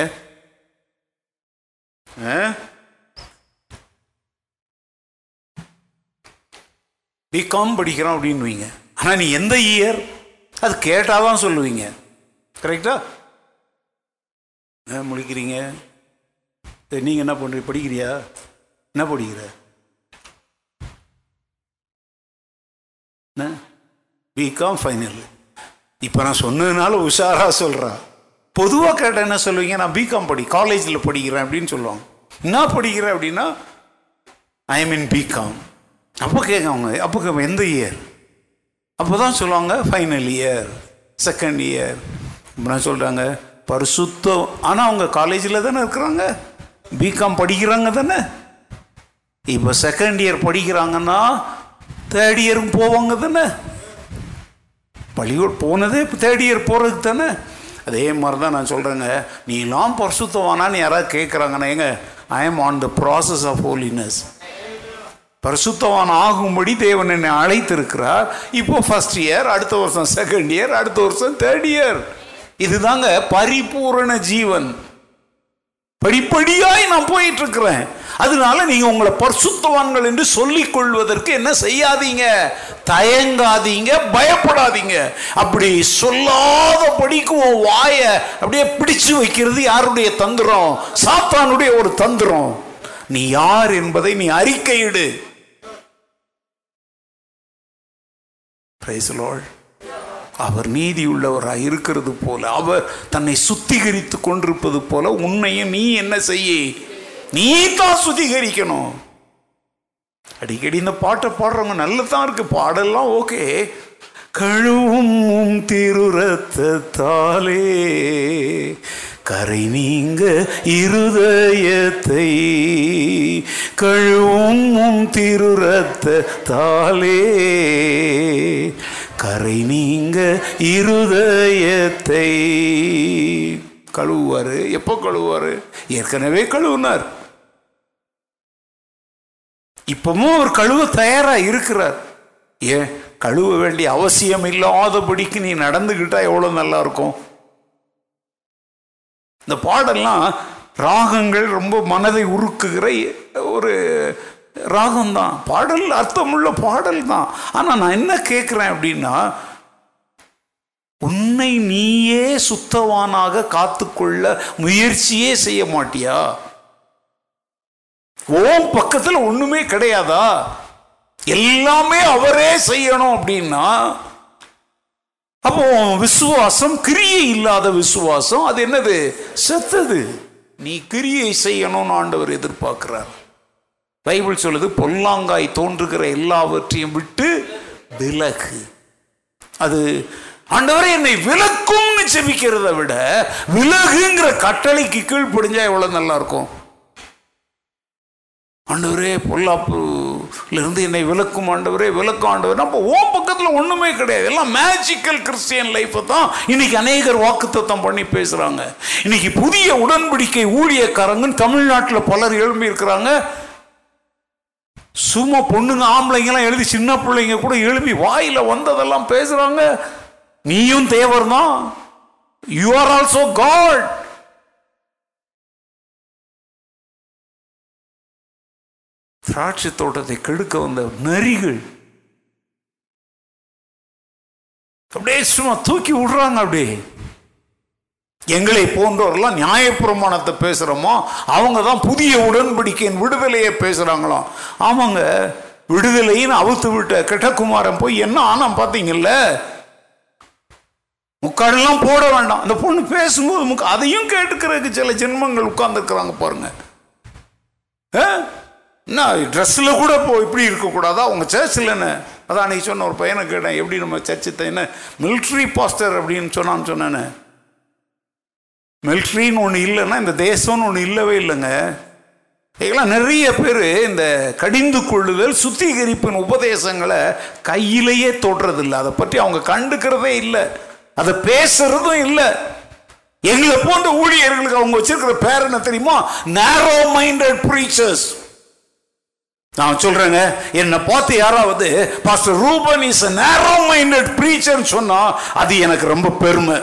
பிகாம் படிக்கிறோம் அப்படின்னுவீங்க. ஆனால் நீ எந்த இயர் அது கேட்டால் தான் சொல்லுவீங்க கரெக்டா ஏன் முடிக்கிறீங்க? சரி, என்ன பண்ணுறீங்க படிக்கிறியா? என்ன படிக்கிற? பிகாம் ஃபைனல் இப்போ நான் சொன்னதுனால உஷாராக சொல்கிறேன் பொதுவாக கேட்டால் என்ன சொல்லுவீங்க? நான் பிகாம் படி காலேஜில் படிக்கிறேன் அப்படின்னு சொல்லுவாங்க. என்ன படிக்கிறேன் அப்படின்னா ஐ மீன் பிகாம் அப்போ கேட்க அவங்க அப்போ கேட்பேன், எந்த இயர் அப்போ தான் சொல்லுவாங்க ஃபைனல் இயர் செகண்ட் இயர் அப்படின்னா சொல்கிறாங்க பரிசுத்தம் ஆனால் அவங்க காலேஜில் தானே இருக்கிறாங்க. பிகாம் படிக்கிறாங்க தானே. இப்போ செகண்ட் இயர் படிக்கிறாங்கன்னா தேர்ட் இயரும் போவாங்க தானே. பள்ளிக்கூட போனதே இப்போ தேர்ட் இயர் போகிறதுக்கு தானே? அதே மாதிரி தான் நான் சொல்கிறேங்க நீலாம் பரிசுத்தவானான்னு யாராவது கேட்குறாங்கன்னா ஏங்க I am on the process of holiness பரிசுத்தவான் ஆகும்படி தேவன் என்னை அழைத்திருக்கிறார். இப்போ ஃபஸ்ட் இயர் அடுத்த வருஷம் செகண்ட் இயர் அடுத்த வருஷம் தேர்ட் இயர் இதுதாங்க பரிபூரண ஜீவன். படிப்படியாய் நான் போயிட்டு இருக்கிறேன். அதனால நீங்க உங்களை பரிசுத்தவான்கள் என்று சொல்லிக் கொள்வதற்கு என்ன செய்யாதீங்க? தயங்காதீங்க பயப்படாதீங்க. அப்படி சொல்லாத படிக்கு வாய அப்படியே பிடிச்சு வைக்கிறது யாருடைய தந்திரம்? சாத்தானுடைய ஒரு தந்திரம். நீ யார் என்பதை நீ அறிக்கையிடு. அவர் நீதி உள்ளவராக இருக்கிறது போல அவர் தன்னை சுத்திகரித்து கொண்டிருப்பது போல உன்னையும் நீ என்ன செய்ய? நீ தான் சுத்திகரிக்கணும். அடிக்கடி இந்த பாட்டை பாடுறவங்க நல்லதான் இருக்கு. பாடெல்லாம் ஓகே. கழுவும் திரு திருரத்தாலே கரை நீங்க இருதயத்தை கழுவும் திரு திருரத்தாலே கரை நீங்க இருதயத்தை. கழுவுவாரு. எப்போ கழுவுவாரு? ஏற்கனவே கழுவுனார். இப்பவும் அவர் கழுவ தயாரா இருக்கிறார். ஏன்? கழுவ வேண்டிய அவசியம் இல்லாதபடிக்கு நீ நடந்துக்கிட்டா எவ்வளவு நல்லா இருக்கும் இந்த பாடெல்லாம் ராகங்கள் ரொம்ப மனதை உருக்குகிற ஒரு ராகம் தான் பாடல் அர்த்தமுள்ள பாடல் தான் ஆனால் நான் என்ன கேட்குறேன் அப்படின்னா உன்னை நீயே சுத்தவானாக காத்துக்கொள்ள முயற்சியே செய்ய மாட்டியா? ஓம் பக்கத்தில் ஒண்ணுமே கிடையாதா? எல்லாமே அவரே செய்யணும் அப்படின்னா அப்போ விசுவாசம் கிரியை இல்லாத விசுவாசம் அது என்னது? செத்தது. நீ கிரியை செய்யணும்னு ஆண்டவர் எதிர்பார்க்கிறார். பைபிள் சொல்லுது பொல்லாங்காய் தோன்றுகிற எல்லாவற்றையும் விட்டு விலகு. அது ஆண்டவரை என்னை விலக்கும்னு செபிக்கிறத விட விலகுங்கிற கட்டளைக்கு கீழ்ப்படிஞ்சா எவ்வளவு நல்லா இருக்கும்? ஆண்டவரே பொல்லாப்புலேருந்து என்னை விளக்கும் ஆண்டவரே விளக்கும் ஆண்டவர். நம்ம ஓம் பக்கத்தில் ஒன்றுமே கிடையாது. எல்லாம் மேஜிக்கல் கிறிஸ்டியன் லைஃப்பை தான் இன்னைக்கு அநேகர் வாக்குத்தத்தம் பண்ணி பேசுகிறாங்க இன்னைக்கு புதிய உடன்படிக்கை ஊழியக்காரங்கன்னு தமிழ்நாட்டில் பலர் எழும்பி இருக்கிறாங்க சும்மா பொண்ணுங்க ஆம்பளைங்கெல்லாம் எழுதி சின்ன பிள்ளைங்க கூட எழுப்பி வாயில் வந்ததெல்லாம் பேசுகிறாங்க நீயும் தேவர் தான் யூ ஆர் ஆல்சோ காட் திராட்சை தோட்டத்தை கெடுக்க வந்த நரிகள். அப்படியே சும்மா தூக்கி விடுறாங்க அப்படியே. எங்களை போன்றவர்கள்லாம் நியாயப்பிரமாணத்தை பேசுகிறோமோ அவங்க தான் புதிய உடன்படிக்கையின் விடுதலையை பேசுகிறாங்களாம் ஆமாங்க விடுதலைன்னு அவுத்து விட்ட கிட்டகுமாரன் போய் என்ன ஆனாம் பார்த்தீங்கல்ல? முக்காடெல்லாம் போட வேண்டாம். அந்த பொண்ணு பேசும்போது முக்கா அதையும் கேட்டுக்கிறதுக்கு சில ஜென்மங்கள் உட்கார்ந்துருக்குறாங்க பாருங்க. ஆ? என்ன ட்ரெஸ்ஸில் கூட இப்போ இப்படி இருக்கக்கூடாதா? உங்கள் சர்ச் என்ன? அதான் அன்னைக்கு சொன்ன ஒரு பையனை கேட்டேன் எப்படி நம்ம சர்ச்சு என்ன மிலிட்ரி பாஸ்டர் அப்படின்னு சொன்னான்னு சொன்னானே. மிலிட்ரின்னு ஒன்று இல்லைன்னா இந்த தேசம்னு ஒன்று இல்லவே இல்லைங்க. இதெல்லாம் நிறைய பேர் இந்த கடிந்து கொள்ளுதல் சுத்திகரிப்பின் உபதேசங்களை கையிலேயே தொடுறதில்லை. அதை பற்றி அவங்க கண்டுக்கிறதே இல்லை. அதை பேசுறதும் இல்லை. எங்களை போன்ற ஊழியர்களுக்கு அவங்க வச்சிருக்கிற பேர் என்ன தெரியுமா? நேரோ மைண்டட் ப்ரீச்சர்ஸ் நான் சொல்றேங்க என்னை பார்த்து யாராவது pastor Ruben is narrow minded ப்ரீச்சர்னு சொன்னா அது எனக்கு ரொம்ப பெருமை.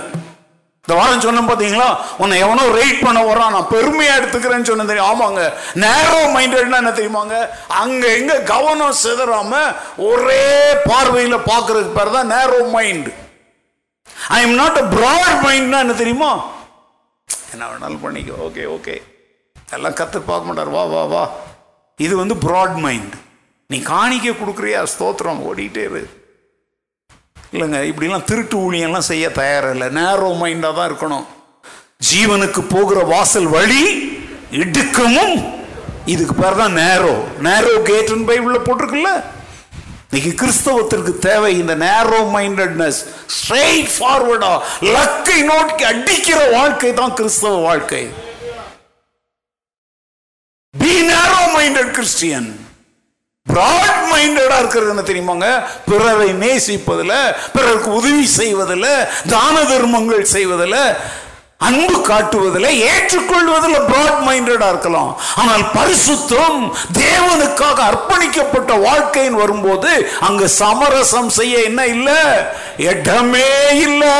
இந்த வாரம் சொன்னேன் பார்த்தீங்களா உன்னை எவனோ ரைட் பண்ண வரான் நான் பெருமையா எடுத்துக்கிறேன்னு சொன்னேன் தெரியும்? ஆமாங்க. நேரோ மைண்டட்னா என்ன தெரியுமாங்க? அங்க எங்க கவனம் சிதறாம ஒரே பார்வையில பார்க்கறதுக்கு பேர் தான் narrow mind I am not a broad மைண்ட்னா என்ன தெரியுமா? என்ன வேணாலும் பண்ணிக்கோ. ஓகே ஓகே எல்லாம் கத்து பார்க்க மாட்டார். வா வா வா. இது வந்து ப்ராட் மைண்ட் நீ காணிக்க கொடுக்குறியா? ஸ்தோத்திரம் ஓடிட்டே இரு. இல்லைங்க இப்படிலாம் திருட்டு ஊழியெல்லாம் செய்ய தயாரில்லை. நேரோ மைண்டாக தான் இருக்கணும். ஜீவனுக்கு போகிற வாசல் வழி இடுக்கமும் இதுக்கு பேர் தான் நேரோ நேரோ கேட்னு பைபிளில் போட்டிருக்குல்ல? இன்னைக்கு கிறிஸ்தவத்திற்கு தேவை இந்த நேரோ மைண்டட்னஸ் ஸ்ட்ரெயிட் ஃபார்வர்டா லக்கை நோக்கி அடிக்கிற வாழ்க்கை தான் கிறிஸ்தவ வாழ்க்கை. மைண்டட் கிறிஸ்டியன் பிராட் மைண்டடா இருக்கிறது என்ன தெரியுமாங்க? பிறரை நேசிப்பதில் பிறருக்கு உதவி செய்வதில் தான தர்மங்கள் செய்வதில் அன்பு காட்டுவதில் ஏற்றுக்கொள்வதில் பிராட் மைண்டடா இருக்கலாம். ஆனால் பரிசுத்தம் தேவனுக்காக அர்ப்பணிக்கப்பட்ட வாழ்க்கைன்னு வரும்போது அங்கு சமரசம் செய்ய என்ன இல்லை? இடமே இல்லை.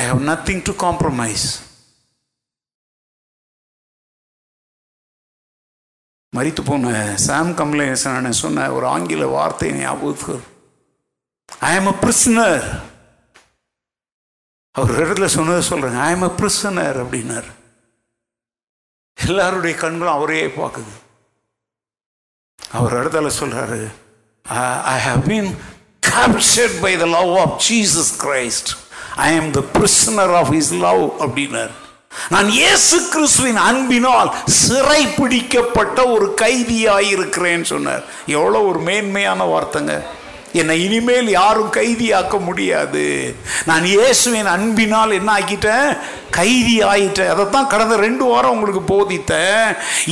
I have nothing to compromise மறித்து போன சாம் கமலேசன் சொன்ன ஒரு ஆங்கில வார்த்தை ஞாபகத்துக்கு ஐ எம் அ பிரிசனர் அவர் இடத்துல சொன்னதை சொல்றேங்க ஐ எம் அ பிரிசனர் அப்படின்னார். எல்லாருடைய கண்களும் அவரையே பார்க்குது. அவர் இடத்துல சொல்கிறாரு I have been captured by the love of Jesus Christ I am the prisoner of his love அப்படின்னார். நான் இயேசு கிறிஸ்துவின் அன்பினால் சிறை பிடிக்கப்பட்ட ஒரு கைதியாயிருக்கிறேன் சொன்னார். எவ்வளோ ஒரு மேன்மையான வார்த்தைங்க. என்னை இனிமேல் யாரும் கைதியாக்க முடியாது. நான் இயேசுவின் அன்பினால் என்ன ஆக்கிட்டேன்? கைதி ஆயிட்டேன் அதைத்தான் கடந்த ரெண்டு வாரம் உங்களுக்கு போதித்தேன்.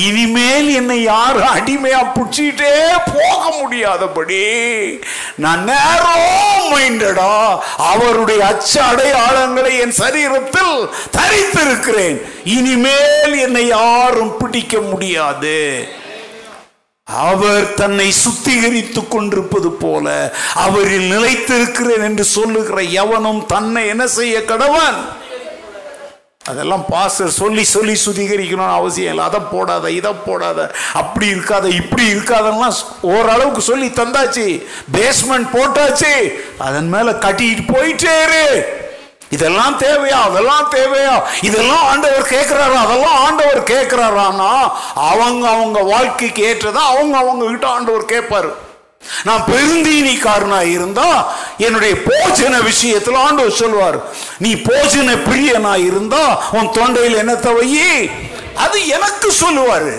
இனிமேல் என்னை யாரும் அடிமையா பிடிச்சிட்டே போக முடியாதபடி நான் நேரோ மைண்டடா அவருடைய அச்ச அடையாளங்களை என் சரீரத்தில் தரித்திருக்கிறேன். இனிமேல் என்னை யாரும் பிடிக்க முடியாது. அவர் தன்னை சுத்திகரித்துக் கொண்டிருப்பது போல அவரில் நிலைத்திருக்கிறேன் என்று சொல்லுகிற எவனும் தன்னை என்ன செய்ய கடவன்? அதெல்லாம் பாஸ்டர் சொல்லி சொல்லி சுத்திகரிக்கணும்னு அவசியம் இல்லை. அதை போடாத இதை போடாத. அப்படி இருக்காத இப்படி இருக்காதெல்லாம் ஓரளவுக்கு சொல்லி தந்தாச்சு. பேஸ்மெண்ட் போட்டாச்சு. அதன் மேல கட்டிட்டு போயிட்டேரு இதெல்லாம் தேவையா? அதெல்லாம் தேவையா? இதெல்லாம் ஆண்டவர் கேட்கிறாரா? அதெல்லாம் ஆண்டவர் கேட்கிறாரான்னா அவங்க அவங்க வாழ்க்கைக்கு ஏற்றதா அவங்க அவங்க கிட்ட ஆண்டவர் கேட்பாரு. நான் பெருந்தீனிக்காரனா இருந்தா என்னுடைய போஜன விஷயத்துல ஆண்டவர் சொல்வார் நீ போஜன பிரியனா இருந்தா உன் தொண்டையில் என்னத்தை வையி அது எனக்கு சொல்லுவாரு.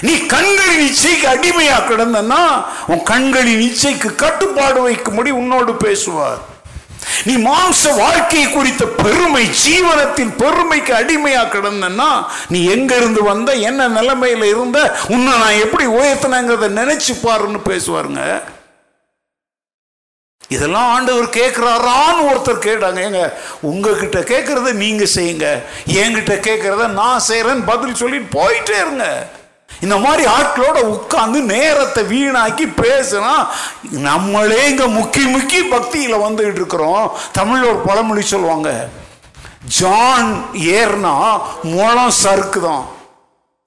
நீ கண்களின் இச்சைக்கு அடிமையா கிடந்தன்னா உன் கண்களின் இச்சைக்கு கட்டுப்பாடு வைக்கும்படி உன்னோடு பேசுவார். நீ மாம்ச வாழ்க்கை குறித்த பெருமை ஜீவனத்தின் பெருமைக்கு அடிமையா கிடந்தன்னா நீ எங்க இருந்து வந்த என்ன நிலைமையில இருந்த உன்னை நான் எப்படி உயர்த்தினங்கிறத நினைச்சு பாருன்னு பேசுவாருங்க. இதெல்லாம் ஆண்டவர் கேட்கிறாரான்னு ஒருத்தர் கேட்டாங்க. ஏங்க உங்ககிட்ட கேட்கறத நீங்க செய்யுங்க. என்கிட்ட கேட்கறத நான் செய்யறேன்னு பதில் சொல்லிட்டு போயிட்டே இருங்க. இந்த மாதிரி ஆட்களோட உட்காந்து நேரத்தை வீணாக்கி பேசுனா நம்மளே இங்க முக்கி முக்கி பக்தியில வந்துகிட்டு இருக்கிறோம். தமிழ்ல ஒரு பழமொழி சொல்லுவாங்க. ஜான் ஏர்னா முளம் சறுக்கு தான்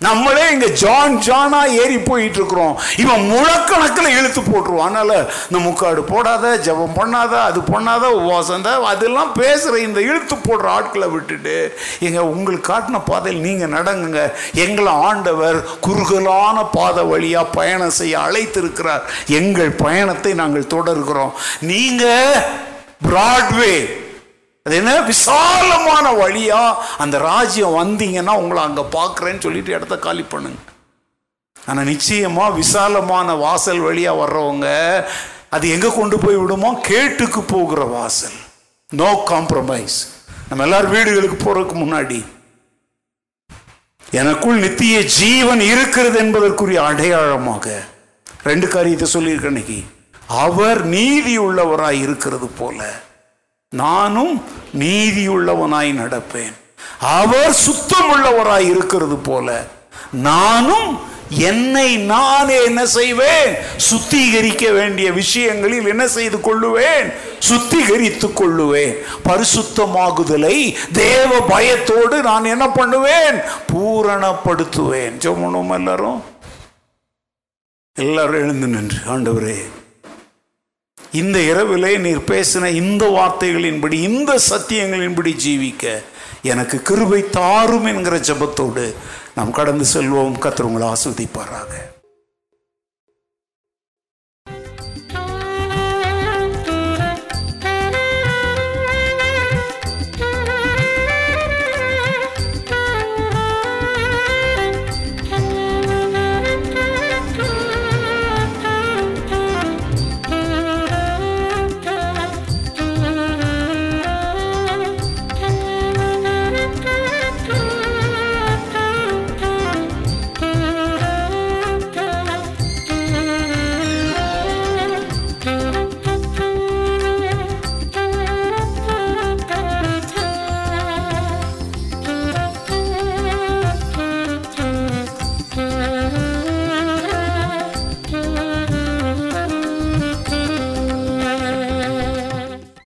நம்மளே இங்க ஜான் ஜானா ஏறி போயிட்டு இருக்கிறோம் இவன் முழக்கணக்கில் இழுத்து போட்டுருவான். அதனால இந்த முக்காடு போடாத ஜெபம் பண்ணாத அது பண்ணாத உபவாசம் தான் அதெல்லாம் பேசுற இந்த இழுத்து போடுற ஆட்களை விட்டுட்டு எங்க உங்களுக்கு காட்டின பாதையில் நீங்க நடங்குங்க. எங்களை ஆண்டவர் குறுகலான பாதை வழியா பயணம் செய்ய அழைத்திருக்கிறார். எங்கள் பயணத்தை நாங்கள் தொடர்கிறோம். நீங்க பிராட்வே அது என்ன? விசாலமான வழியா அந்த ராஜ்யம் வந்தீங்கன்னா உங்களை அங்க பார்க்குறேன்னு சொல்லிட்டு இடத்த காலி பண்ணுங்க. ஆனா நிச்சயமா விசாலமான வாசல் வழியா வர்றவங்க அது எங்க கொண்டு போய் விடுமோ? கேட்டுக்கு போகிற வாசல். நோ காம்ப்ரமைஸ் நம்ம எல்லாரும் வீடுகளுக்கு போறதுக்கு முன்னாடி. எனக்குள் நித்திய ஜீவன் இருக்கிறது என்பதற்குரிய அடையாளமாக ரெண்டு காரியத்தை சொல்லியிருக்கேன் இன்னைக்கு. அவர் நீதி உள்ளவராய் இருக்கிறது போல. நானும் நீதியுள்ளவனாய் நடப்பேன். அவர் சுத்தம் உள்ளவராய் இருக்கிறது போல நானும் என்னை நானே என்ன செய்வேன்? சுத்திகரிக்க வேண்டிய விஷயங்களில் என்ன செய்து கொள்ளுவேன்? சுத்திகரித்துக் கொள்ளுவேன். பரிசுத்தமாகுதலை தேவ பயத்தோடு நான் என்ன பண்ணுவேன்? பூரணப்படுத்துவேன். ஜெபணும் எல்லாரும்? எல்லாரும் எழுந்து நின்று ஆண்டவரே இந்த இரவிலே நீர் பேசின இந்த வார்த்தைகளின்படி இந்த சத்தியங்களின்படி ஜீவிக்க எனக்கு கிருபை தாரும் என்கிற ஜெபத்தோடு நாம் கடந்து செல்வோம். கத்திரவங்களை ஆஸ்வதிப்பாராக